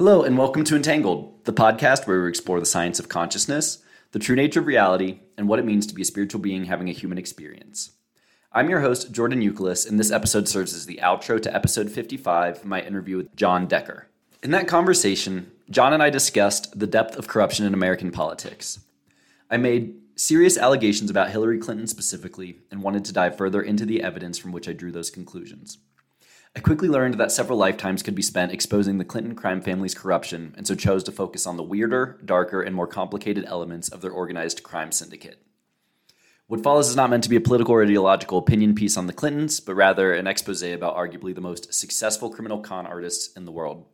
Hello, and welcome to Entangled, the podcast where we explore the science of consciousness, the true nature of reality, and what it means to be a spiritual being having a human experience. I'm your host, Jordan Youkilis, and this episode serves as the outro to episode 55, my interview with John Decker. In that conversation, John and I discussed the depth of corruption in American politics. I made serious allegations about Hillary Clinton specifically and wanted to dive further into the evidence from which I drew those conclusions. I quickly learned that several lifetimes could be spent exposing the Clinton crime family's corruption, and so chose to focus on the weirder, darker, and more complicated elements of their organized crime syndicate. What follows is not meant to be a political or ideological opinion piece on the Clintons, but rather an expose about arguably the most successful criminal con artists in the world.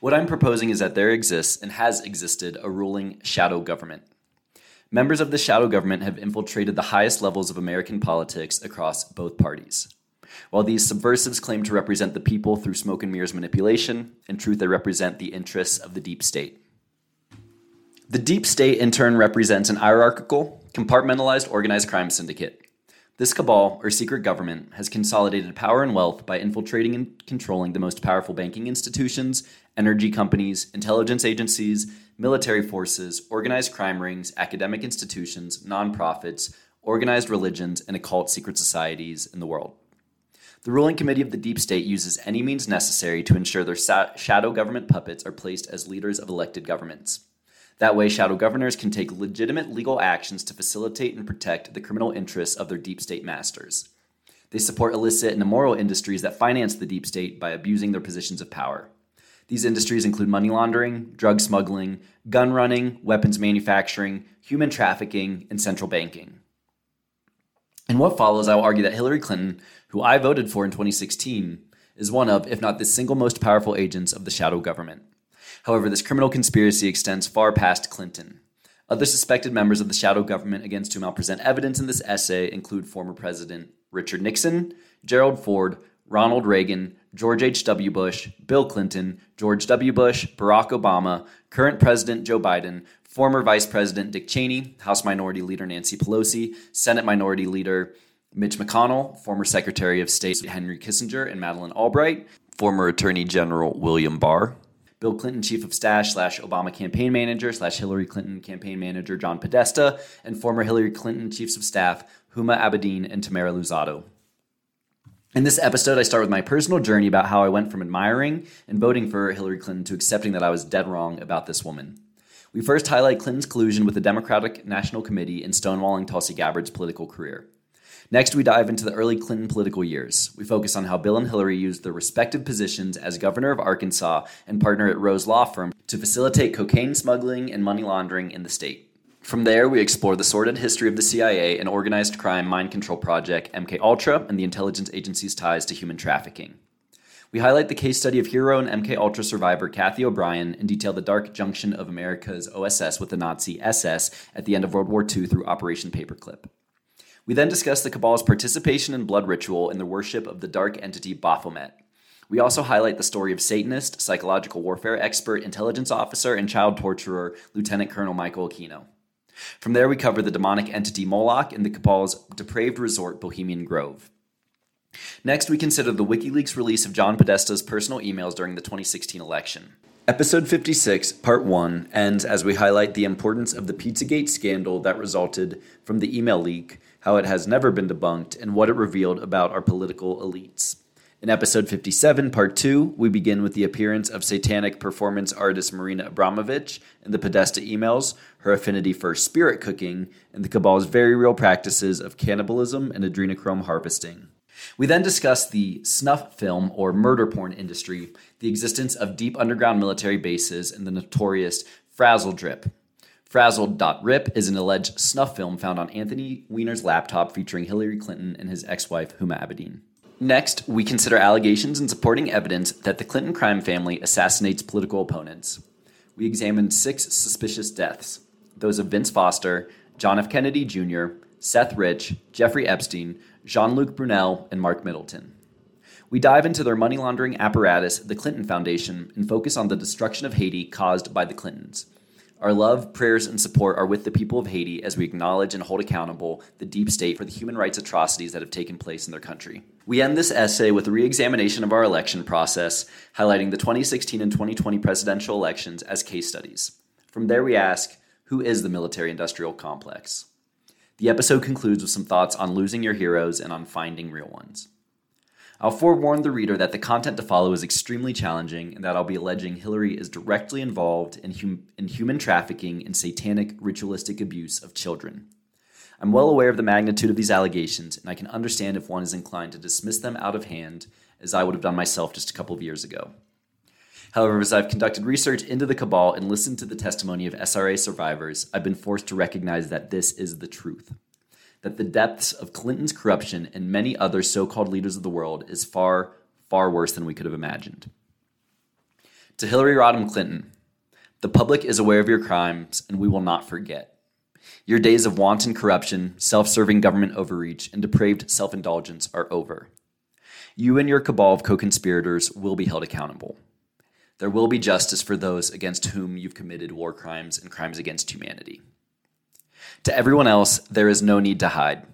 What I'm proposing is that there exists and has existed a ruling shadow government. Members of the shadow government have infiltrated the highest levels of American politics across both parties. While these subversives claim to represent the people through smoke and mirrors manipulation, in truth, they represent the interests of the deep state. The deep state, in turn, represents an hierarchical, compartmentalized organized crime syndicate. This cabal, or secret government, has consolidated power and wealth by infiltrating and controlling the most powerful banking institutions, energy companies, intelligence agencies, military forces, organized crime rings, academic institutions, nonprofits, organized religions, and occult secret societies in the world. The ruling committee of the deep state uses any means necessary to ensure their sa- shadow government puppets are placed as leaders of elected governments. That way, shadow governors can take legitimate legal actions to facilitate and protect the criminal interests of their deep state masters. They support illicit and immoral industries that finance the deep state by abusing their positions of power. These industries include money laundering, drug smuggling, gun running, weapons manufacturing, human trafficking, and central banking. In what follows, I will argue that Hillary Clinton who I voted for in 2016, is one of, if not the single most powerful agents of the shadow government. However, this criminal conspiracy extends far past Clinton. Other suspected members of the shadow government against whom I'll present evidence in this essay include former President Richard Nixon, Gerald Ford, Ronald Reagan, George H.W. Bush, Bill Clinton, George W. Bush, Barack Obama, current President Joe Biden, former Vice President Dick Cheney, House Minority Leader Nancy Pelosi, Senate Minority Leader Mitch McConnell, former Secretary of State Henry Kissinger and Madeleine Albright, former Attorney General William Barr, Bill Clinton Chief of Staff slash Obama campaign manager slash Hillary Clinton campaign manager John Podesta, and former Hillary Clinton Chiefs of Staff Huma Abedin and Tamera Luzzatto. In this episode, I start with my personal journey about how I went from admiring and voting for Hillary Clinton to accepting that I was dead wrong about this woman. We first highlight Clinton's collusion with the Democratic National Committee in stonewalling Tulsi Gabbard's political career. Next, we dive into the early Clinton political years. We focus on how Bill and Hillary used their respective positions as governor of Arkansas and partner at Rose Law Firm to facilitate cocaine smuggling and money laundering in the state. From there, we explore the sordid history of the CIA and organized crime mind control project MK Ultra and the intelligence agency's ties to human trafficking. We highlight the case study of hero and MK Ultra survivor Cathy O'Brien and detail the dark junction of America's OSS with the Nazi SS at the end of World War II through Operation Paperclip. We then discuss the Cabal's participation in blood ritual and the worship of the dark entity Baphomet. We also highlight the story of Satanist, psychological warfare expert, intelligence officer, and child torturer Lieutenant Colonel Michael Aquino. From there, we cover the demonic entity Moloch and the Cabal's depraved resort Bohemian Grove. Next, we consider the WikiLeaks release of John Podesta's personal emails during the 2016 election. Episode 56, Part 1, ends as we highlight the importance of the Pizzagate scandal that resulted from the email leak how it has never been debunked, and what it revealed about our political elites. In episode 57, part 2, we begin with the appearance of satanic performance artist Marina Abramović in the Podesta emails, her affinity for spirit cooking, and the Cabal's very real practices of cannibalism and adrenochrome harvesting. We then discuss the snuff film or murder porn industry, the existence of deep underground military bases, and the notorious Frazzle Drip, Frazzled.rip is an alleged snuff film found on Anthony Weiner's laptop featuring Hillary Clinton and his ex wife, Huma Abedin. Next, we consider allegations and supporting evidence that the Clinton crime family assassinates political opponents. We examined six suspicious deaths those of Vince Foster, John F. Kennedy Jr., Seth Rich, Jeffrey Epstein, Jean Luc Brunel, and Mark Middleton. We dive into their money laundering apparatus, the Clinton Foundation, and focus on the destruction of Haiti caused by the Clintons. Our love, prayers, and support are with the people of Haiti as we acknowledge and hold accountable the deep state for the human rights atrocities that have taken place in their country. We end this essay with a re examination of our election process, highlighting the 2016 and 2020 presidential elections as case studies. From there, we ask who is the military industrial complex? The episode concludes with some thoughts on losing your heroes and on finding real ones. I'll forewarn the reader that the content to follow is extremely challenging and that I'll be alleging Hillary is directly involved in, hum- in human trafficking and satanic ritualistic abuse of children. I'm well aware of the magnitude of these allegations, and I can understand if one is inclined to dismiss them out of hand, as I would have done myself just a couple of years ago. However, as I've conducted research into the cabal and listened to the testimony of SRA survivors, I've been forced to recognize that this is the truth that the depths of Clinton's corruption and many other so called leaders of the world is far, far worse than we could have imagined. To Hillary Rodham Clinton, the public is aware of your crimes and we will not forget. Your days of wanton corruption, self serving government overreach, and depraved self indulgence are over. You and your cabal of co conspirators will be held accountable. There will be justice for those against whom you've committed war crimes and crimes against humanity. To everyone else, there is no need to hide.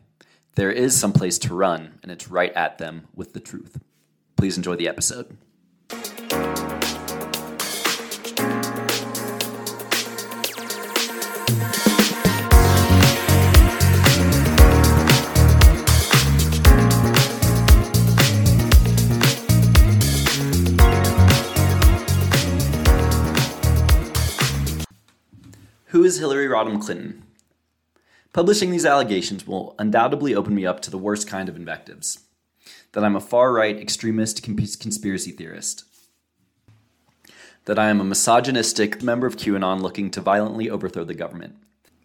There is some place to run, and it's right at them with the truth. Please enjoy the episode. Who is Hillary Rodham Clinton? Publishing these allegations will undoubtedly open me up to the worst kind of invectives that I'm a far right extremist conspiracy theorist, that I am a misogynistic member of QAnon looking to violently overthrow the government,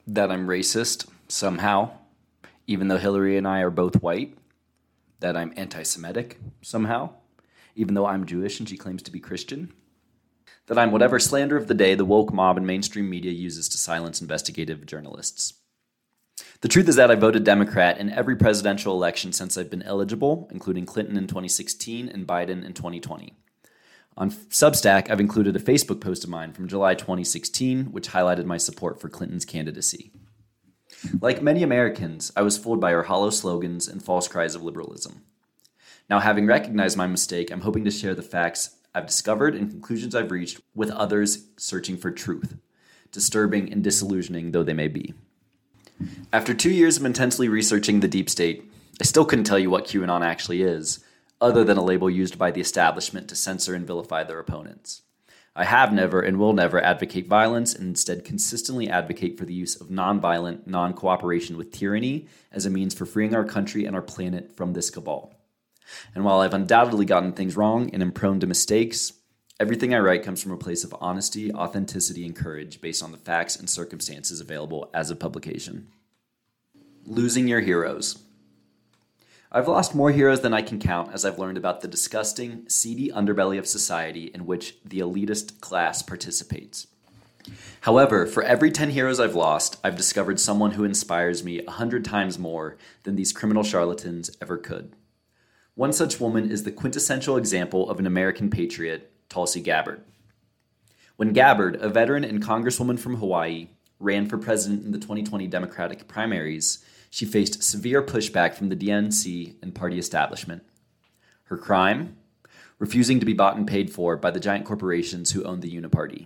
that I'm racist, somehow, even though Hillary and I are both white, that I'm anti Semitic, somehow, even though I'm Jewish and she claims to be Christian, that I'm whatever slander of the day the woke mob and mainstream media uses to silence investigative journalists. The truth is that I voted Democrat in every presidential election since I've been eligible, including Clinton in 2016 and Biden in 2020. On Substack, I've included a Facebook post of mine from July 2016, which highlighted my support for Clinton's candidacy. Like many Americans, I was fooled by her hollow slogans and false cries of liberalism. Now, having recognized my mistake, I'm hoping to share the facts I've discovered and conclusions I've reached with others searching for truth, disturbing and disillusioning though they may be. After two years of intensely researching the deep state, I still couldn't tell you what QAnon actually is, other than a label used by the establishment to censor and vilify their opponents. I have never and will never advocate violence and instead consistently advocate for the use of nonviolent non cooperation with tyranny as a means for freeing our country and our planet from this cabal. And while I've undoubtedly gotten things wrong and am prone to mistakes, everything I write comes from a place of honesty, authenticity, and courage based on the facts and circumstances available as a publication. Losing your heroes. I've lost more heroes than I can count as I've learned about the disgusting, seedy underbelly of society in which the elitist class participates. However, for every 10 heroes I've lost, I've discovered someone who inspires me a hundred times more than these criminal charlatans ever could. One such woman is the quintessential example of an American patriot, Tulsi Gabbard. When Gabbard, a veteran and congresswoman from Hawaii, ran for president in the 2020 Democratic primaries, she faced severe pushback from the DNC and party establishment. Her crime? Refusing to be bought and paid for by the giant corporations who own the Uniparty.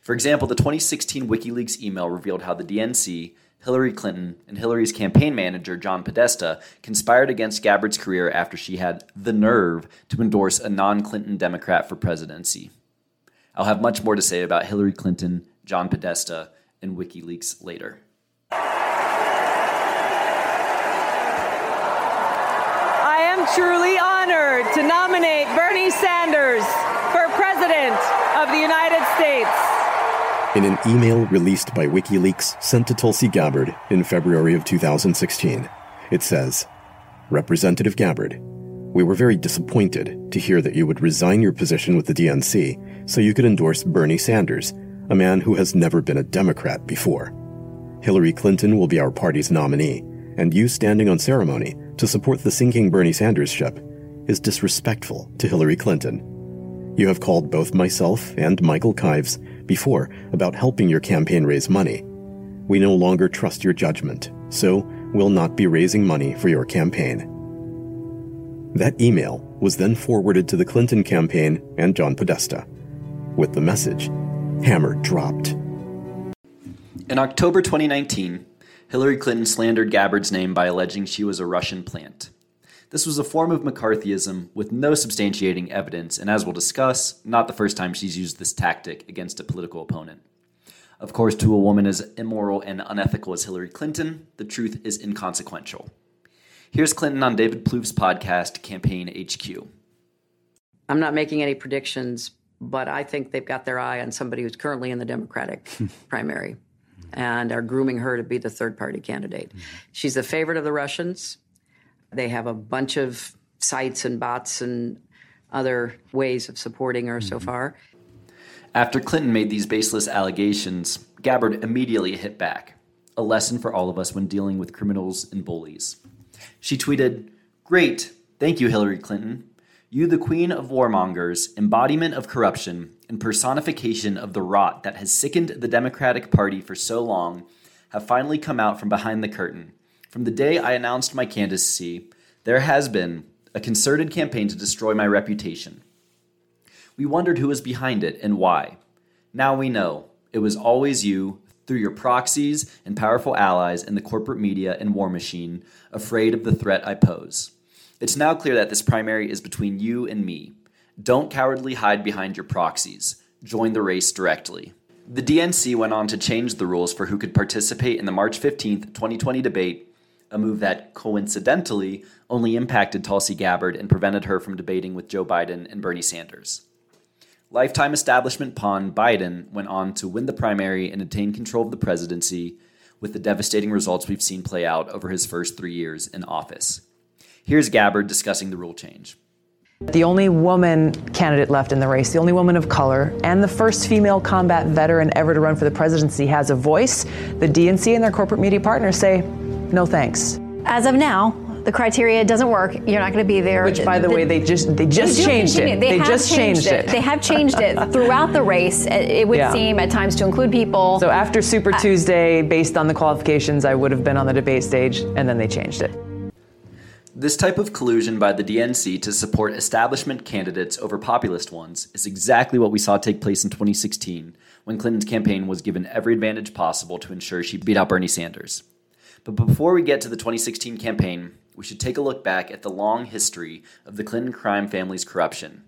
For example, the 2016 WikiLeaks email revealed how the DNC, Hillary Clinton, and Hillary's campaign manager, John Podesta, conspired against Gabbard's career after she had the nerve to endorse a non Clinton Democrat for presidency. I'll have much more to say about Hillary Clinton, John Podesta, and WikiLeaks later. I am truly honored to nominate Bernie Sanders for President of the United States. In an email released by WikiLeaks sent to Tulsi Gabbard in February of 2016, it says Representative Gabbard, we were very disappointed to hear that you would resign your position with the DNC so you could endorse Bernie Sanders, a man who has never been a Democrat before. Hillary Clinton will be our party's nominee, and you standing on ceremony to support the sinking Bernie Sanders ship is disrespectful to Hillary Clinton. You have called both myself and Michael Kives before about helping your campaign raise money. We no longer trust your judgment, so we'll not be raising money for your campaign. That email was then forwarded to the Clinton campaign and John Podesta. With the message, Hammer dropped. In October 2019, Hillary Clinton slandered Gabbard's name by alleging she was a Russian plant. This was a form of McCarthyism with no substantiating evidence, and as we'll discuss, not the first time she's used this tactic against a political opponent. Of course, to a woman as immoral and unethical as Hillary Clinton, the truth is inconsequential. Here's Clinton on David Plouffe's podcast, Campaign HQ. I'm not making any predictions, but I think they've got their eye on somebody who's currently in the Democratic primary and are grooming her to be the third party candidate. Mm-hmm. She's the favorite of the Russians. They have a bunch of sites and bots and other ways of supporting her so mm-hmm. far. After Clinton made these baseless allegations, Gabbard immediately hit back, a lesson for all of us when dealing with criminals and bullies. She tweeted, Great, thank you, Hillary Clinton. You, the queen of warmongers, embodiment of corruption, and personification of the rot that has sickened the Democratic Party for so long, have finally come out from behind the curtain. From the day I announced my candidacy, there has been a concerted campaign to destroy my reputation. We wondered who was behind it and why. Now we know it was always you, through your proxies and powerful allies in the corporate media and war machine, afraid of the threat I pose. It's now clear that this primary is between you and me. Don't cowardly hide behind your proxies. Join the race directly. The DNC went on to change the rules for who could participate in the March 15th, 2020 debate, a move that coincidentally only impacted Tulsi Gabbard and prevented her from debating with Joe Biden and Bernie Sanders. Lifetime establishment pawn Biden went on to win the primary and attain control of the presidency with the devastating results we've seen play out over his first three years in office. Here's Gabbard discussing the rule change. The only woman candidate left in the race, the only woman of color, and the first female combat veteran ever to run for the presidency has a voice. The DNC and their corporate media partners say, no thanks. As of now, the criteria doesn't work. You're not going to be there. Which, by the, the way, they just they just they changed it. They, they just changed, changed it. it. They have changed it throughout the race. It would yeah. seem at times to include people. So after Super uh, Tuesday, based on the qualifications, I would have been on the debate stage, and then they changed it. This type of collusion by the DNC to support establishment candidates over populist ones is exactly what we saw take place in 2016 when Clinton's campaign was given every advantage possible to ensure she beat out Bernie Sanders. But before we get to the 2016 campaign, we should take a look back at the long history of the Clinton crime family's corruption.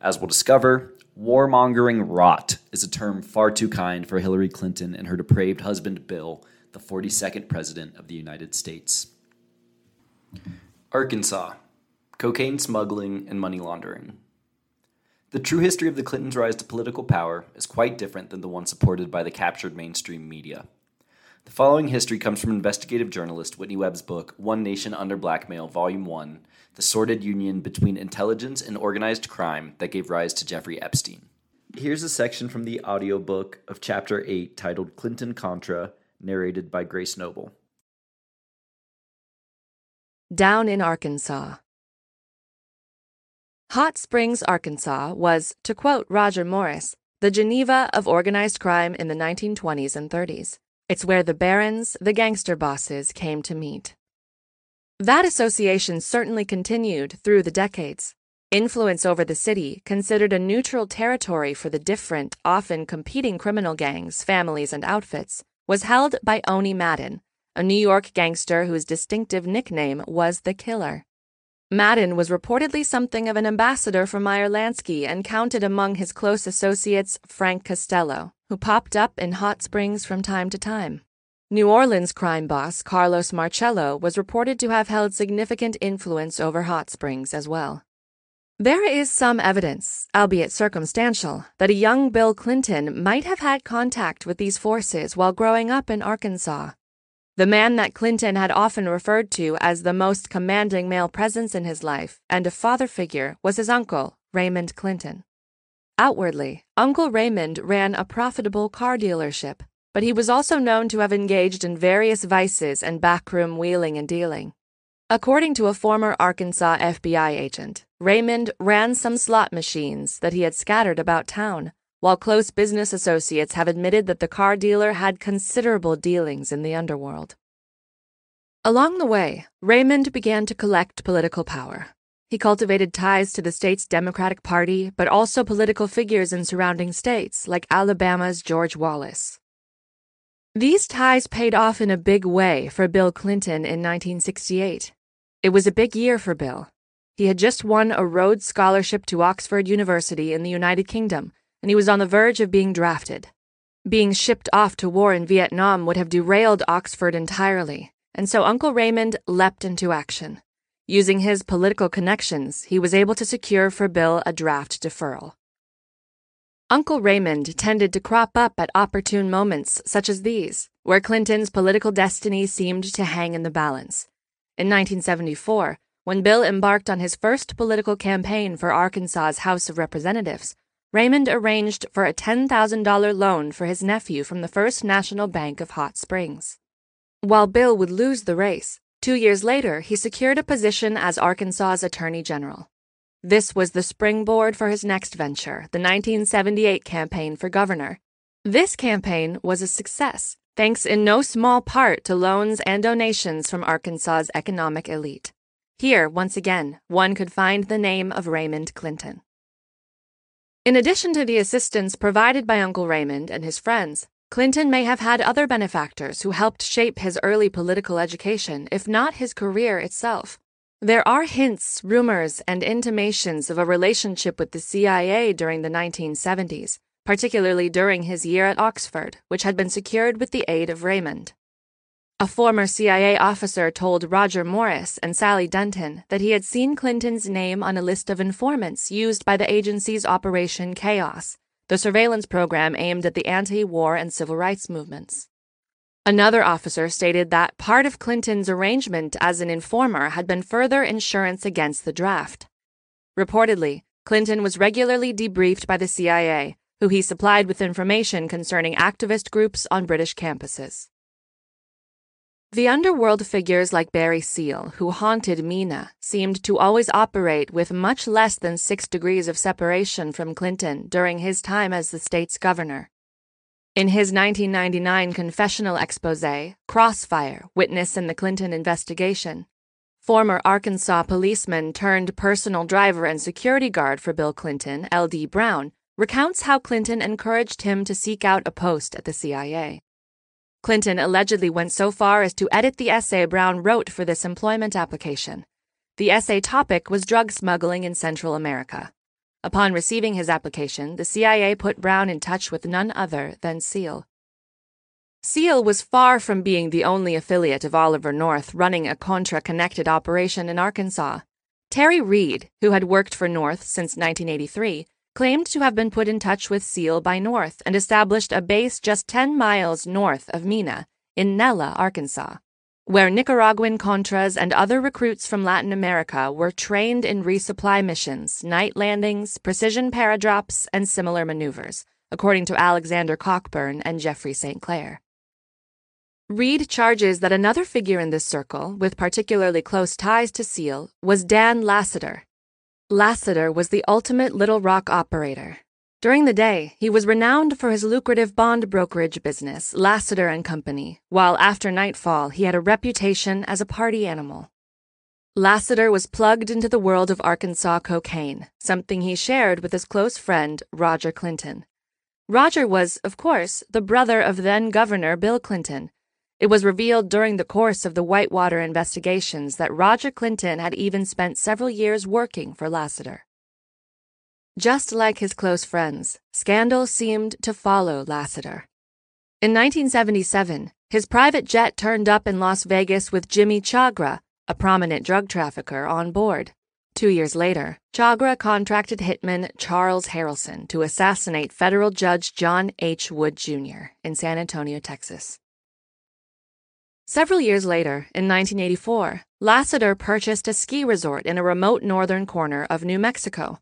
As we'll discover, warmongering rot is a term far too kind for Hillary Clinton and her depraved husband Bill, the 42nd President of the United States. Arkansas cocaine smuggling and money laundering. The true history of the Clintons' rise to political power is quite different than the one supported by the captured mainstream media. The following history comes from investigative journalist Whitney Webb's book, One Nation Under Blackmail, Volume 1 The Sordid Union Between Intelligence and Organized Crime That Gave Rise to Jeffrey Epstein. Here's a section from the audiobook of Chapter 8 titled Clinton Contra, narrated by Grace Noble. Down in Arkansas. Hot Springs, Arkansas was, to quote Roger Morris, the Geneva of organized crime in the 1920s and 30s. It's where the barons, the gangster bosses, came to meet. That association certainly continued through the decades. Influence over the city, considered a neutral territory for the different, often competing criminal gangs, families, and outfits, was held by Owney Madden, a New York gangster whose distinctive nickname was the Killer. Madden was reportedly something of an ambassador for Meyer Lansky and counted among his close associates Frank Costello, who popped up in hot springs from time to time. New Orleans crime boss Carlos Marcello was reported to have held significant influence over hot springs as well. There is some evidence, albeit circumstantial, that a young Bill Clinton might have had contact with these forces while growing up in Arkansas. The man that Clinton had often referred to as the most commanding male presence in his life and a father figure was his uncle, Raymond Clinton. Outwardly, Uncle Raymond ran a profitable car dealership, but he was also known to have engaged in various vices and backroom wheeling and dealing. According to a former Arkansas FBI agent, Raymond ran some slot machines that he had scattered about town, while close business associates have admitted that the car dealer had considerable dealings in the underworld. Along the way, Raymond began to collect political power. He cultivated ties to the state's Democratic Party, but also political figures in surrounding states, like Alabama's George Wallace. These ties paid off in a big way for Bill Clinton in 1968. It was a big year for Bill. He had just won a Rhodes Scholarship to Oxford University in the United Kingdom, and he was on the verge of being drafted. Being shipped off to war in Vietnam would have derailed Oxford entirely, and so Uncle Raymond leapt into action. Using his political connections, he was able to secure for Bill a draft deferral. Uncle Raymond tended to crop up at opportune moments such as these, where Clinton's political destiny seemed to hang in the balance. In 1974, when Bill embarked on his first political campaign for Arkansas's House of Representatives, Raymond arranged for a $10,000 loan for his nephew from the First National Bank of Hot Springs. While Bill would lose the race, two years later he secured a position as Arkansas's Attorney General. This was the springboard for his next venture, the 1978 campaign for governor. This campaign was a success, thanks in no small part to loans and donations from Arkansas's economic elite. Here, once again, one could find the name of Raymond Clinton. In addition to the assistance provided by Uncle Raymond and his friends, Clinton may have had other benefactors who helped shape his early political education, if not his career itself. There are hints, rumors, and intimations of a relationship with the CIA during the 1970s, particularly during his year at Oxford, which had been secured with the aid of Raymond. A former CIA officer told Roger Morris and Sally Denton that he had seen Clinton's name on a list of informants used by the agency's Operation Chaos, the surveillance program aimed at the anti war and civil rights movements. Another officer stated that part of Clinton's arrangement as an informer had been further insurance against the draft. Reportedly, Clinton was regularly debriefed by the CIA, who he supplied with information concerning activist groups on British campuses. The underworld figures like Barry Seal, who haunted Mena, seemed to always operate with much less than six degrees of separation from Clinton during his time as the state's governor. In his 1999 confessional expose, Crossfire Witness in the Clinton Investigation, former Arkansas policeman turned personal driver and security guard for Bill Clinton, L.D. Brown, recounts how Clinton encouraged him to seek out a post at the CIA. Clinton allegedly went so far as to edit the essay Brown wrote for this employment application. The essay topic was drug smuggling in Central America. Upon receiving his application, the CIA put Brown in touch with none other than Seal. Seal was far from being the only affiliate of Oliver North running a Contra connected operation in Arkansas. Terry Reed, who had worked for North since 1983, claimed to have been put in touch with Seal by North and established a base just 10 miles north of Mena, in Nella, Arkansas, where Nicaraguan Contras and other recruits from Latin America were trained in resupply missions, night landings, precision paradrops, and similar maneuvers, according to Alexander Cockburn and Jeffrey St. Clair. Reed charges that another figure in this circle, with particularly close ties to Seal, was Dan Lasater, Lasater was the ultimate Little Rock operator. During the day, he was renowned for his lucrative bond brokerage business, Lasater and Company, while after nightfall he had a reputation as a party animal. Lasater was plugged into the world of Arkansas cocaine, something he shared with his close friend, Roger Clinton. Roger was, of course, the brother of then Governor Bill Clinton, it was revealed during the course of the Whitewater investigations that Roger Clinton had even spent several years working for Lasater. Just like his close friends, scandal seemed to follow Lasater. In 1977, his private jet turned up in Las Vegas with Jimmy Chagra, a prominent drug trafficker, on board. Two years later, Chagra contracted hitman Charles Harrelson to assassinate federal judge John H. Wood Jr. in San Antonio, Texas. Several years later, in 1984, Lasater purchased a ski resort in a remote northern corner of New Mexico.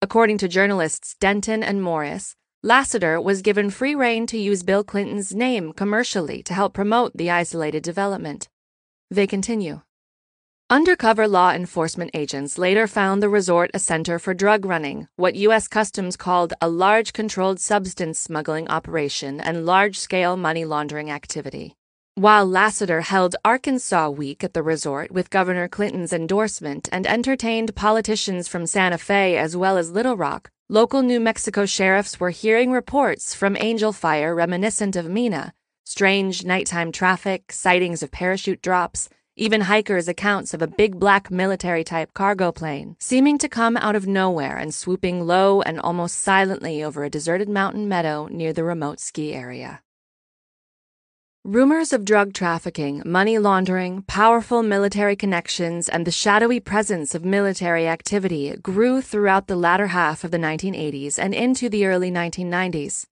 According to journalists Denton and Morris, Lasater was given free rein to use Bill Clinton's name commercially to help promote the isolated development. They continue. Undercover law enforcement agents later found the resort a center for drug running, what U.S. Customs called a large controlled substance smuggling operation and large scale money laundering activity. While Lasater held Arkansas Week at the resort with Governor Clinton's endorsement and entertained politicians from Santa Fe as well as Little Rock, local New Mexico sheriffs were hearing reports from Angel Fire reminiscent of Mena strange nighttime traffic, sightings of parachute drops, even hikers' accounts of a big black military type cargo plane, seeming to come out of nowhere and swooping low and almost silently over a deserted mountain meadow near the remote ski area. Rumors of drug trafficking, money laundering, powerful military connections, and the shadowy presence of military activity grew throughout the latter half of the 1980s and into the early 1990s.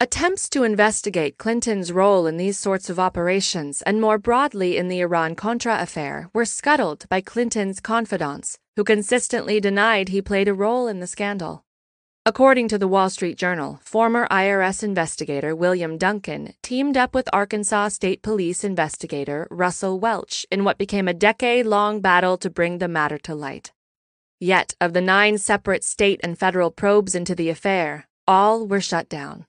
Attempts to investigate Clinton's role in these sorts of operations and more broadly in the Iran Contra affair were scuttled by Clinton's confidants, who consistently denied he played a role in the scandal. According to the Wall Street Journal, former IRS investigator William Duncan teamed up with Arkansas State Police investigator Russell Welch in what became a decade long battle to bring the matter to light. Yet, of the nine separate state and federal probes into the affair, all were shut down.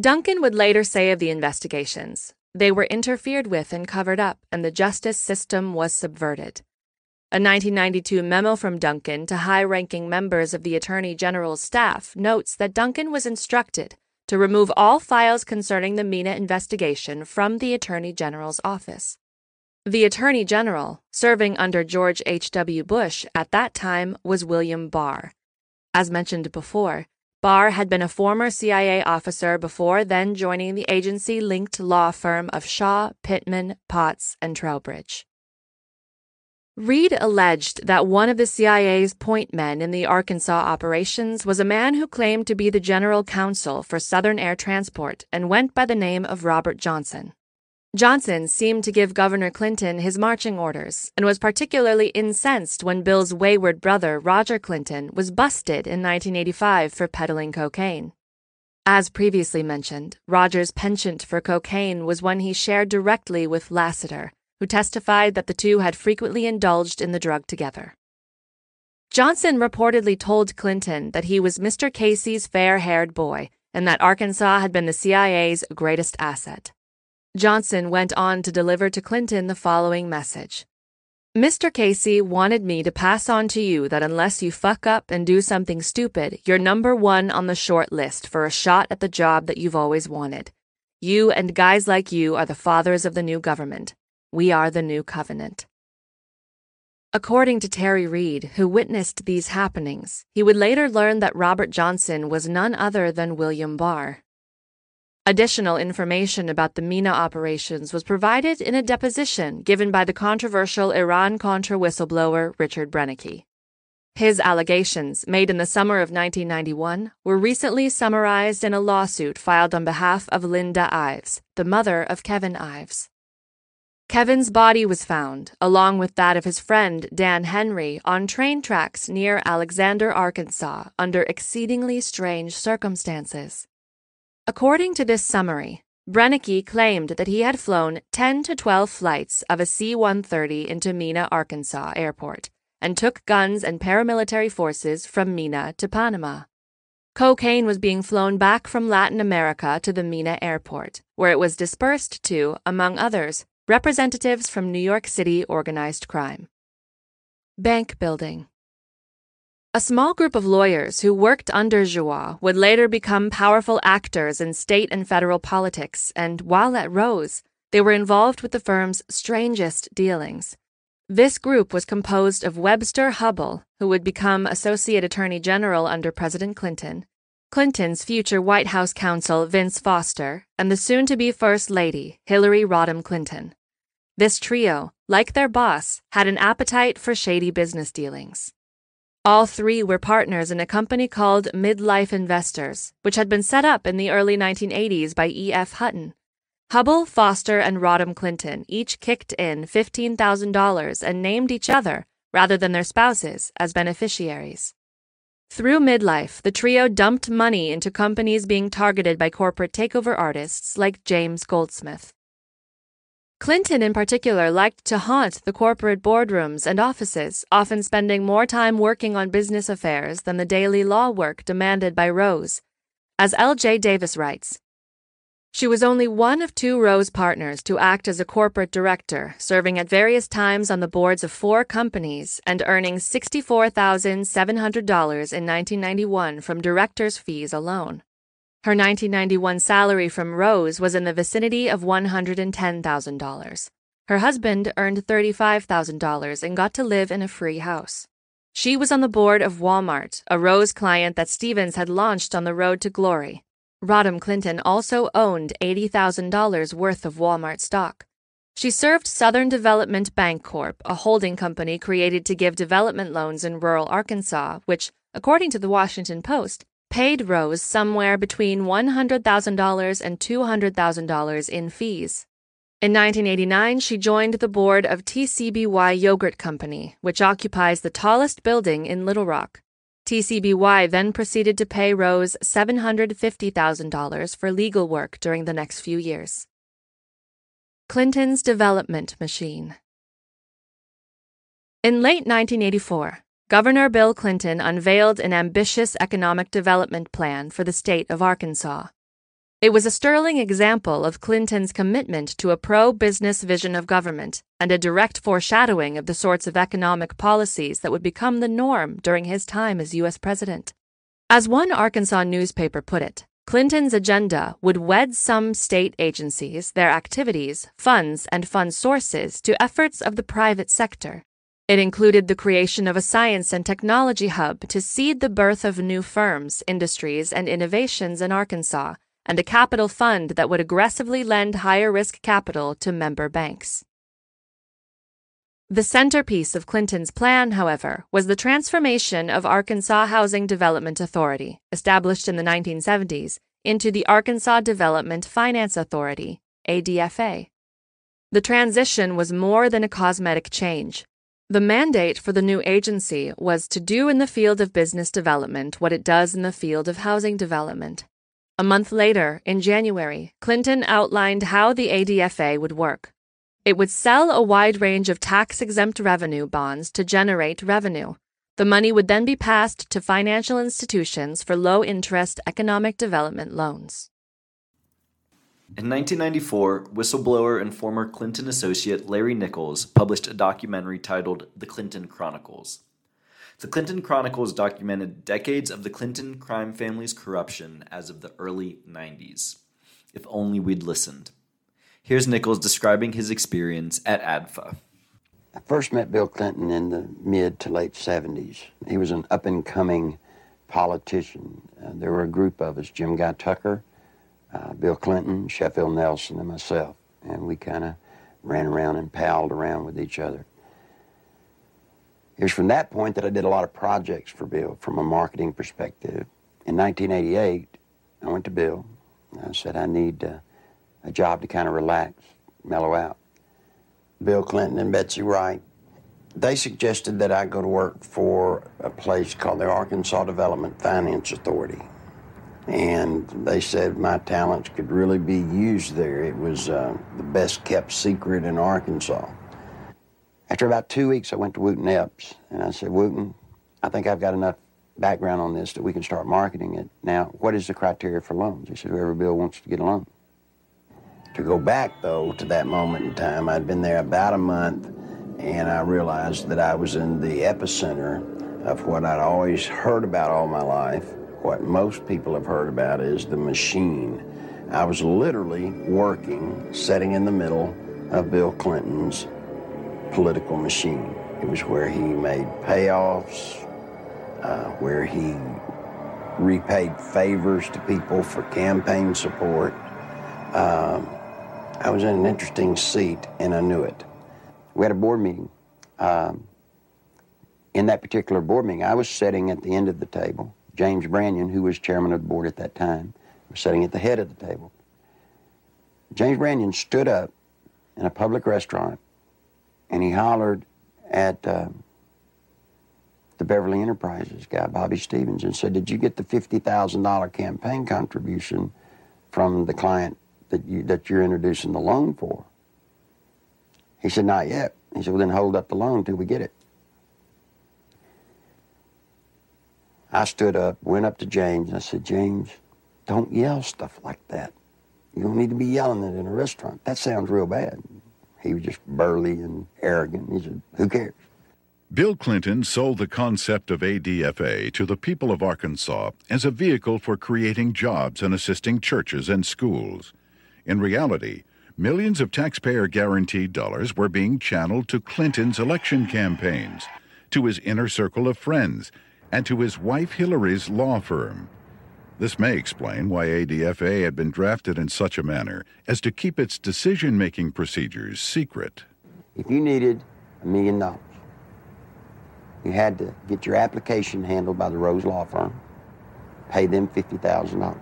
Duncan would later say of the investigations they were interfered with and covered up, and the justice system was subverted. A 1992 memo from Duncan to high ranking members of the Attorney General's staff notes that Duncan was instructed to remove all files concerning the Mena investigation from the Attorney General's office. The Attorney General, serving under George H.W. Bush at that time, was William Barr. As mentioned before, Barr had been a former CIA officer before then joining the agency linked law firm of Shaw, Pittman, Potts, and Trowbridge. Reed alleged that one of the CIA's point men in the Arkansas operations was a man who claimed to be the general counsel for Southern Air Transport and went by the name of Robert Johnson. Johnson seemed to give Governor Clinton his marching orders and was particularly incensed when Bill's wayward brother, Roger Clinton, was busted in 1985 for peddling cocaine. As previously mentioned, Roger's penchant for cocaine was one he shared directly with Lasater, who testified that the two had frequently indulged in the drug together. Johnson reportedly told Clinton that he was Mr. Casey's fair haired boy and that Arkansas had been the CIA's greatest asset. Johnson went on to deliver to Clinton the following message Mr. Casey wanted me to pass on to you that unless you fuck up and do something stupid, you're number one on the short list for a shot at the job that you've always wanted. You and guys like you are the fathers of the new government. We are the new covenant. According to Terry Reed, who witnessed these happenings, he would later learn that Robert Johnson was none other than William Barr. Additional information about the Mena operations was provided in a deposition given by the controversial Iran Contra whistleblower Richard Brennecke. His allegations, made in the summer of 1991, were recently summarized in a lawsuit filed on behalf of Linda Ives, the mother of Kevin Ives. Kevin's body was found, along with that of his friend Dan Henry, on train tracks near Alexander, Arkansas, under exceedingly strange circumstances. According to this summary, Brennecke claimed that he had flown 10 to 12 flights of a C 130 into Mena, Arkansas airport and took guns and paramilitary forces from Mena to Panama. Cocaine was being flown back from Latin America to the Mena airport, where it was dispersed to, among others, representatives from New York City organized crime. Bank building. A small group of lawyers who worked under Joie would later become powerful actors in state and federal politics, and while at Rose, they were involved with the firm's strangest dealings. This group was composed of Webster Hubbell, who would become Associate Attorney General under President Clinton, Clinton's future White House counsel Vince Foster, and the soon to be First Lady, Hillary Rodham Clinton. This trio, like their boss, had an appetite for shady business dealings. All three were partners in a company called Midlife Investors, which had been set up in the early 1980s by E.F. Hutton. Hubbell, Foster, and Rodham Clinton each kicked in $15,000 and named each other, rather than their spouses, as beneficiaries. Through midlife, the trio dumped money into companies being targeted by corporate takeover artists like James Goldsmith. Clinton, in particular, liked to haunt the corporate boardrooms and offices, often spending more time working on business affairs than the daily law work demanded by Rose. As L.J. Davis writes, she was only one of two Rose partners to act as a corporate director, serving at various times on the boards of four companies and earning $64,700 in 1991 from director's fees alone. Her 1991 salary from Rose was in the vicinity of $110,000. Her husband earned $35,000 and got to live in a free house. She was on the board of Walmart, a Rose client that Stephens had launched on the road to glory. Rodham Clinton also owned $80,000 worth of Walmart stock. She served Southern Development Bank Corp., a holding company created to give development loans in rural Arkansas, which, according to the Washington Post, paid Rose somewhere between $100,000 and $200,000 in fees. In 1989, she joined the board of TCBY Yogurt Company, which occupies the tallest building in Little Rock. TCBY then proceeded to pay Rose $750,000 for legal work during the next few years. Clinton's development machine. In late 1984, Governor Bill Clinton unveiled an ambitious economic development plan for the state of Arkansas. It was a sterling example of Clinton's commitment to a pro business vision of government and a direct foreshadowing of the sorts of economic policies that would become the norm during his time as U.S. President. As one Arkansas newspaper put it, Clinton's agenda would wed some state agencies, their activities, funds, and fund sources to efforts of the private sector it included the creation of a science and technology hub to seed the birth of new firms, industries, and innovations in Arkansas, and a capital fund that would aggressively lend higher risk capital to member banks. The centerpiece of Clinton's plan, however, was the transformation of Arkansas Housing Development Authority, established in the 1970s, into the Arkansas Development Finance Authority, ADFA. The transition was more than a cosmetic change. The mandate for the new agency was to do in the field of business development what it does in the field of housing development. A month later, in January, Clinton outlined how the ADFA would work. It would sell a wide range of tax exempt revenue bonds to generate revenue. The money would then be passed to financial institutions for low interest economic development loans. In 1994, whistleblower and former Clinton associate Larry Nichols published a documentary titled The Clinton Chronicles. The Clinton Chronicles documented decades of the Clinton crime family's corruption as of the early 90s. If only we'd listened. Here's Nichols describing his experience at ADFA. I first met Bill Clinton in the mid to late 70s. He was an up and coming politician. Uh, there were a group of us Jim Guy Tucker, uh, Bill Clinton, Sheffield Nelson, and myself. And we kind of ran around and palled around with each other. It was from that point that I did a lot of projects for Bill from a marketing perspective. In 1988, I went to Bill. and I said, I need uh, a job to kind of relax, mellow out. Bill Clinton and Betsy Wright, they suggested that I go to work for a place called the Arkansas Development Finance Authority and they said my talents could really be used there. It was uh, the best kept secret in Arkansas. After about two weeks, I went to Wooten Epps, and I said, Wooten, I think I've got enough background on this that we can start marketing it. Now, what is the criteria for loans? He said, whoever Bill wants to get a loan. To go back, though, to that moment in time, I'd been there about a month, and I realized that I was in the epicenter of what I'd always heard about all my life what most people have heard about is the machine. I was literally working, sitting in the middle of Bill Clinton's political machine. It was where he made payoffs, uh, where he repaid favors to people for campaign support. Um, I was in an interesting seat and I knew it. We had a board meeting. Um, in that particular board meeting, I was sitting at the end of the table. James Brannion, who was chairman of the board at that time, was sitting at the head of the table. James Brannion stood up in a public restaurant and he hollered at uh, the Beverly Enterprises guy, Bobby Stevens, and said, Did you get the $50,000 campaign contribution from the client that, you, that you're introducing the loan for? He said, Not yet. He said, Well, then hold up the loan till we get it. I stood up, went up to James, and I said, James, don't yell stuff like that. You don't need to be yelling it in a restaurant. That sounds real bad. He was just burly and arrogant. He said, Who cares? Bill Clinton sold the concept of ADFA to the people of Arkansas as a vehicle for creating jobs and assisting churches and schools. In reality, millions of taxpayer guaranteed dollars were being channeled to Clinton's election campaigns, to his inner circle of friends, and to his wife Hillary's law firm. This may explain why ADFA had been drafted in such a manner as to keep its decision making procedures secret. If you needed a million dollars, you had to get your application handled by the Rose Law Firm, pay them $50,000.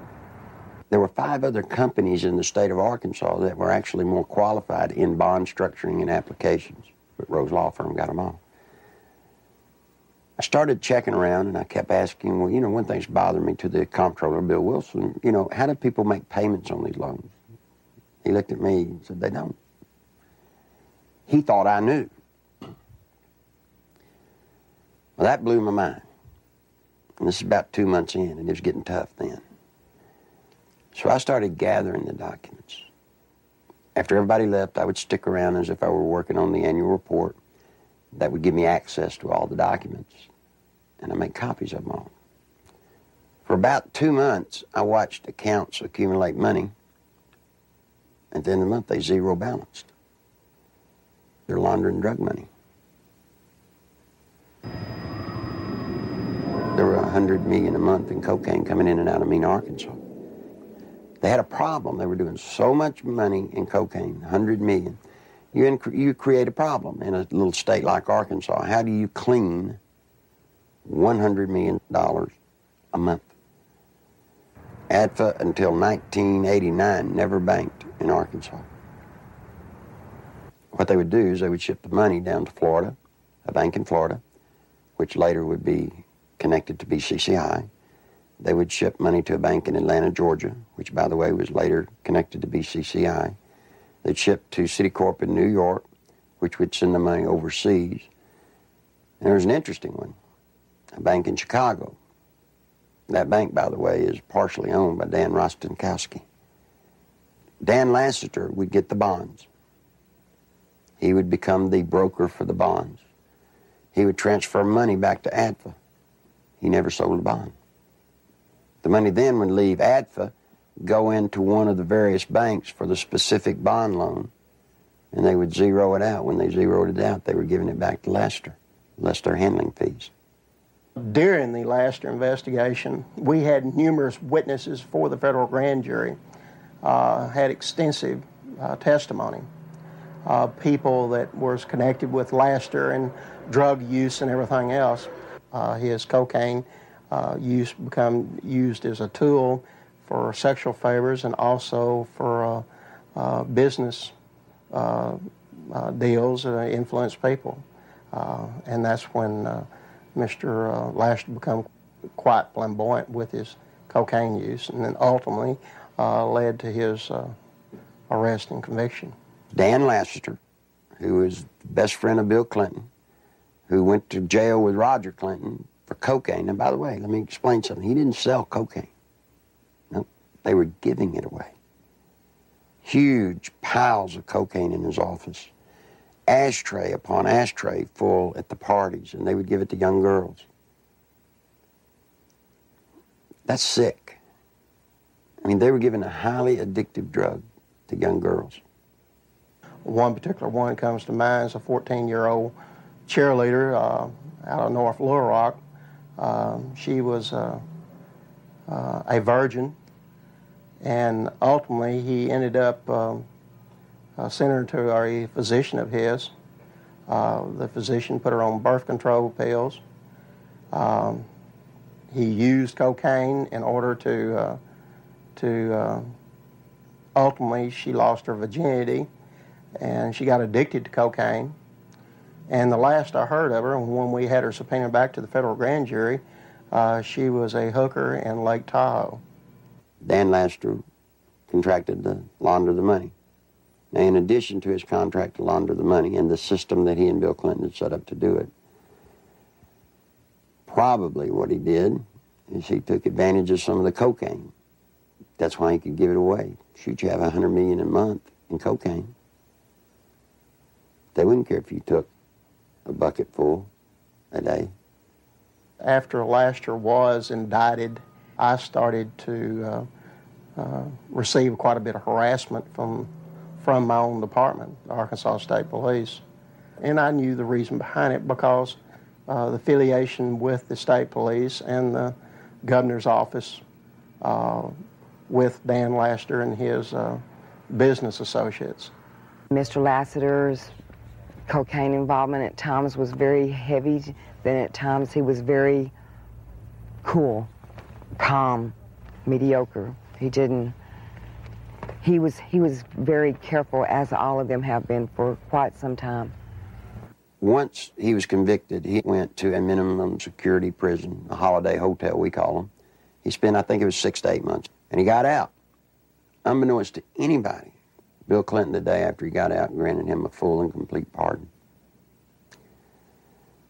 There were five other companies in the state of Arkansas that were actually more qualified in bond structuring and applications, but Rose Law Firm got them all. I started checking around and I kept asking, well, you know, one thing's bothering me to the comptroller, Bill Wilson, you know, how do people make payments on these loans? He looked at me and said, they don't. He thought I knew. Well, that blew my mind. And this is about two months in, and it was getting tough then. So I started gathering the documents. After everybody left, I would stick around as if I were working on the annual report. That would give me access to all the documents and I make copies of them all. For about two months, I watched accounts accumulate money. and then the month, they zero balanced. They're laundering drug money. There were 100 million a month in cocaine coming in and out of Mena, Arkansas. They had a problem. They were doing so much money in cocaine, 100 million. You, you create a problem in a little state like Arkansas. How do you clean $100 million a month. ADFA until 1989 never banked in Arkansas. What they would do is they would ship the money down to Florida, a bank in Florida, which later would be connected to BCCI. They would ship money to a bank in Atlanta, Georgia, which, by the way, was later connected to BCCI. They'd ship to Citicorp in New York, which would send the money overseas. And there was an interesting one a bank in Chicago. That bank, by the way, is partially owned by Dan Rostenkowski. Dan Lasater would get the bonds. He would become the broker for the bonds. He would transfer money back to ADFA. He never sold a bond. The money then would leave ADFA, go into one of the various banks for the specific bond loan, and they would zero it out. When they zeroed it out, they were giving it back to Lasater, less their handling fees. During the Lasater investigation, we had numerous witnesses for the federal grand jury, uh, had extensive uh, testimony. Uh, people that was connected with Lasater and drug use and everything else. Uh, his cocaine uh, use become used as a tool for sexual favors and also for uh, business deals that influence people. and that's when Mr. Uh, Lasater become quite flamboyant with his cocaine use, and then ultimately uh, led to his uh, arrest and conviction. Dan Lasater, who was the best friend of Bill Clinton, who went to jail with Roger Clinton for cocaine. And by the way, let me explain something. He didn't sell cocaine. No, they were giving it away. Huge piles of cocaine in his office ashtray upon ashtray full at the parties, and they would give it to young girls. That's sick. I mean, they were giving a highly addictive drug to young girls. One particular one comes to mind is a 14 year old cheerleader uh, out of North Little Rock. Um, she was uh, uh, a virgin, and ultimately he ended up um, uh, sent her to a physician of his. Uh, the physician put her on birth control pills. Um, he used cocaine in order to uh, to uh, ultimately she lost her virginity and she got addicted to cocaine. And the last I heard of her, when we had her subpoenaed back to the federal grand jury, uh, she was a hooker in Lake Tahoe. Dan Lasater contracted to launder the money. In addition to his contract to launder the money and the system that he and Bill Clinton had set up to do it, probably what he did is he took advantage of some of the cocaine. That's why he could give it away. Shoot, you have a hundred million a month in cocaine. They wouldn't care if you took a bucket full a day. After Lasater was indicted, I started to uh, uh, receive quite a bit of harassment from from my own department, the Arkansas State Police. And I knew the reason behind it because uh, the affiliation with the state police and the governor's office uh, with Dan Lasater and his uh, business associates. Mr. Lasater's cocaine involvement at times was very heavy, then at times he was very cool, calm, mediocre. He didn't he was he was very careful as all of them have been for quite some time. Once he was convicted, he went to a minimum security prison, a holiday hotel we call them. He spent I think it was six to eight months, and he got out. Unbeknownst to anybody, Bill Clinton the day after he got out granted him a full and complete pardon.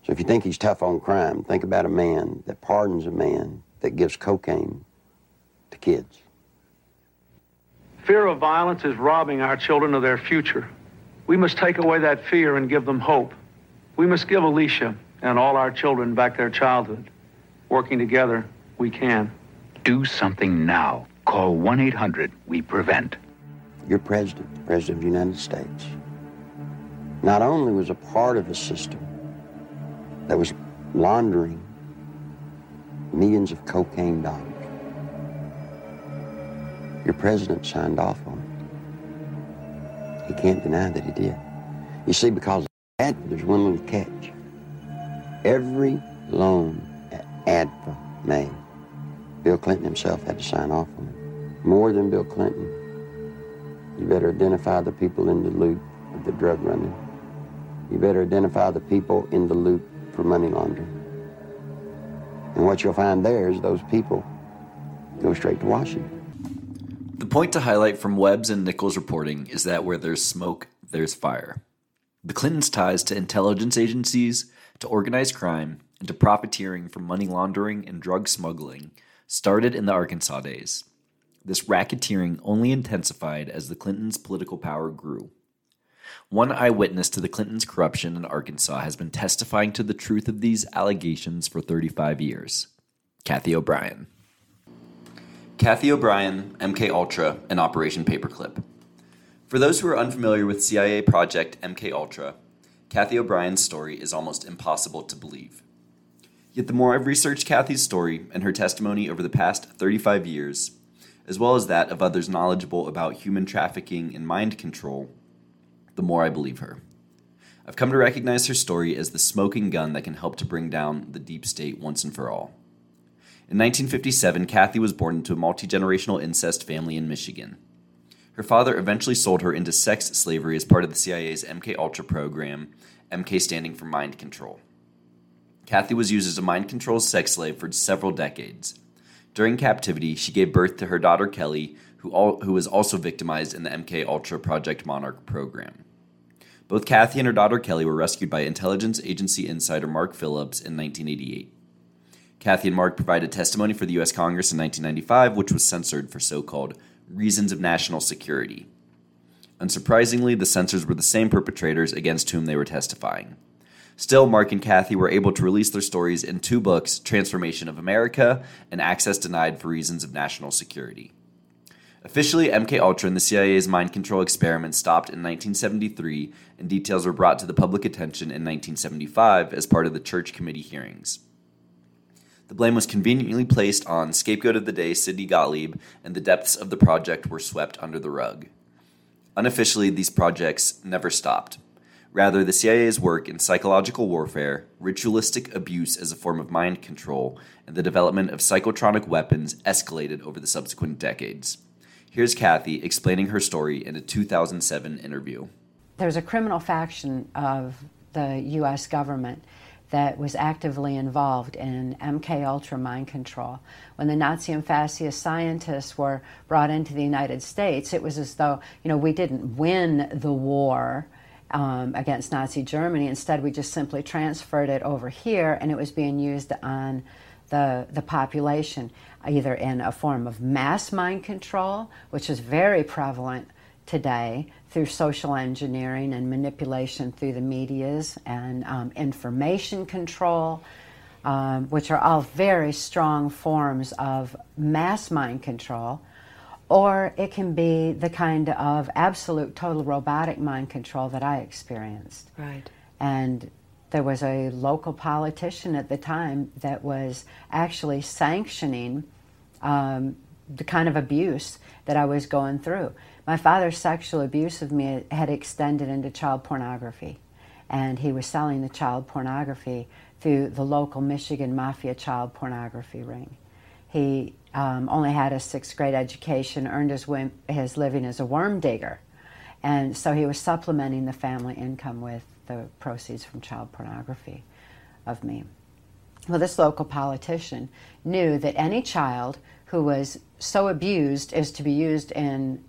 So if you think he's tough on crime, think about a man that pardons a man that gives cocaine to kids. Fear of violence is robbing our children of their future. We must take away that fear and give them hope. We must give Alicia and all our children back their childhood. Working together, we can. Do something now. Call 1 800 We Prevent. Your president, President of the United States, not only was a part of a system that was laundering millions of cocaine dollars, your president signed off on it. He can't deny that he did. You see, because that, there's one little catch. Every loan that ADFA made, Bill Clinton himself had to sign off on it. More than Bill Clinton. You better identify the people in the loop of the drug running. You better identify the people in the loop for money laundering. And what you'll find there is those people go straight to Washington. The point to highlight from Webb's and Nichols' reporting is that where there's smoke, there's fire. The Clintons' ties to intelligence agencies, to organized crime, and to profiteering from money laundering and drug smuggling started in the Arkansas days. This racketeering only intensified as the Clintons' political power grew. One eyewitness to the Clintons' corruption in Arkansas has been testifying to the truth of these allegations for 35 years Cathy O'Brien. Cathy O'Brien, MK Ultra, and Operation Paperclip. For those who are unfamiliar with CIA project MK Ultra, Cathy O'Brien's story is almost impossible to believe. Yet the more I've researched Cathy's story and her testimony over the past 35 years, as well as that of others knowledgeable about human trafficking and mind control, the more I believe her. I've come to recognize her story as the smoking gun that can help to bring down the deep state once and for all. In 1957, Cathy was born into a multi generational incest family in Michigan. Her father eventually sold her into sex slavery as part of the CIA's MK Ultra program, MK standing for mind control. Cathy was used as a mind control sex slave for several decades. During captivity, she gave birth to her daughter Kelly, who, all, who was also victimized in the MK Ultra Project Monarch program. Both Cathy and her daughter Kelly were rescued by intelligence agency insider Mark Phillips in 1988. Cathy and Mark provided testimony for the U.S. Congress in 1995, which was censored for so called reasons of national security. Unsurprisingly, the censors were the same perpetrators against whom they were testifying. Still, Mark and Cathy were able to release their stories in two books Transformation of America and Access Denied for Reasons of National Security. Officially, MK Ultra and the CIA's mind control experiment stopped in 1973, and details were brought to the public attention in 1975 as part of the Church Committee hearings. The blame was conveniently placed on scapegoat of the day Sidney Gottlieb, and the depths of the project were swept under the rug. Unofficially, these projects never stopped. Rather, the CIA's work in psychological warfare, ritualistic abuse as a form of mind control, and the development of psychotronic weapons escalated over the subsequent decades. Here's Cathy explaining her story in a 2007 interview. There's a criminal faction of the U.S. government that was actively involved in MK Ultra mind control. When the Nazi and fascist scientists were brought into the United States, it was as though you know we didn't win the war. Um, against Nazi Germany. Instead, we just simply transferred it over here, and it was being used on the, the population, either in a form of mass mind control, which is very prevalent today through social engineering and manipulation through the medias and um, information control, um, which are all very strong forms of mass mind control. Or it can be the kind of absolute total robotic mind control that I experienced. Right. And there was a local politician at the time that was actually sanctioning um, the kind of abuse that I was going through. My father's sexual abuse of me had extended into child pornography, and he was selling the child pornography through the local Michigan Mafia child pornography ring. He um, only had a sixth grade education, earned his, his living as a worm digger, and so he was supplementing the family income with the proceeds from child pornography of me. Well, this local politician knew that any child who was so abused as to be used in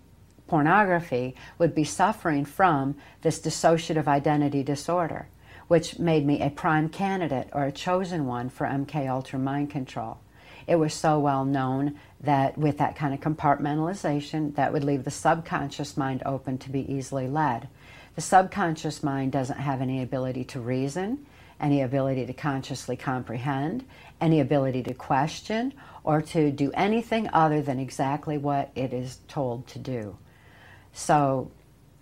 pornography would be suffering from this dissociative identity disorder, which made me a prime candidate or a chosen one for MK Ultra mind control. It was so well known that with that kind of compartmentalization, that would leave the subconscious mind open to be easily led. The subconscious mind doesn't have any ability to reason, any ability to consciously comprehend, any ability to question, or to do anything other than exactly what it is told to do. So,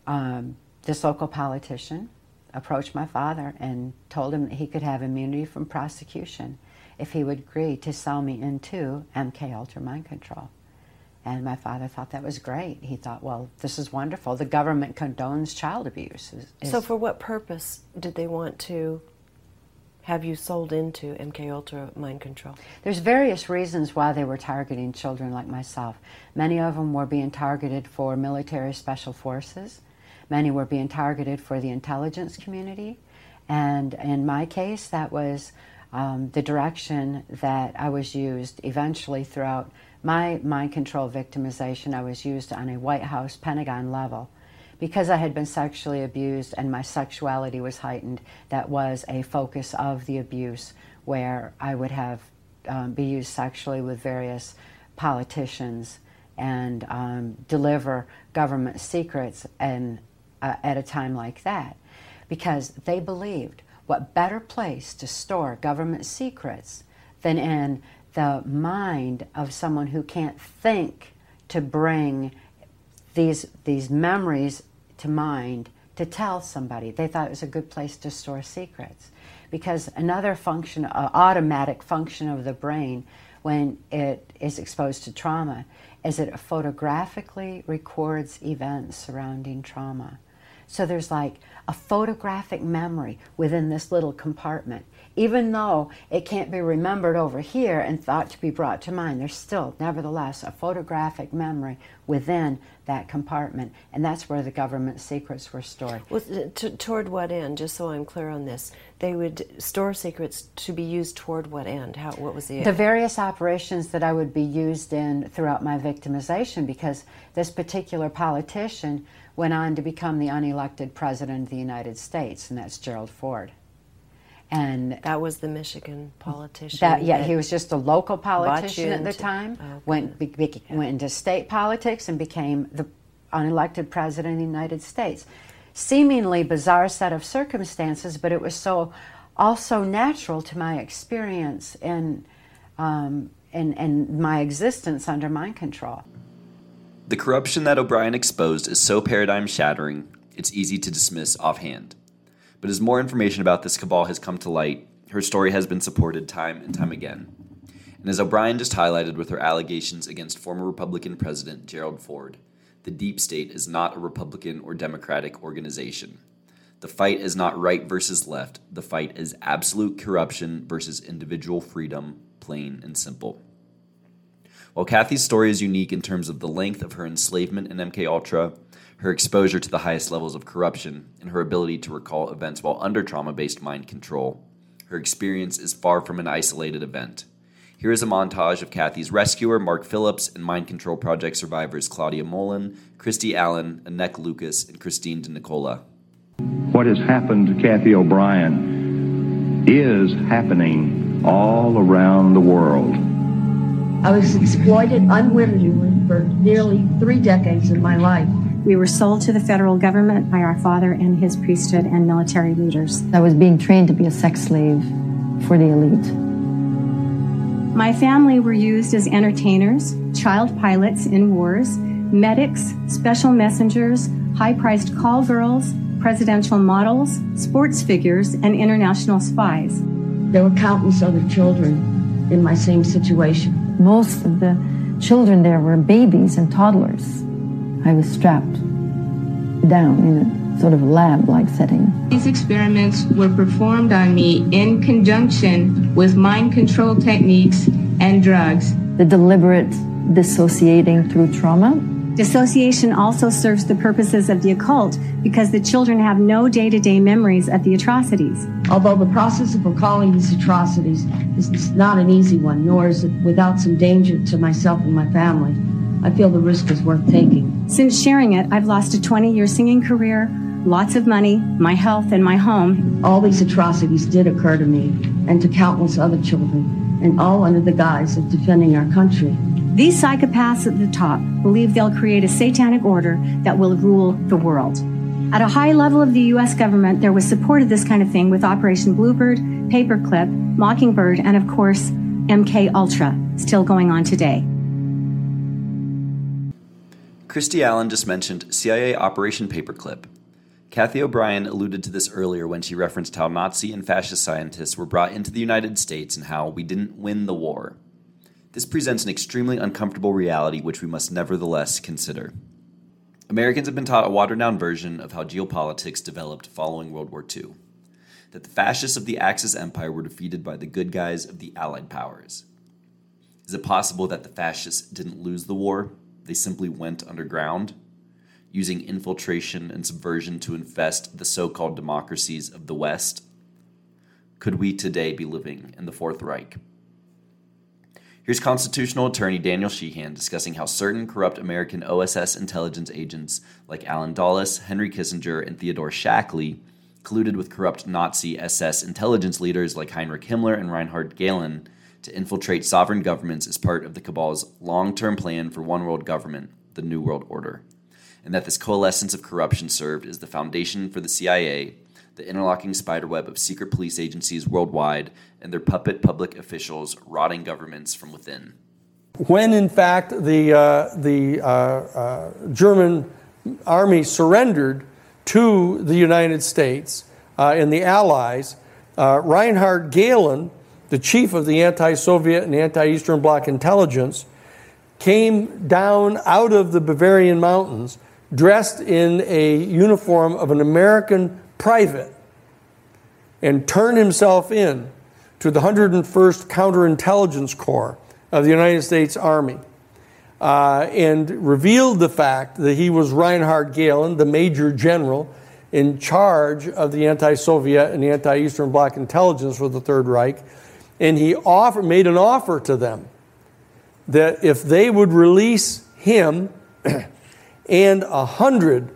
um, this local politician approached my father and told him that he could have immunity from prosecution if he would agree to sell me into MK Ultra Mind Control. And my father thought that was great. He thought, well, this is wonderful. The government condones child abuse. Is, so, for what purpose did they want to have you sold into MK Ultra mind control? There's various reasons why they were targeting children like myself. Many of them were being targeted for military special forces. Many were being targeted for the intelligence community. And in my case, that was um, the direction that I was used eventually throughout my mind control victimization, I was used on a White House Pentagon level. Because I had been sexually abused and my sexuality was heightened, that was a focus of the abuse where I would have um, be used sexually with various politicians and um, deliver government secrets and uh, at a time like that. Because they believed what better place to store government secrets than in the mind of someone who can't think to bring these, these memories to mind to tell somebody. They thought it was a good place to store secrets. Because another function, uh, automatic function of the brain when it is exposed to trauma is it photographically records events surrounding trauma. So there's like a photographic memory within this little compartment even though it can't be remembered over here and thought to be brought to mind, there's still, nevertheless, a photographic memory within that compartment, and that's where the government secrets were stored. Well, toward what end? Just so I'm clear on this, they would store secrets to be used toward what end? How? What was the? The various operations that I would be used in throughout my victimization, because this particular politician went on to become the unelected president of the United States, and that's Gerald Ford and that was the Michigan politician. That, yeah, that he was just a local politician at the time. Oh, went be, be, yeah. went into state politics and became the unelected president of the United States. Seemingly bizarre set of circumstances, but it was so also natural to my experience and um, and, and my existence under mind control. The corruption that O'Brien exposed is so paradigm shattering, it's easy to dismiss offhand. But as more information about this cabal has come to light, her story has been supported time and time again. And as O'Brien just highlighted with her allegations against former Republican President Gerald Ford, the deep state is not a Republican or Democratic organization. The fight is not right versus left. The fight is absolute corruption versus individual freedom, plain and simple. While Cathy's story is unique in terms of the length of her enslavement in MK Ultra, her exposure to the highest levels of corruption, and her ability to recall events while under trauma based mind control. her experience is far from an isolated event. Here is a montage of Cathy's rescuer, Mark Phillips, and Mind Control Project survivors Claudia Mullen, Christy Allen, Annette Lucas, and Christine DeNicola. What has happened to Cathy O'Brien is happening all around the world. I was exploited unwittingly for nearly three decades of my life. We were sold to the federal government by our father and his priesthood and military leaders. I was being trained to be a sex slave for the elite. My family were used as entertainers, child pilots in wars, medics, special messengers, high priced call girls, presidential models, sports figures, and international spies. There were countless other children in my same situation. Most of the children there were babies and toddlers. I was strapped down in a sort of lab like setting. These experiments were performed on me in conjunction with mind control techniques and drugs. The deliberate dissociating through trauma. Dissociation also serves the purposes of the occult because the children have no day to day memories of the atrocities. Although the process of recalling these atrocities is not an easy one, nor is it without some danger to myself and my family, I feel the risk is worth taking. Since sharing it, I've lost a 20 year singing career, lots of money, my health, and my home. All these atrocities did occur to me and to countless other children, and all under the guise of defending our country. These psychopaths at the top believe they'll create a satanic order that will rule the world. At a high level of the U.S. government, there was support of this kind of thing with Operation Bluebird, Paperclip, Mockingbird, and of course, MK Ultra, still going on today. Christy Allen just mentioned CIA Operation Paperclip. Cathy O'Brien alluded to this earlier when she referenced how Nazi and fascist scientists were brought into the United States and how we didn't win the war. This presents an extremely uncomfortable reality which we must nevertheless consider. Americans have been taught a watered down version of how geopolitics developed following World War II that the fascists of the Axis empire were defeated by the good guys of the Allied powers. Is it possible that the fascists didn't lose the war? They simply went underground, using infiltration and subversion to infest the so called democracies of the West? Could we today be living in the Fourth Reich? Here's constitutional attorney Daniel Sheehan discussing how certain corrupt American OSS intelligence agents like Allen Dulles, Henry Kissinger, and Theodore Shackley colluded with corrupt Nazi SS intelligence leaders like Heinrich Himmler and Reinhard Gehlen to infiltrate sovereign governments as part of the cabal's long term plan for one world government, the New World Order, and that this coalescence of corruption served as the foundation for the CIA, the interlocking spiderweb of secret police agencies worldwide, and their puppet public officials rotting governments from within. When in fact the, uh, the uh, uh, German army surrendered to the United States uh, and the Allies, uh, Reinhard Gehlen the chief of the anti Soviet and anti Eastern Bloc intelligence, came down out of the Bavarian mountains dressed in a uniform of an American private and turned himself in to the 101st Counterintelligence Corps of the United States Army uh, and revealed the fact that he was Reinhard Gehlen, the Major General in charge of the anti Soviet and anti Eastern Bloc intelligence for the Third Reich and he offered, made an offer to them that if they would release him and a hundred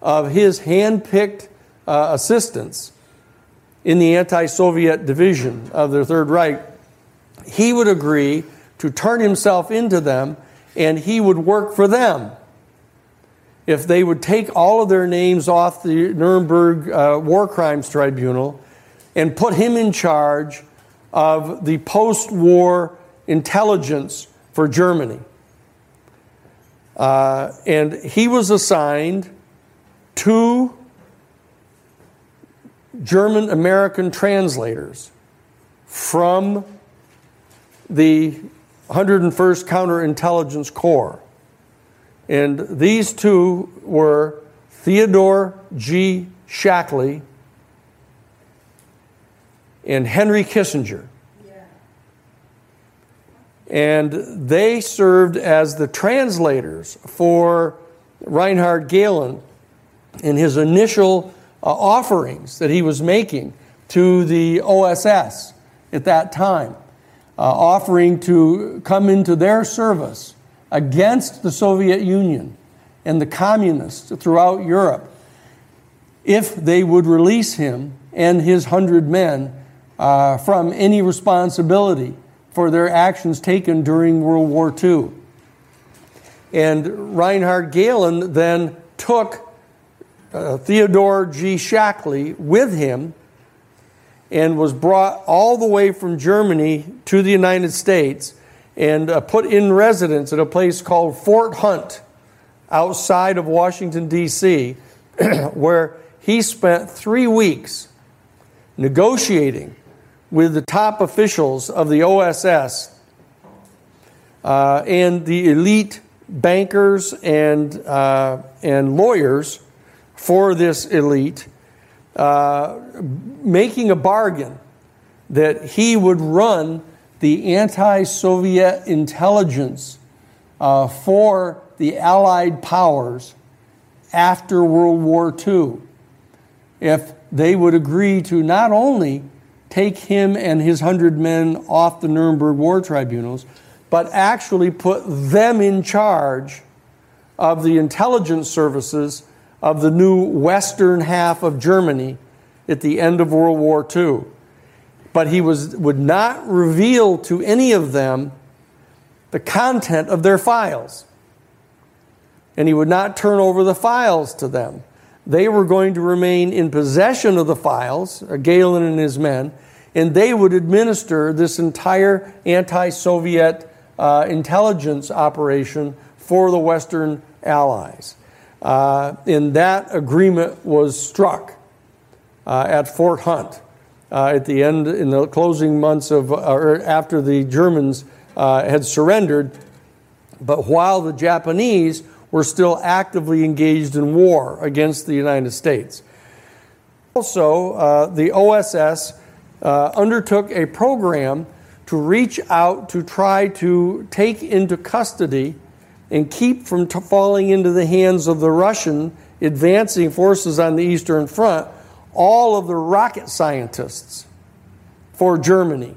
of his hand-picked uh, assistants in the anti-Soviet division of the Third Reich, he would agree to turn himself into them and he would work for them. If they would take all of their names off the Nuremberg uh, War Crimes Tribunal and put him in charge of the post war intelligence for Germany. Uh, and he was assigned two German American translators from the 101st Counterintelligence Corps. And these two were Theodore G. Shackley and Henry Kissinger. And they served as the translators for Reinhard Gehlen in his initial uh, offerings that he was making to the OSS at that time, uh, offering to come into their service against the Soviet Union and the communists throughout Europe if they would release him and his hundred men uh, from any responsibility for their actions taken during World War II. And Reinhard Gehlen then took uh, Theodore G. Shackley with him and was brought all the way from Germany to the United States and uh, put in residence at a place called Fort Hunt outside of Washington, D.C., where he spent three weeks negotiating with the top officials of the OSS uh, and the elite bankers and, uh, and lawyers for this elite, uh, making a bargain that he would run the anti Soviet intelligence uh, for the Allied powers after World War II if they would agree to not only take him and his hundred men off the Nuremberg war tribunals, but actually put them in charge of the intelligence services of the new western half of Germany at the end of World War II. But he was, would not reveal to any of them the content of their files. And he would not turn over the files to them. They were going to remain in possession of the files, Gehlen and his men, and they would administer this entire anti Soviet uh, intelligence operation for the Western Allies. Uh, and that agreement was struck uh, at Fort Hunt uh, at the end, in the closing months of, or after the Germans uh, had surrendered, but while the Japanese were still actively engaged in war against the United States. Also, uh, the OSS uh, undertook a program to reach out to try to take into custody and keep from t- falling into the hands of the Russian advancing forces on the Eastern Front all of the rocket scientists for Germany.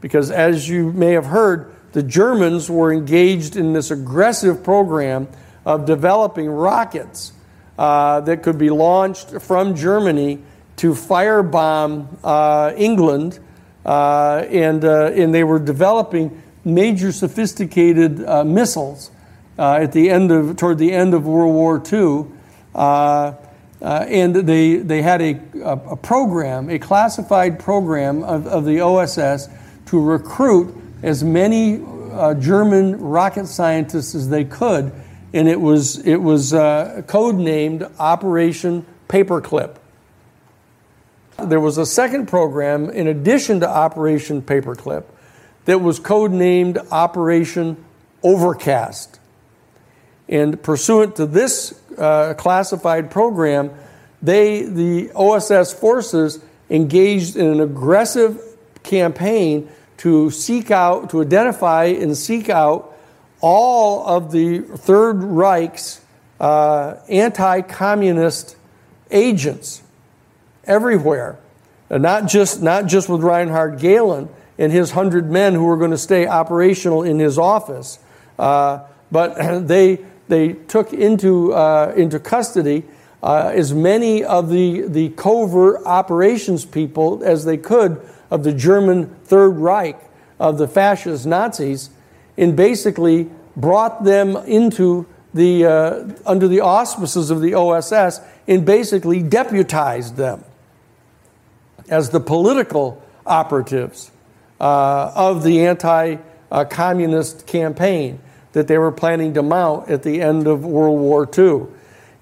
Because as you may have heard, the Germans were engaged in this aggressive program of developing rockets uh, that could be launched from Germany to firebomb uh, England. Uh, and, uh, and they were developing major sophisticated uh, missiles uh, at the end of, toward the end of World War II. and they, they had a, a, program, a classified program of, of the OSS to recruit as many German rocket scientists as they could and it was, it was uh, codenamed Operation Paperclip. There was a second program in addition to Operation Paperclip that was codenamed Operation Overcast. And pursuant to this uh, classified program, they, the OSS forces, engaged in an aggressive campaign to seek out, to identify and seek out all of the Third Reich's uh, anti communist agents everywhere. And not just, not just with Reinhard Gehlen and his hundred men who were going to stay operational in his office, uh, but they, they took into, uh, into custody uh, as many of the, the covert operations people as they could of the German Third Reich, of the fascist Nazis, and basically brought them into the, uh, under the auspices of the OSS and basically deputized them as the political operatives uh, of the anti communist campaign that they were planning to mount at the end of World War II.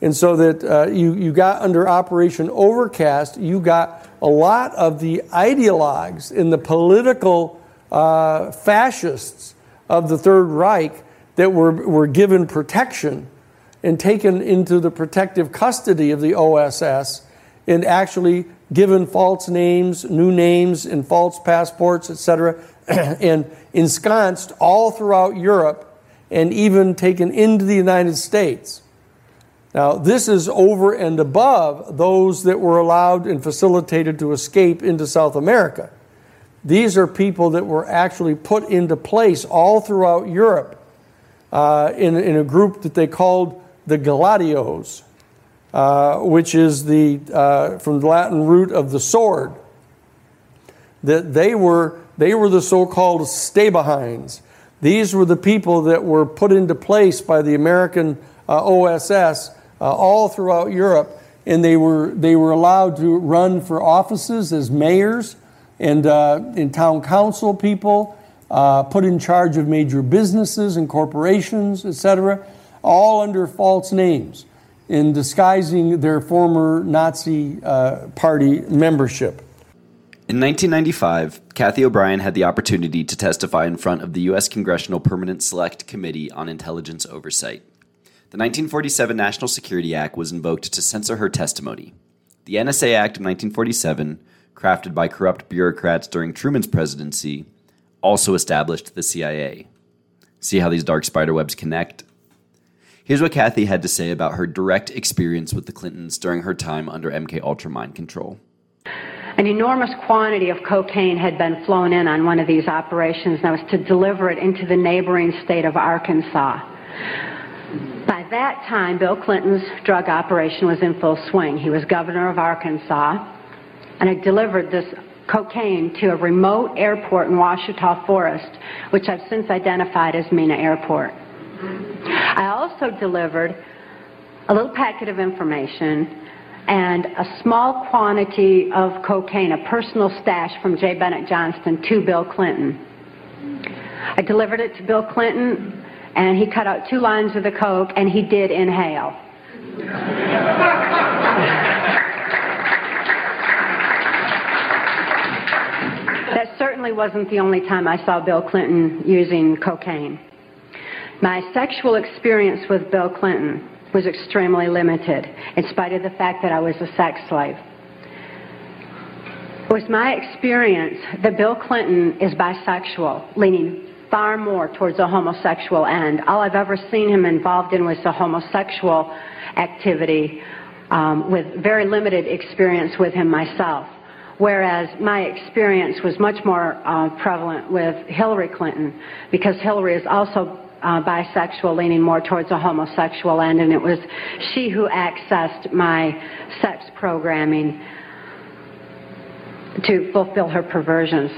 And so that uh, you, you got under Operation Overcast, you got a lot of the ideologues and the political uh, fascists of the Third Reich that were, were given protection and taken into the protective custody of the OSS and actually given false names, new names, and false passports, etc., and ensconced all throughout Europe and even taken into the United States. Now, this is over and above those that were allowed and facilitated to escape into South America. These are people that were actually put into place all throughout Europe uh, in, in a group that they called the Gladios, uh, which is the, uh, from the Latin root of the sword. That they were, they were the so called stay behinds. These were the people that were put into place by the American uh, OSS uh, all throughout Europe, and they were, they were allowed to run for offices as mayors and uh, in town council people, uh, put in charge of major businesses and corporations, etc., all under false names in disguising their former Nazi uh, party membership. In 1995, Cathy O'Brien had the opportunity to testify in front of the U.S. Congressional Permanent Select Committee on Intelligence Oversight. The 1947 National Security Act was invoked to censor her testimony. The NSA Act of 1947, crafted by corrupt bureaucrats during Truman's presidency, also established the CIA. See how these dark spiderwebs connect? Here's what Cathy had to say about her direct experience with the Clintons during her time under MK Ultra mind control. An enormous quantity of cocaine had been flown in on one of these operations, and that was to deliver it into the neighboring state of Arkansas. By that time, Bill Clinton's drug operation was in full swing. He was governor of Arkansas and had delivered this cocaine to a remote airport in Ouachita Forest, which I've since identified as Mena Airport. I also delivered a little packet of information and a small quantity of cocaine, a personal stash from J. Bennett Johnston to Bill Clinton. I delivered it to Bill Clinton and he cut out two lines of the Coke, and he did inhale. that certainly wasn't the only time I saw Bill Clinton using cocaine. My sexual experience with Bill Clinton was extremely limited, in spite of the fact that I was a sex slave. It was my experience that Bill Clinton is bisexual, leaning far more towards a homosexual end. All I've ever seen him involved in was a homosexual activity um, with very limited experience with him myself. Whereas my experience was much more uh, prevalent with Hillary Clinton because Hillary is also uh, bisexual, leaning more towards a homosexual end, and it was she who accessed my sex programming to fulfill her perversions.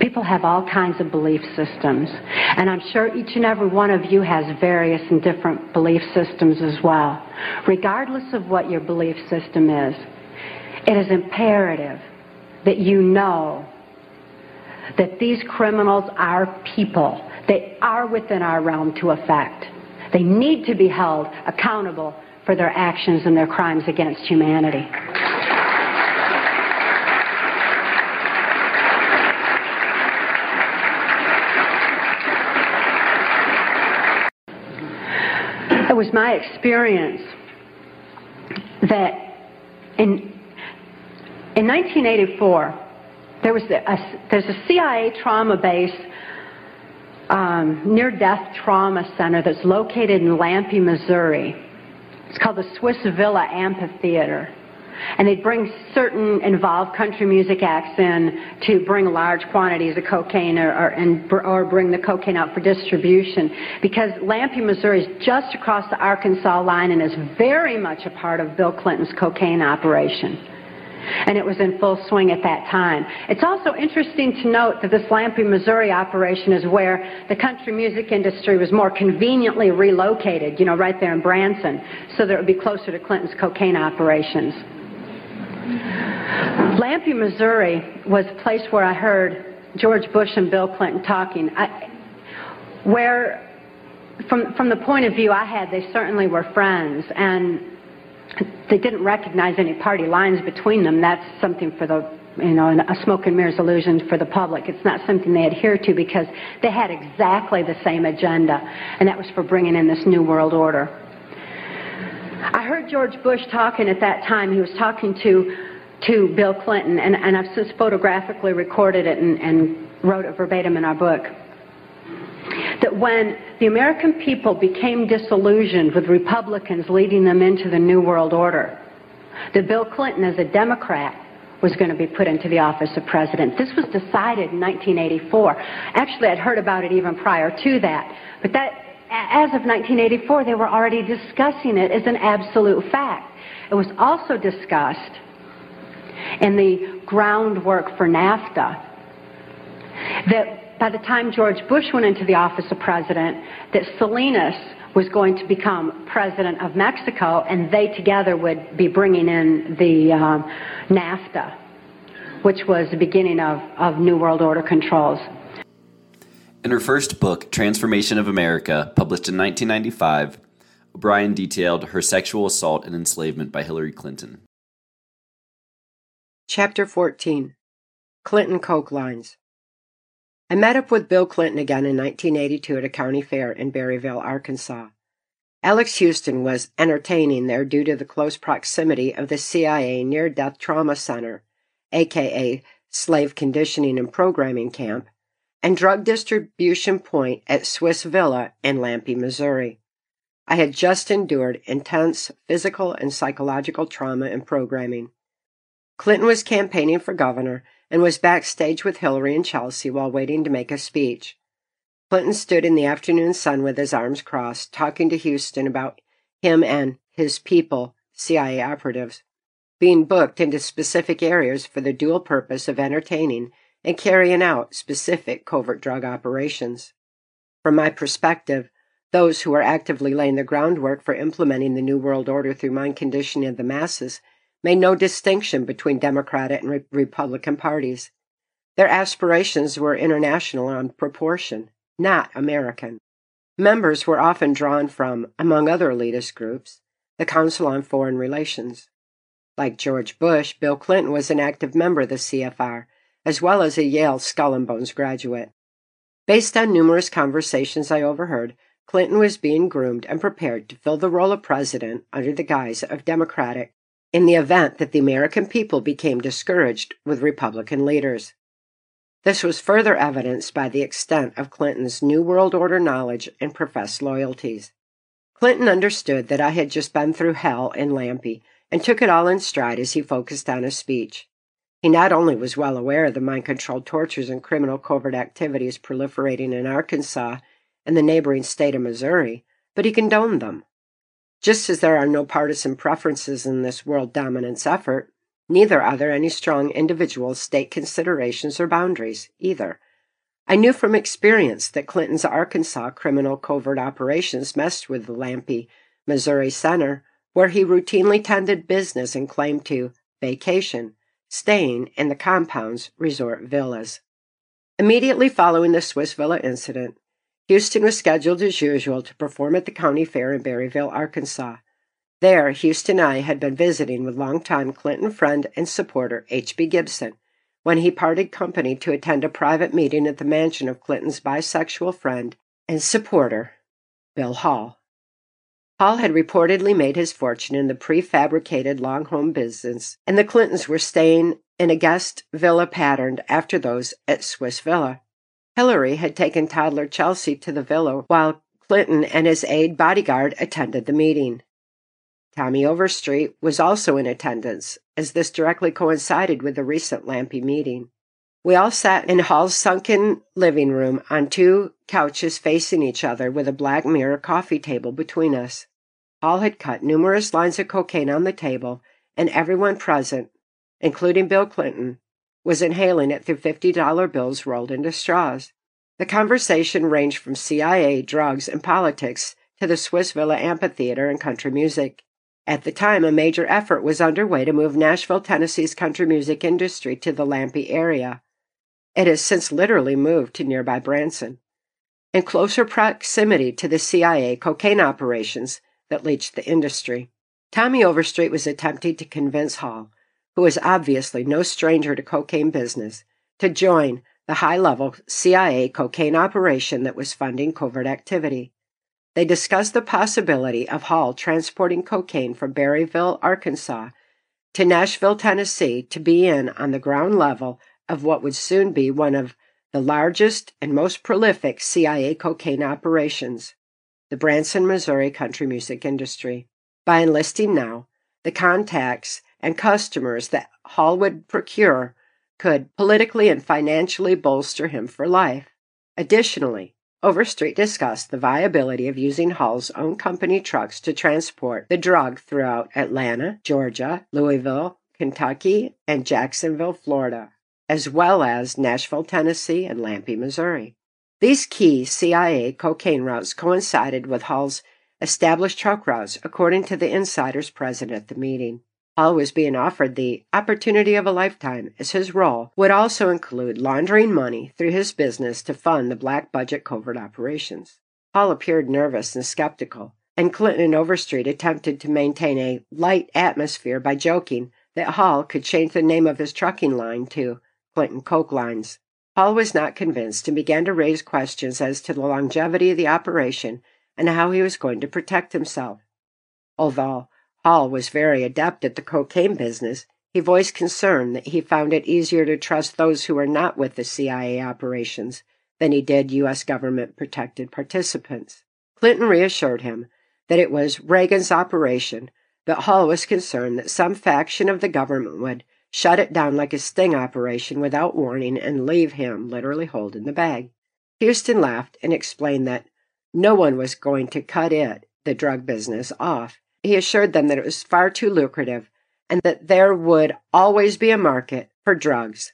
People have all kinds of belief systems. And I'm sure each and every one of you has various and different belief systems as well. Regardless of what your belief system is, it is imperative that you know that these criminals are people. They are within our realm to affect. They need to be held accountable for their actions and their crimes against humanity. Was my experience that in, in 1984, there was a, there's a CIA trauma base um, near death trauma center that's located in Lampe, Missouri. It's called the Swiss Villa Amphitheater and they'd bring certain involved country music acts in to bring large quantities of cocaine or, or, and, or bring the cocaine out for distribution because Lampe, Missouri is just across the Arkansas line and is very much a part of Bill Clinton's cocaine operation and it was in full swing at that time. It's also interesting to note that this Lampe, Missouri operation is where the country music industry was more conveniently relocated, you know, right there in Branson, so that it would be closer to Clinton's cocaine operations. Lampe, Missouri was a place where I heard George Bush and Bill Clinton talking. I, where, from, from the point of view I had, they certainly were friends, and they didn't recognize any party lines between them. That's something for the, you know, a smoke and mirrors illusion for the public. It's not something they adhere to because they had exactly the same agenda, and that was for bringing in this new world order. I heard George Bush talking at that time. He was talking to to Bill Clinton, and, and I've since photographically recorded it and, and wrote it verbatim in our book. That when the American people became disillusioned with Republicans leading them into the New World Order, that Bill Clinton, as a Democrat, was going to be put into the office of president. This was decided in 1984. Actually, I'd heard about it even prior to that. But that, as of 1984, they were already discussing it as an absolute fact. It was also discussed in the groundwork for NAFTA that by the time George Bush went into the office of president, that Salinas was going to become president of Mexico, and they together would be bringing in the um, NAFTA, which was the beginning of, of New World Order controls. In her first book, Transformation of America, published in 1995, O'Brien detailed her sexual assault and enslavement by Hillary Clinton. Chapter 14 Clinton Coke Lines I met up with Bill Clinton again in 1982 at a county fair in Berryville, Arkansas. Alex Houston was entertaining there due to the close proximity of the CIA Near Death Trauma Center, aka Slave Conditioning and Programming Camp, and Drug Distribution Point at Swiss Villa in Lampe, Missouri. I had just endured intense physical and psychological trauma and programming. Clinton was campaigning for governor and was backstage with Hillary and Chelsea while waiting to make a speech. Clinton stood in the afternoon sun with his arms crossed, talking to Houston about him and his people, CIA operatives, being booked into specific areas for the dual purpose of entertaining and carrying out specific covert drug operations. From my perspective, those who are actively laying the groundwork for implementing the New World Order through mind conditioning of the masses made no distinction between Democratic and Re- Republican parties. Their aspirations were international on proportion, not American. Members were often drawn from, among other elitist groups, the Council on Foreign Relations. Like George Bush, Bill Clinton was an active member of the CFR, as well as a Yale Skull and Bones graduate. Based on numerous conversations I overheard, Clinton was being groomed and prepared to fill the role of president under the guise of Democratic in the event that the American people became discouraged with Republican leaders. This was further evidenced by the extent of Clinton's New World Order knowledge and professed loyalties. Clinton understood that I had just been through hell in Lampe and took it all in stride as he focused on his speech. He not only was well aware of the mind controlled tortures and criminal covert activities proliferating in Arkansas and the neighboring state of Missouri, but he condoned them. Just as there are no partisan preferences in this world dominance effort, neither are there any strong individual state considerations or boundaries, either. I knew from experience that Clinton's Arkansas criminal covert operations messed with the Lampe, Missouri Center, where he routinely tended business and claimed to vacation, staying in the compound's resort villas. Immediately following the Swiss Villa incident, Houston was scheduled as usual to perform at the county fair in Berryville, Arkansas. There, Houston and I had been visiting with longtime Clinton friend and supporter H.B. Gibson when he parted company to attend a private meeting at the mansion of Clinton's bisexual friend and supporter, Bill Hall. Hall had reportedly made his fortune in the prefabricated long home business, and the Clintons were staying in a guest villa patterned after those at Swiss Villa. Hillary had taken toddler Chelsea to the villa while Clinton and his aide bodyguard attended the meeting. Tommy Overstreet was also in attendance, as this directly coincided with the recent Lampe meeting. We all sat in Hall's sunken living room on two couches facing each other with a black mirror coffee table between us. Hall had cut numerous lines of cocaine on the table, and everyone present, including Bill Clinton, was inhaling it through $50 bills rolled into straws. The conversation ranged from CIA, drugs, and politics to the Swiss Villa Amphitheater and country music. At the time, a major effort was underway to move Nashville, Tennessee's country music industry to the Lampe area. It has since literally moved to nearby Branson. In closer proximity to the CIA cocaine operations that leached the industry, Tommy Overstreet was attempting to convince Hall who was obviously no stranger to cocaine business, to join the high level CIA cocaine operation that was funding covert activity. They discussed the possibility of Hall transporting cocaine from Berryville, Arkansas, to Nashville, Tennessee, to be in on the ground level of what would soon be one of the largest and most prolific CIA cocaine operations, the Branson, Missouri country music industry. By enlisting now, the contacts and customers that Hall would procure could politically and financially bolster him for life. Additionally, Overstreet discussed the viability of using Hall's own company trucks to transport the drug throughout Atlanta, Georgia, Louisville, Kentucky, and Jacksonville, Florida, as well as Nashville, Tennessee, and Lampe, Missouri. These key CIA cocaine routes coincided with Hall's established truck routes, according to the insiders present at the meeting. Hall was being offered the opportunity of a lifetime, as his role would also include laundering money through his business to fund the black budget covert operations. Hall appeared nervous and skeptical, and Clinton and Overstreet attempted to maintain a light atmosphere by joking that Hall could change the name of his trucking line to Clinton Coke Lines. Hall was not convinced and began to raise questions as to the longevity of the operation and how he was going to protect himself. Although Hall was very adept at the cocaine business, he voiced concern that he found it easier to trust those who were not with the CIA operations than he did U.S. government protected participants. Clinton reassured him that it was Reagan's operation, but Hall was concerned that some faction of the government would shut it down like a sting operation without warning and leave him literally holding the bag. Houston laughed and explained that no one was going to cut it, the drug business, off he assured them that it was far too lucrative and that there would always be a market for drugs,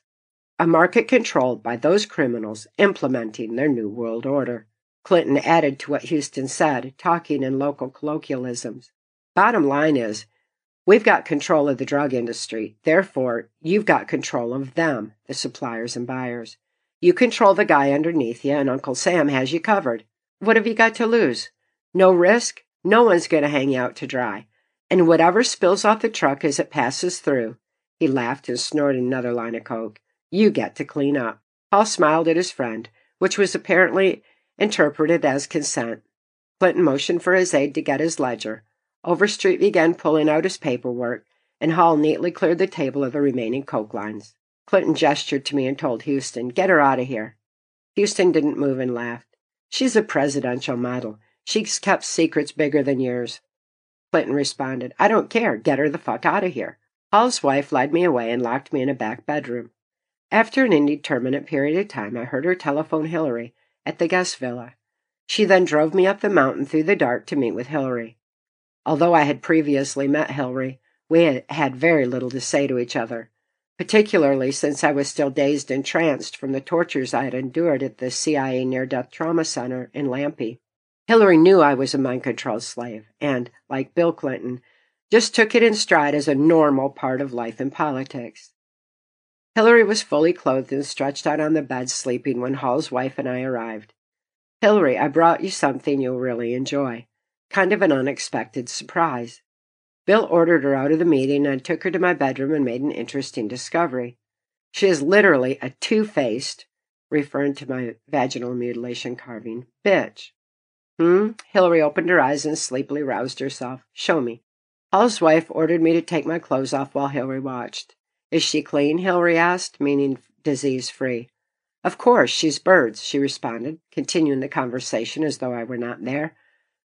a market controlled by those criminals implementing their New World Order. Clinton added to what Houston said, talking in local colloquialisms. Bottom line is, we've got control of the drug industry. Therefore, you've got control of them, the suppliers and buyers. You control the guy underneath you, and Uncle Sam has you covered. What have you got to lose? No risk? No one's going to hang you out to dry. And whatever spills off the truck as it passes through, he laughed and snorted another line of coke, you get to clean up. Paul smiled at his friend, which was apparently interpreted as consent. Clinton motioned for his aide to get his ledger. Overstreet began pulling out his paperwork, and Hall neatly cleared the table of the remaining coke lines. Clinton gestured to me and told Houston, Get her out of here. Houston didn't move and laughed. She's a presidential model. She's kept secrets bigger than yours. Clinton responded, I don't care. Get her the fuck out of here. Hall's wife led me away and locked me in a back bedroom. After an indeterminate period of time, I heard her telephone Hillary at the guest villa. She then drove me up the mountain through the dark to meet with Hillary. Although I had previously met Hillary, we had very little to say to each other, particularly since I was still dazed and tranced from the tortures I had endured at the CIA Near Death Trauma Center in Lampe. Hillary knew I was a mind control slave and, like Bill Clinton, just took it in stride as a normal part of life in politics. Hillary was fully clothed and stretched out on the bed sleeping when Hall's wife and I arrived. Hillary, I brought you something you'll really enjoy. Kind of an unexpected surprise. Bill ordered her out of the meeting and took her to my bedroom and made an interesting discovery. She is literally a two faced, referring to my vaginal mutilation carving, bitch. Hmm? Hillary opened her eyes and sleepily roused herself. Show me. Hall's wife ordered me to take my clothes off while Hillary watched. Is she clean? Hillary asked, meaning disease free. Of course, she's Byrd's, she responded, continuing the conversation as though I were not there.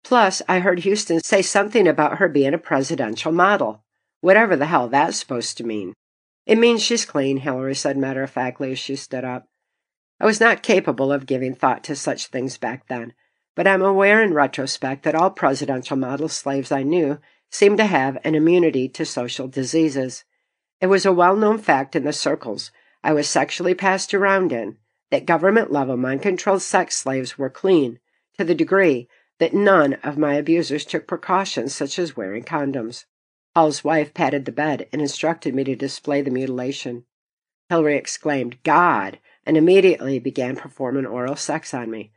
Plus, I heard Houston say something about her being a presidential model. Whatever the hell that's supposed to mean. It means she's clean, Hillary said matter of factly as she stood up. I was not capable of giving thought to such things back then but I'm aware in retrospect that all presidential model slaves I knew seemed to have an immunity to social diseases. It was a well known fact in the circles I was sexually passed around in that government level mind controlled sex slaves were clean to the degree that none of my abusers took precautions such as wearing condoms. Hall's wife patted the bed and instructed me to display the mutilation. Hillary exclaimed, God, and immediately began performing oral sex on me.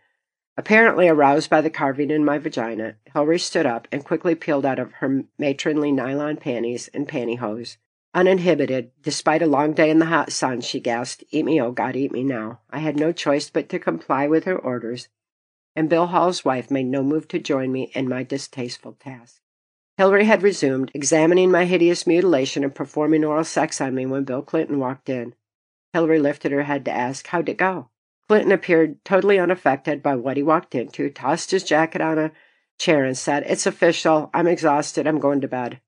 Apparently aroused by the carving in my vagina, Hillary stood up and quickly peeled out of her matronly nylon panties and pantyhose. Uninhibited, despite a long day in the hot sun, she gasped, Eat me, oh God, eat me now. I had no choice but to comply with her orders, and Bill Hall's wife made no move to join me in my distasteful task. Hillary had resumed examining my hideous mutilation and performing oral sex on me when Bill Clinton walked in. Hillary lifted her head to ask, How'd it go? Clinton appeared totally unaffected by what he walked into, tossed his jacket on a chair, and said, It's official. I'm exhausted. I'm going to bed.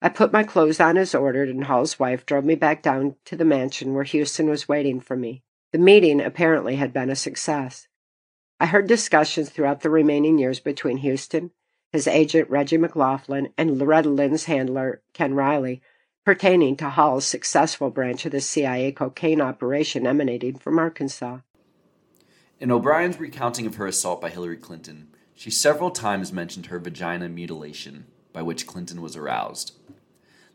I put my clothes on as ordered, and Hall's wife drove me back down to the mansion where Houston was waiting for me. The meeting apparently had been a success. I heard discussions throughout the remaining years between Houston, his agent Reggie McLaughlin, and Loretta Lynn's handler Ken Riley pertaining to Hall's successful branch of the CIA cocaine operation emanating from Arkansas. In O'Brien's recounting of her assault by Hillary Clinton, she several times mentioned her vagina mutilation, by which Clinton was aroused.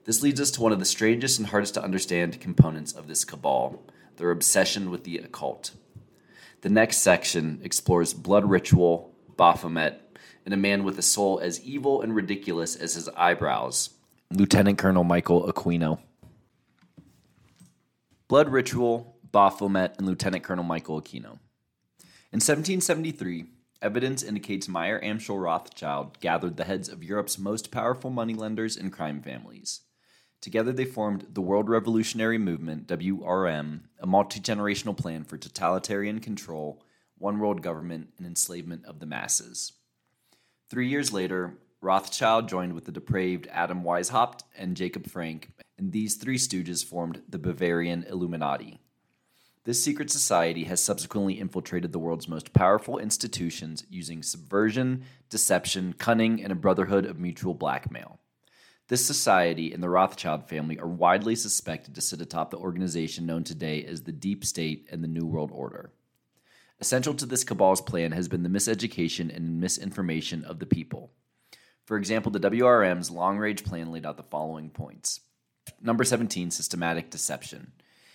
This leads us to one of the strangest and hardest to understand components of this cabal their obsession with the occult. The next section explores blood ritual, Baphomet, and a man with a soul as evil and ridiculous as his eyebrows, Lieutenant Colonel Michael Aquino. Blood Ritual, Baphomet, and Lieutenant Colonel Michael Aquino. In 1773, evidence indicates Meyer Amschel Rothschild gathered the heads of Europe's most powerful moneylenders and crime families. Together, they formed the World Revolutionary Movement, WRM, a multi generational plan for totalitarian control, one world government, and enslavement of the masses. Three years later, Rothschild joined with the depraved Adam Weishaupt and Jacob Frank, and these three stooges formed the Bavarian Illuminati. This secret society has subsequently infiltrated the world's most powerful institutions using subversion, deception, cunning, and a brotherhood of mutual blackmail. This society and the Rothschild family are widely suspected to sit atop the organization known today as the Deep State and the New World Order. Essential to this cabal's plan has been the miseducation and misinformation of the people. For example, the WRM's long range plan laid out the following points. Number 17, systematic deception.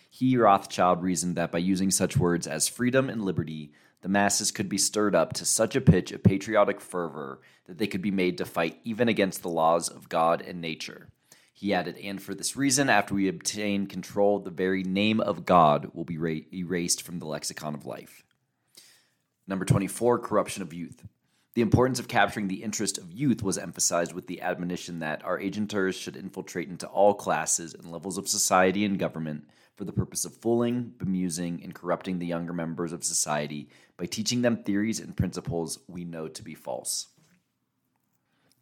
He, Rothschild, reasoned that by using such words as freedom and liberty, the masses could be stirred up to such a pitch of patriotic fervor that they could be made to fight even against the laws of God and nature. He added, and for this reason, after we obtain control, the very name of God will be ra- erased from the lexicon of life. Number 24, corruption of youth. The importance of capturing the interest of youth was emphasized with the admonition that our agenters should infiltrate into all classes and levels of society and government for the purpose of fooling, bemusing, and corrupting the younger members of society by teaching them theories and principles we know to be false.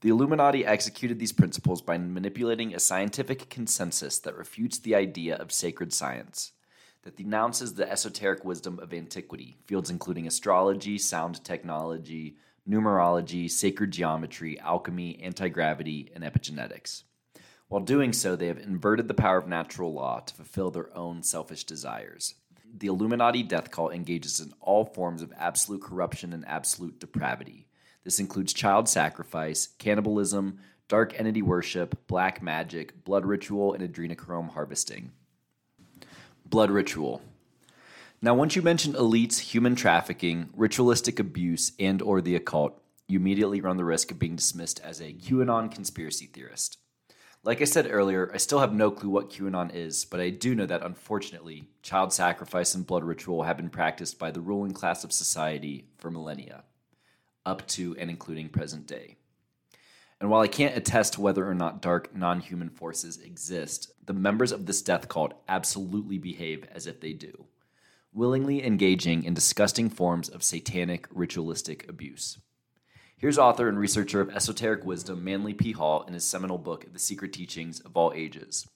The Illuminati executed these principles by manipulating a scientific consensus that refutes the idea of sacred science, that denounces the esoteric wisdom of antiquity, fields including astrology, sound technology, numerology, sacred geometry, alchemy, anti gravity, and epigenetics. While doing so, they have inverted the power of natural law to fulfill their own selfish desires. The Illuminati death cult engages in all forms of absolute corruption and absolute depravity. This includes child sacrifice, cannibalism, dark entity worship, black magic, blood ritual, and adrenochrome harvesting. Blood ritual. Now, once you mention elites, human trafficking, ritualistic abuse, and or the occult, you immediately run the risk of being dismissed as a QAnon conspiracy theorist. Like I said earlier, I still have no clue what QAnon is, but I do know that unfortunately, child sacrifice and blood ritual have been practiced by the ruling class of society for millennia, up to and including present day. And while I can't attest whether or not dark non human forces exist, the members of this death cult absolutely behave as if they do willingly engaging in disgusting forms of satanic ritualistic abuse. Here's author and researcher of esoteric wisdom Manly P. Hall in his seminal book, The Secret Teachings of All Ages.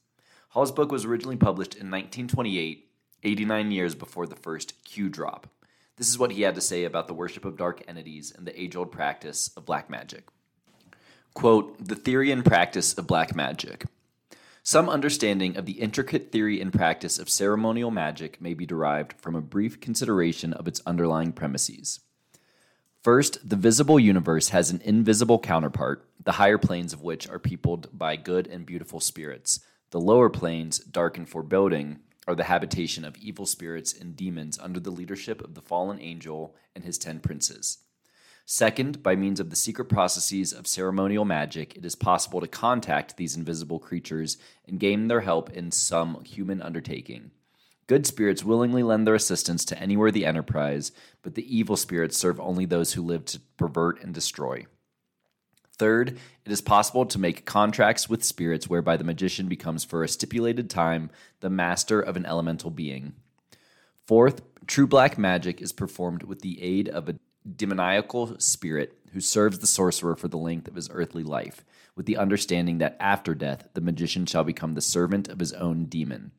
Hall's book was originally published in 1928, 89 years before the first Q drop. This is what he had to say about the worship of dark entities and the age old practice of black magic. Quote, the theory and practice of black magic. Some understanding of the intricate theory and practice of ceremonial magic may be derived from a brief consideration of its underlying premises. First, the visible universe has an invisible counterpart, the higher planes of which are peopled by good and beautiful spirits. The lower planes, dark and foreboding, are the habitation of evil spirits and demons under the leadership of the fallen angel and his ten princes. Second, by means of the secret processes of ceremonial magic, it is possible to contact these invisible creatures and gain their help in some human undertaking. Good spirits willingly lend their assistance to any worthy enterprise, but the evil spirits serve only those who live to pervert and destroy. Third, it is possible to make contracts with spirits whereby the magician becomes for a stipulated time the master of an elemental being. Fourth, true black magic is performed with the aid of a demoniacal spirit who serves the sorcerer for the length of his earthly life, with the understanding that after death the magician shall become the servant of his own demon.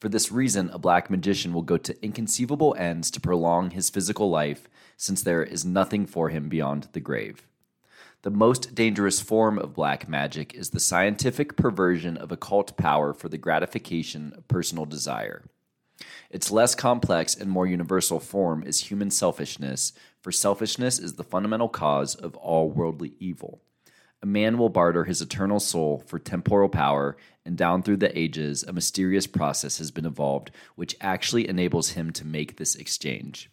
For this reason, a black magician will go to inconceivable ends to prolong his physical life, since there is nothing for him beyond the grave. The most dangerous form of black magic is the scientific perversion of occult power for the gratification of personal desire. Its less complex and more universal form is human selfishness, for selfishness is the fundamental cause of all worldly evil. A man will barter his eternal soul for temporal power, and down through the ages, a mysterious process has been evolved which actually enables him to make this exchange.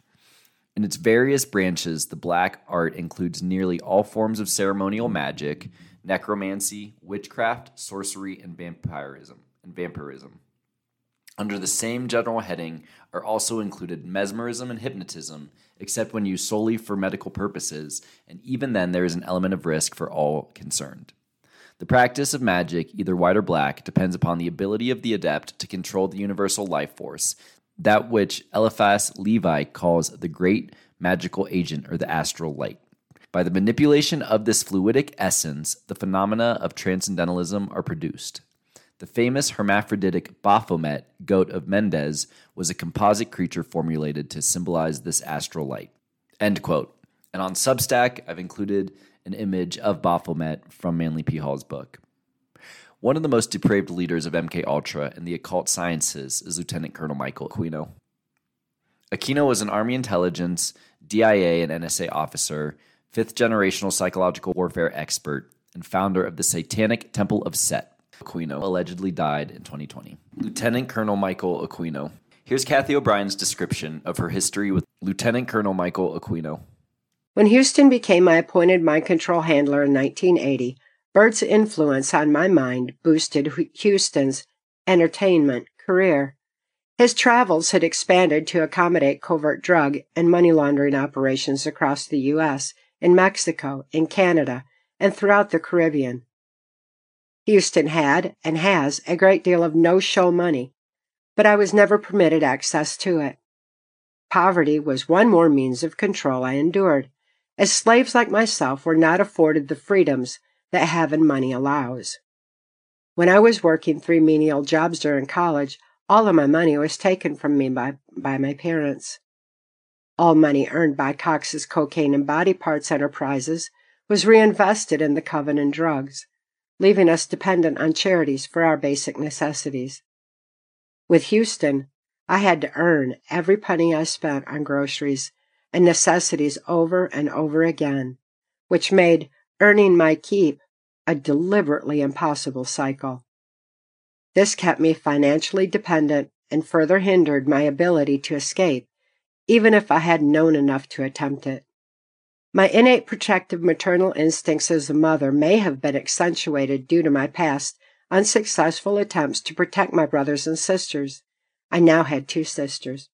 In its various branches, the black art includes nearly all forms of ceremonial magic, necromancy, witchcraft, sorcery, and vampirism. And vampirism. Under the same general heading are also included mesmerism and hypnotism, except when used solely for medical purposes, and even then there is an element of risk for all concerned. The practice of magic, either white or black, depends upon the ability of the adept to control the universal life force, that which Eliphas Levi calls the great magical agent or the astral light. By the manipulation of this fluidic essence, the phenomena of transcendentalism are produced. The famous hermaphroditic Baphomet, goat of Mendes, was a composite creature formulated to symbolize this astral light. End quote. And on Substack, I've included an image of Baphomet from Manly P. Hall's book. One of the most depraved leaders of MK Ultra and the occult sciences is Lieutenant Colonel Michael Aquino. Aquino was an Army intelligence, DIA, and NSA officer, fifth generational psychological warfare expert, and founder of the Satanic Temple of Set. Aquino allegedly died in 2020. Lieutenant Colonel Michael Aquino. Here's Cathy O'Brien's description of her history with Lieutenant Colonel Michael Aquino. When Houston became my appointed mind control handler in 1980, Byrd's influence on my mind boosted Houston's entertainment career. His travels had expanded to accommodate covert drug and money laundering operations across the U.S., in Mexico, in Canada, and throughout the Caribbean. Houston had and has a great deal of no show money, but I was never permitted access to it. Poverty was one more means of control I endured, as slaves like myself were not afforded the freedoms that having money allows. When I was working three menial jobs during college, all of my money was taken from me by, by my parents. All money earned by Cox's cocaine and body parts enterprises was reinvested in the Covenant drugs leaving us dependent on charities for our basic necessities. With Houston, I had to earn every penny I spent on groceries and necessities over and over again, which made earning my keep a deliberately impossible cycle. This kept me financially dependent and further hindered my ability to escape, even if I had known enough to attempt it. My innate protective maternal instincts as a mother may have been accentuated due to my past unsuccessful attempts to protect my brothers and sisters. I now had two sisters.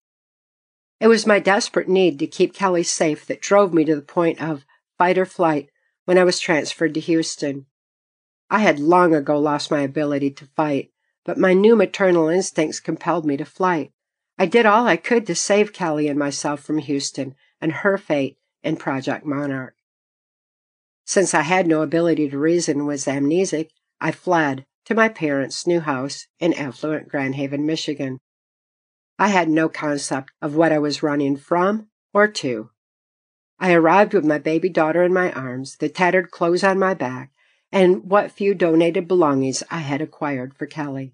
It was my desperate need to keep Kelly safe that drove me to the point of fight or flight when I was transferred to Houston. I had long ago lost my ability to fight, but my new maternal instincts compelled me to flight. I did all I could to save Kelly and myself from Houston and her fate in Project Monarch. Since I had no ability to reason and was amnesic, I fled to my parents' new house in affluent Grand Haven, Michigan. I had no concept of what I was running from or to. I arrived with my baby daughter in my arms, the tattered clothes on my back, and what few donated belongings I had acquired for Kelly.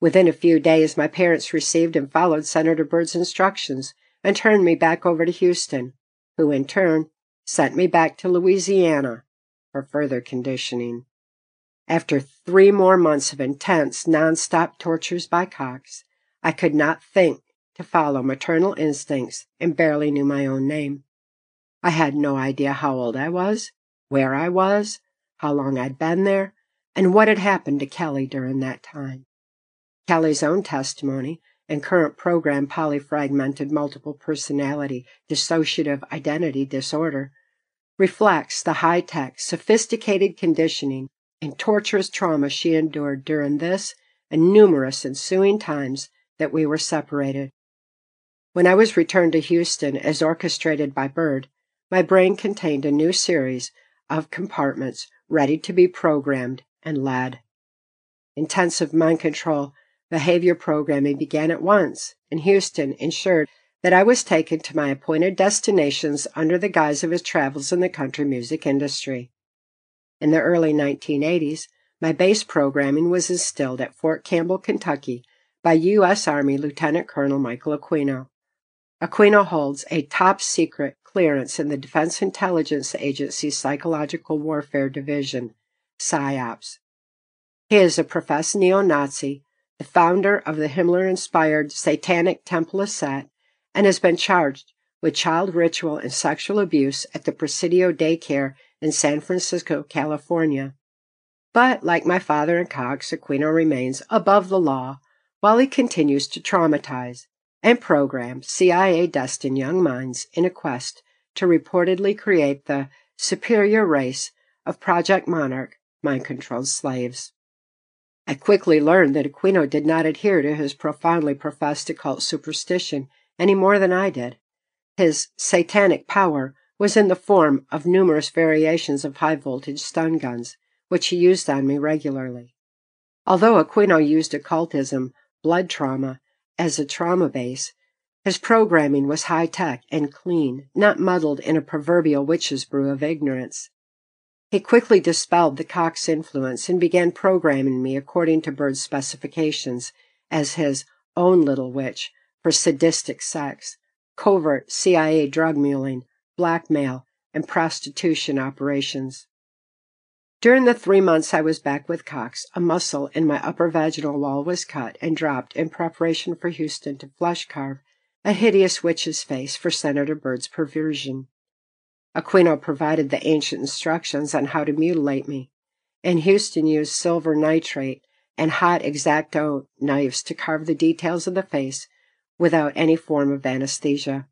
Within a few days, my parents received and followed Senator Byrd's instructions and turned me back over to Houston, who in turn sent me back to Louisiana for further conditioning. After three more months of intense, nonstop tortures by Cox, I could not think to follow maternal instincts and barely knew my own name. I had no idea how old I was, where I was, how long I'd been there, and what had happened to Kelly during that time. Kelly's own testimony and current program polyfragmented multiple personality dissociative identity disorder reflects the high tech, sophisticated conditioning and torturous trauma she endured during this and numerous ensuing times that we were separated. When I was returned to Houston as orchestrated by Byrd, my brain contained a new series of compartments ready to be programmed and led. Intensive mind control behavior programming began at once, and Houston ensured that I was taken to my appointed destinations under the guise of his travels in the country music industry. In the early 1980s, my base programming was instilled at Fort Campbell, Kentucky by U.S. Army Lieutenant Colonel Michael Aquino. Aquino holds a top secret clearance in the Defense Intelligence Agency's Psychological Warfare Division, PSYOPS. He is a professed neo Nazi, the founder of the Himmler inspired Satanic Temple of Set, and has been charged with child ritual and sexual abuse at the Presidio Daycare in San Francisco, California. But, like my father and Cox, Aquino remains above the law while he continues to traumatize and program CIA destined young minds in a quest to reportedly create the superior race of Project Monarch mind controlled slaves. I quickly learned that Aquino did not adhere to his profoundly professed occult superstition any more than I did. His satanic power was in the form of numerous variations of high voltage stun guns, which he used on me regularly. Although Aquino used occultism, blood trauma, as a trauma base, his programming was high tech and clean, not muddled in a proverbial witch's brew of ignorance. He quickly dispelled the Cox influence and began programming me according to Byrd's specifications as his own little witch for sadistic sex, covert CIA drug muling, blackmail, and prostitution operations. During the three months I was back with Cox, a muscle in my upper vaginal wall was cut and dropped in preparation for Houston to flesh carve a hideous witch's face for Senator Byrd's perversion. Aquino provided the ancient instructions on how to mutilate me, and Houston used silver nitrate and hot X-Acto knives to carve the details of the face without any form of anesthesia.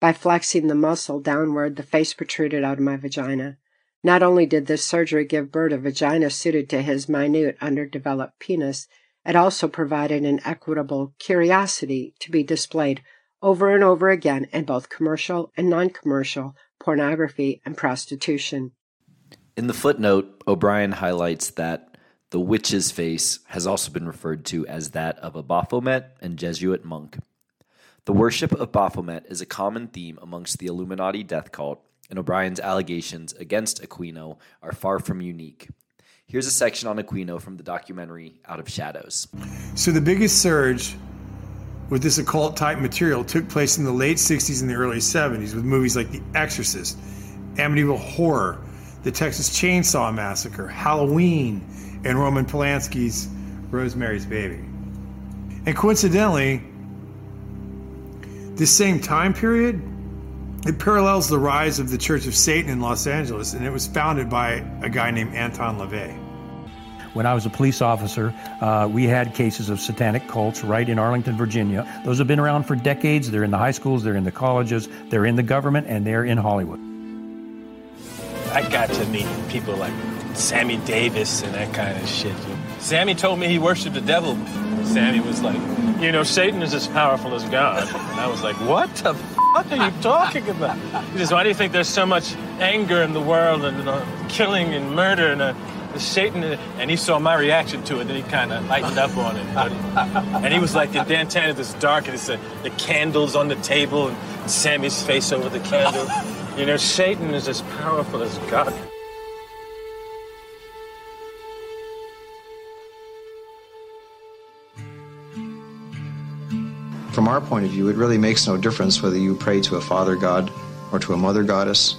By flexing the muscle downward, the face protruded out of my vagina. Not only did this surgery give Byrd a vagina suited to his minute, underdeveloped penis, it also provided an equitable curiosity to be displayed over and over again in both commercial and non commercial pornography and prostitution. In the footnote, O'Brien highlights that the witch's face has also been referred to as that of a Baphomet and Jesuit monk. The worship of Baphomet is a common theme amongst the Illuminati death cult, and O'Brien's allegations against Aquino are far from unique. Here's a section on Aquino from the documentary Out of Shadows. So, the biggest surge with this occult type material took place in the late 60s and the early 70s with movies like The Exorcist, Amityville Horror, The Texas Chainsaw Massacre, Halloween, and Roman Polanski's Rosemary's Baby. And coincidentally, this same time period, it parallels the rise of the Church of Satan in Los Angeles, and it was founded by a guy named Anton LaVey. When I was a police officer, uh, we had cases of satanic cults right in Arlington, Virginia. Those have been around for decades. They're in the high schools, they're in the colleges, they're in the government, and they're in Hollywood. I got to meet people like Sammy Davis and that kind of shit. Sammy told me he worshiped the devil. Sammy was like, you know, Satan is as powerful as God. And I was like, what the fuck are you talking about? He says, why do you think there's so much anger in the world and uh, killing and murder and uh, Satan, and he saw my reaction to it, and he kind of lightened up on it. and he was like, the Dan Tanner is dark, and it's the, the candles on the table, and Sammy's face over the candle. You know, Satan is as powerful as God. From our point of view, it really makes no difference whether you pray to a father god or to a mother goddess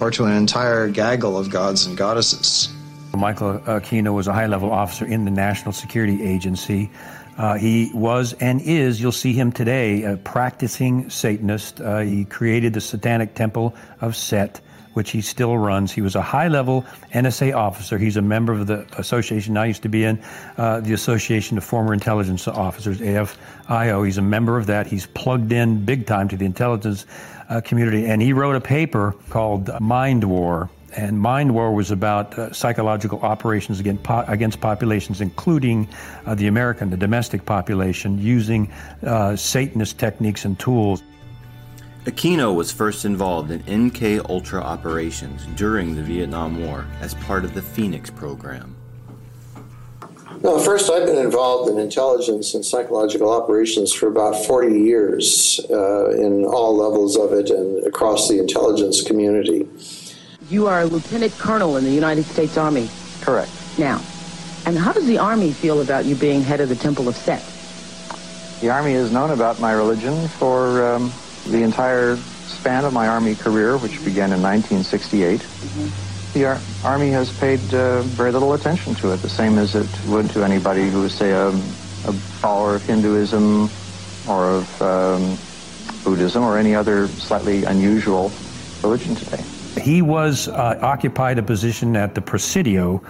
or to an entire gaggle of gods and goddesses. Michael Aquino was a high level officer in the National Security Agency. Uh, he was and is, you'll see him today, a practicing Satanist. Uh, he created the Satanic Temple of Set, which he still runs. He was a high level NSA officer. He's a member of the association I used to be in, uh, the Association of Former Intelligence Officers, AFIO. He's a member of that. He's plugged in big time to the intelligence uh, community. And he wrote a paper called Mind War And Mind War was about uh, psychological operations against, po- against populations, including uh, the American, the domestic population, using uh, Satanist techniques and tools. Aquino was first involved in MK Ultra operations during the Vietnam War as part of the Phoenix program. No, first, I've been involved in intelligence and psychological operations for about 40 years uh, in all levels of it and across the intelligence community. You are a lieutenant colonel in the United States Army. Correct. Now, and how does the Army feel about you being head of the Temple of Set? The Army has known about my religion for um, the entire span of my Army career, which began in 1968. The Ar- Army has paid uh, very little attention to it, the same as it would to anybody who is, say, a, a follower of Hinduism or of um, Buddhism or any other slightly unusual religion today. He was uh, occupied a position at the Presidio,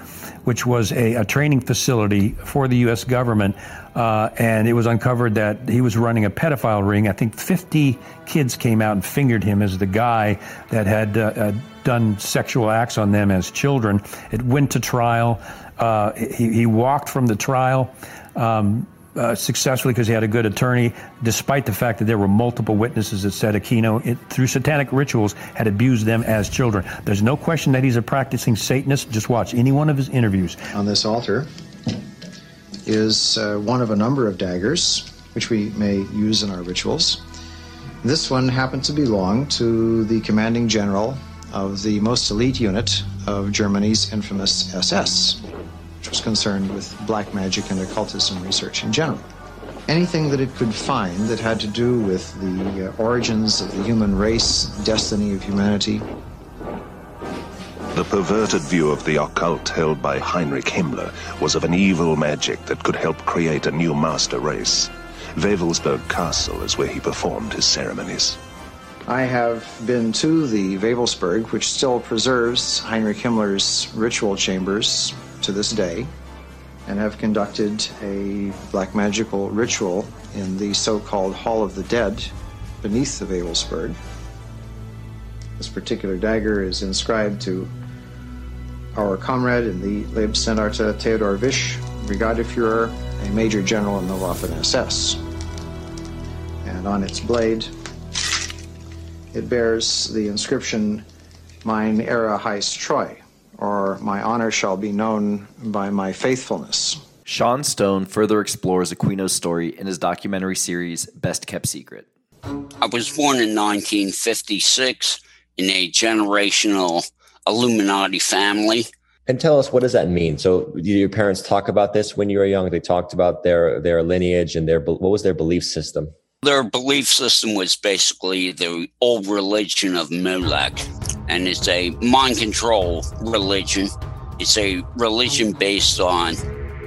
which was a, a training facility for the U.S. government, uh, and it was uncovered that he was running a pedophile ring. I think 50 kids came out and fingered him as the guy that had uh, uh, done sexual acts on them as children. It went to trial. Uh, he, he walked from the trial. Um, uh, successfully because he had a good attorney, despite the fact that there were multiple witnesses that said Aquino, it, through satanic rituals, had abused them as children. There's no question that he's a practicing Satanist. Just watch any one of his interviews. On this altar is uh, one of a number of daggers which we may use in our rituals. This one happened to belong to the commanding general of the most elite unit of Germany's infamous SS, was concerned with black magic and occultism research in general. Anything that it could find that had to do with the uh, origins of the human race, destiny of humanity, The perverted view of the occult held by Heinrich Himmler was of an evil magic that could help create a new master race. Wewelsburg Castle is where he performed his ceremonies. I have been to the Wewelsburg, which still preserves Heinrich Himmler's ritual chambers to this day, and have conducted a black magical ritual in the so called Hall of the Dead beneath the Wewelsburg. This particular dagger is inscribed to our comrade in the Leibstandarte Theodor Wisch, Brigadefuhrer, a major general in the Waffen SS. And on its blade, it bears the inscription, Mein Ehre heißt Treu, or My honor shall be known by my faithfulness. Sean Stone further explores Aquino's story in his documentary series Best Kept Secret. I was born in 1956 in a generational Illuminati family. And tell us what does that mean? So, did your parents talk about this when you were young? They talked about their their lineage and their what was their belief system? Their belief system was basically the old religion of Molech, and it's a mind control religion. It's a religion based on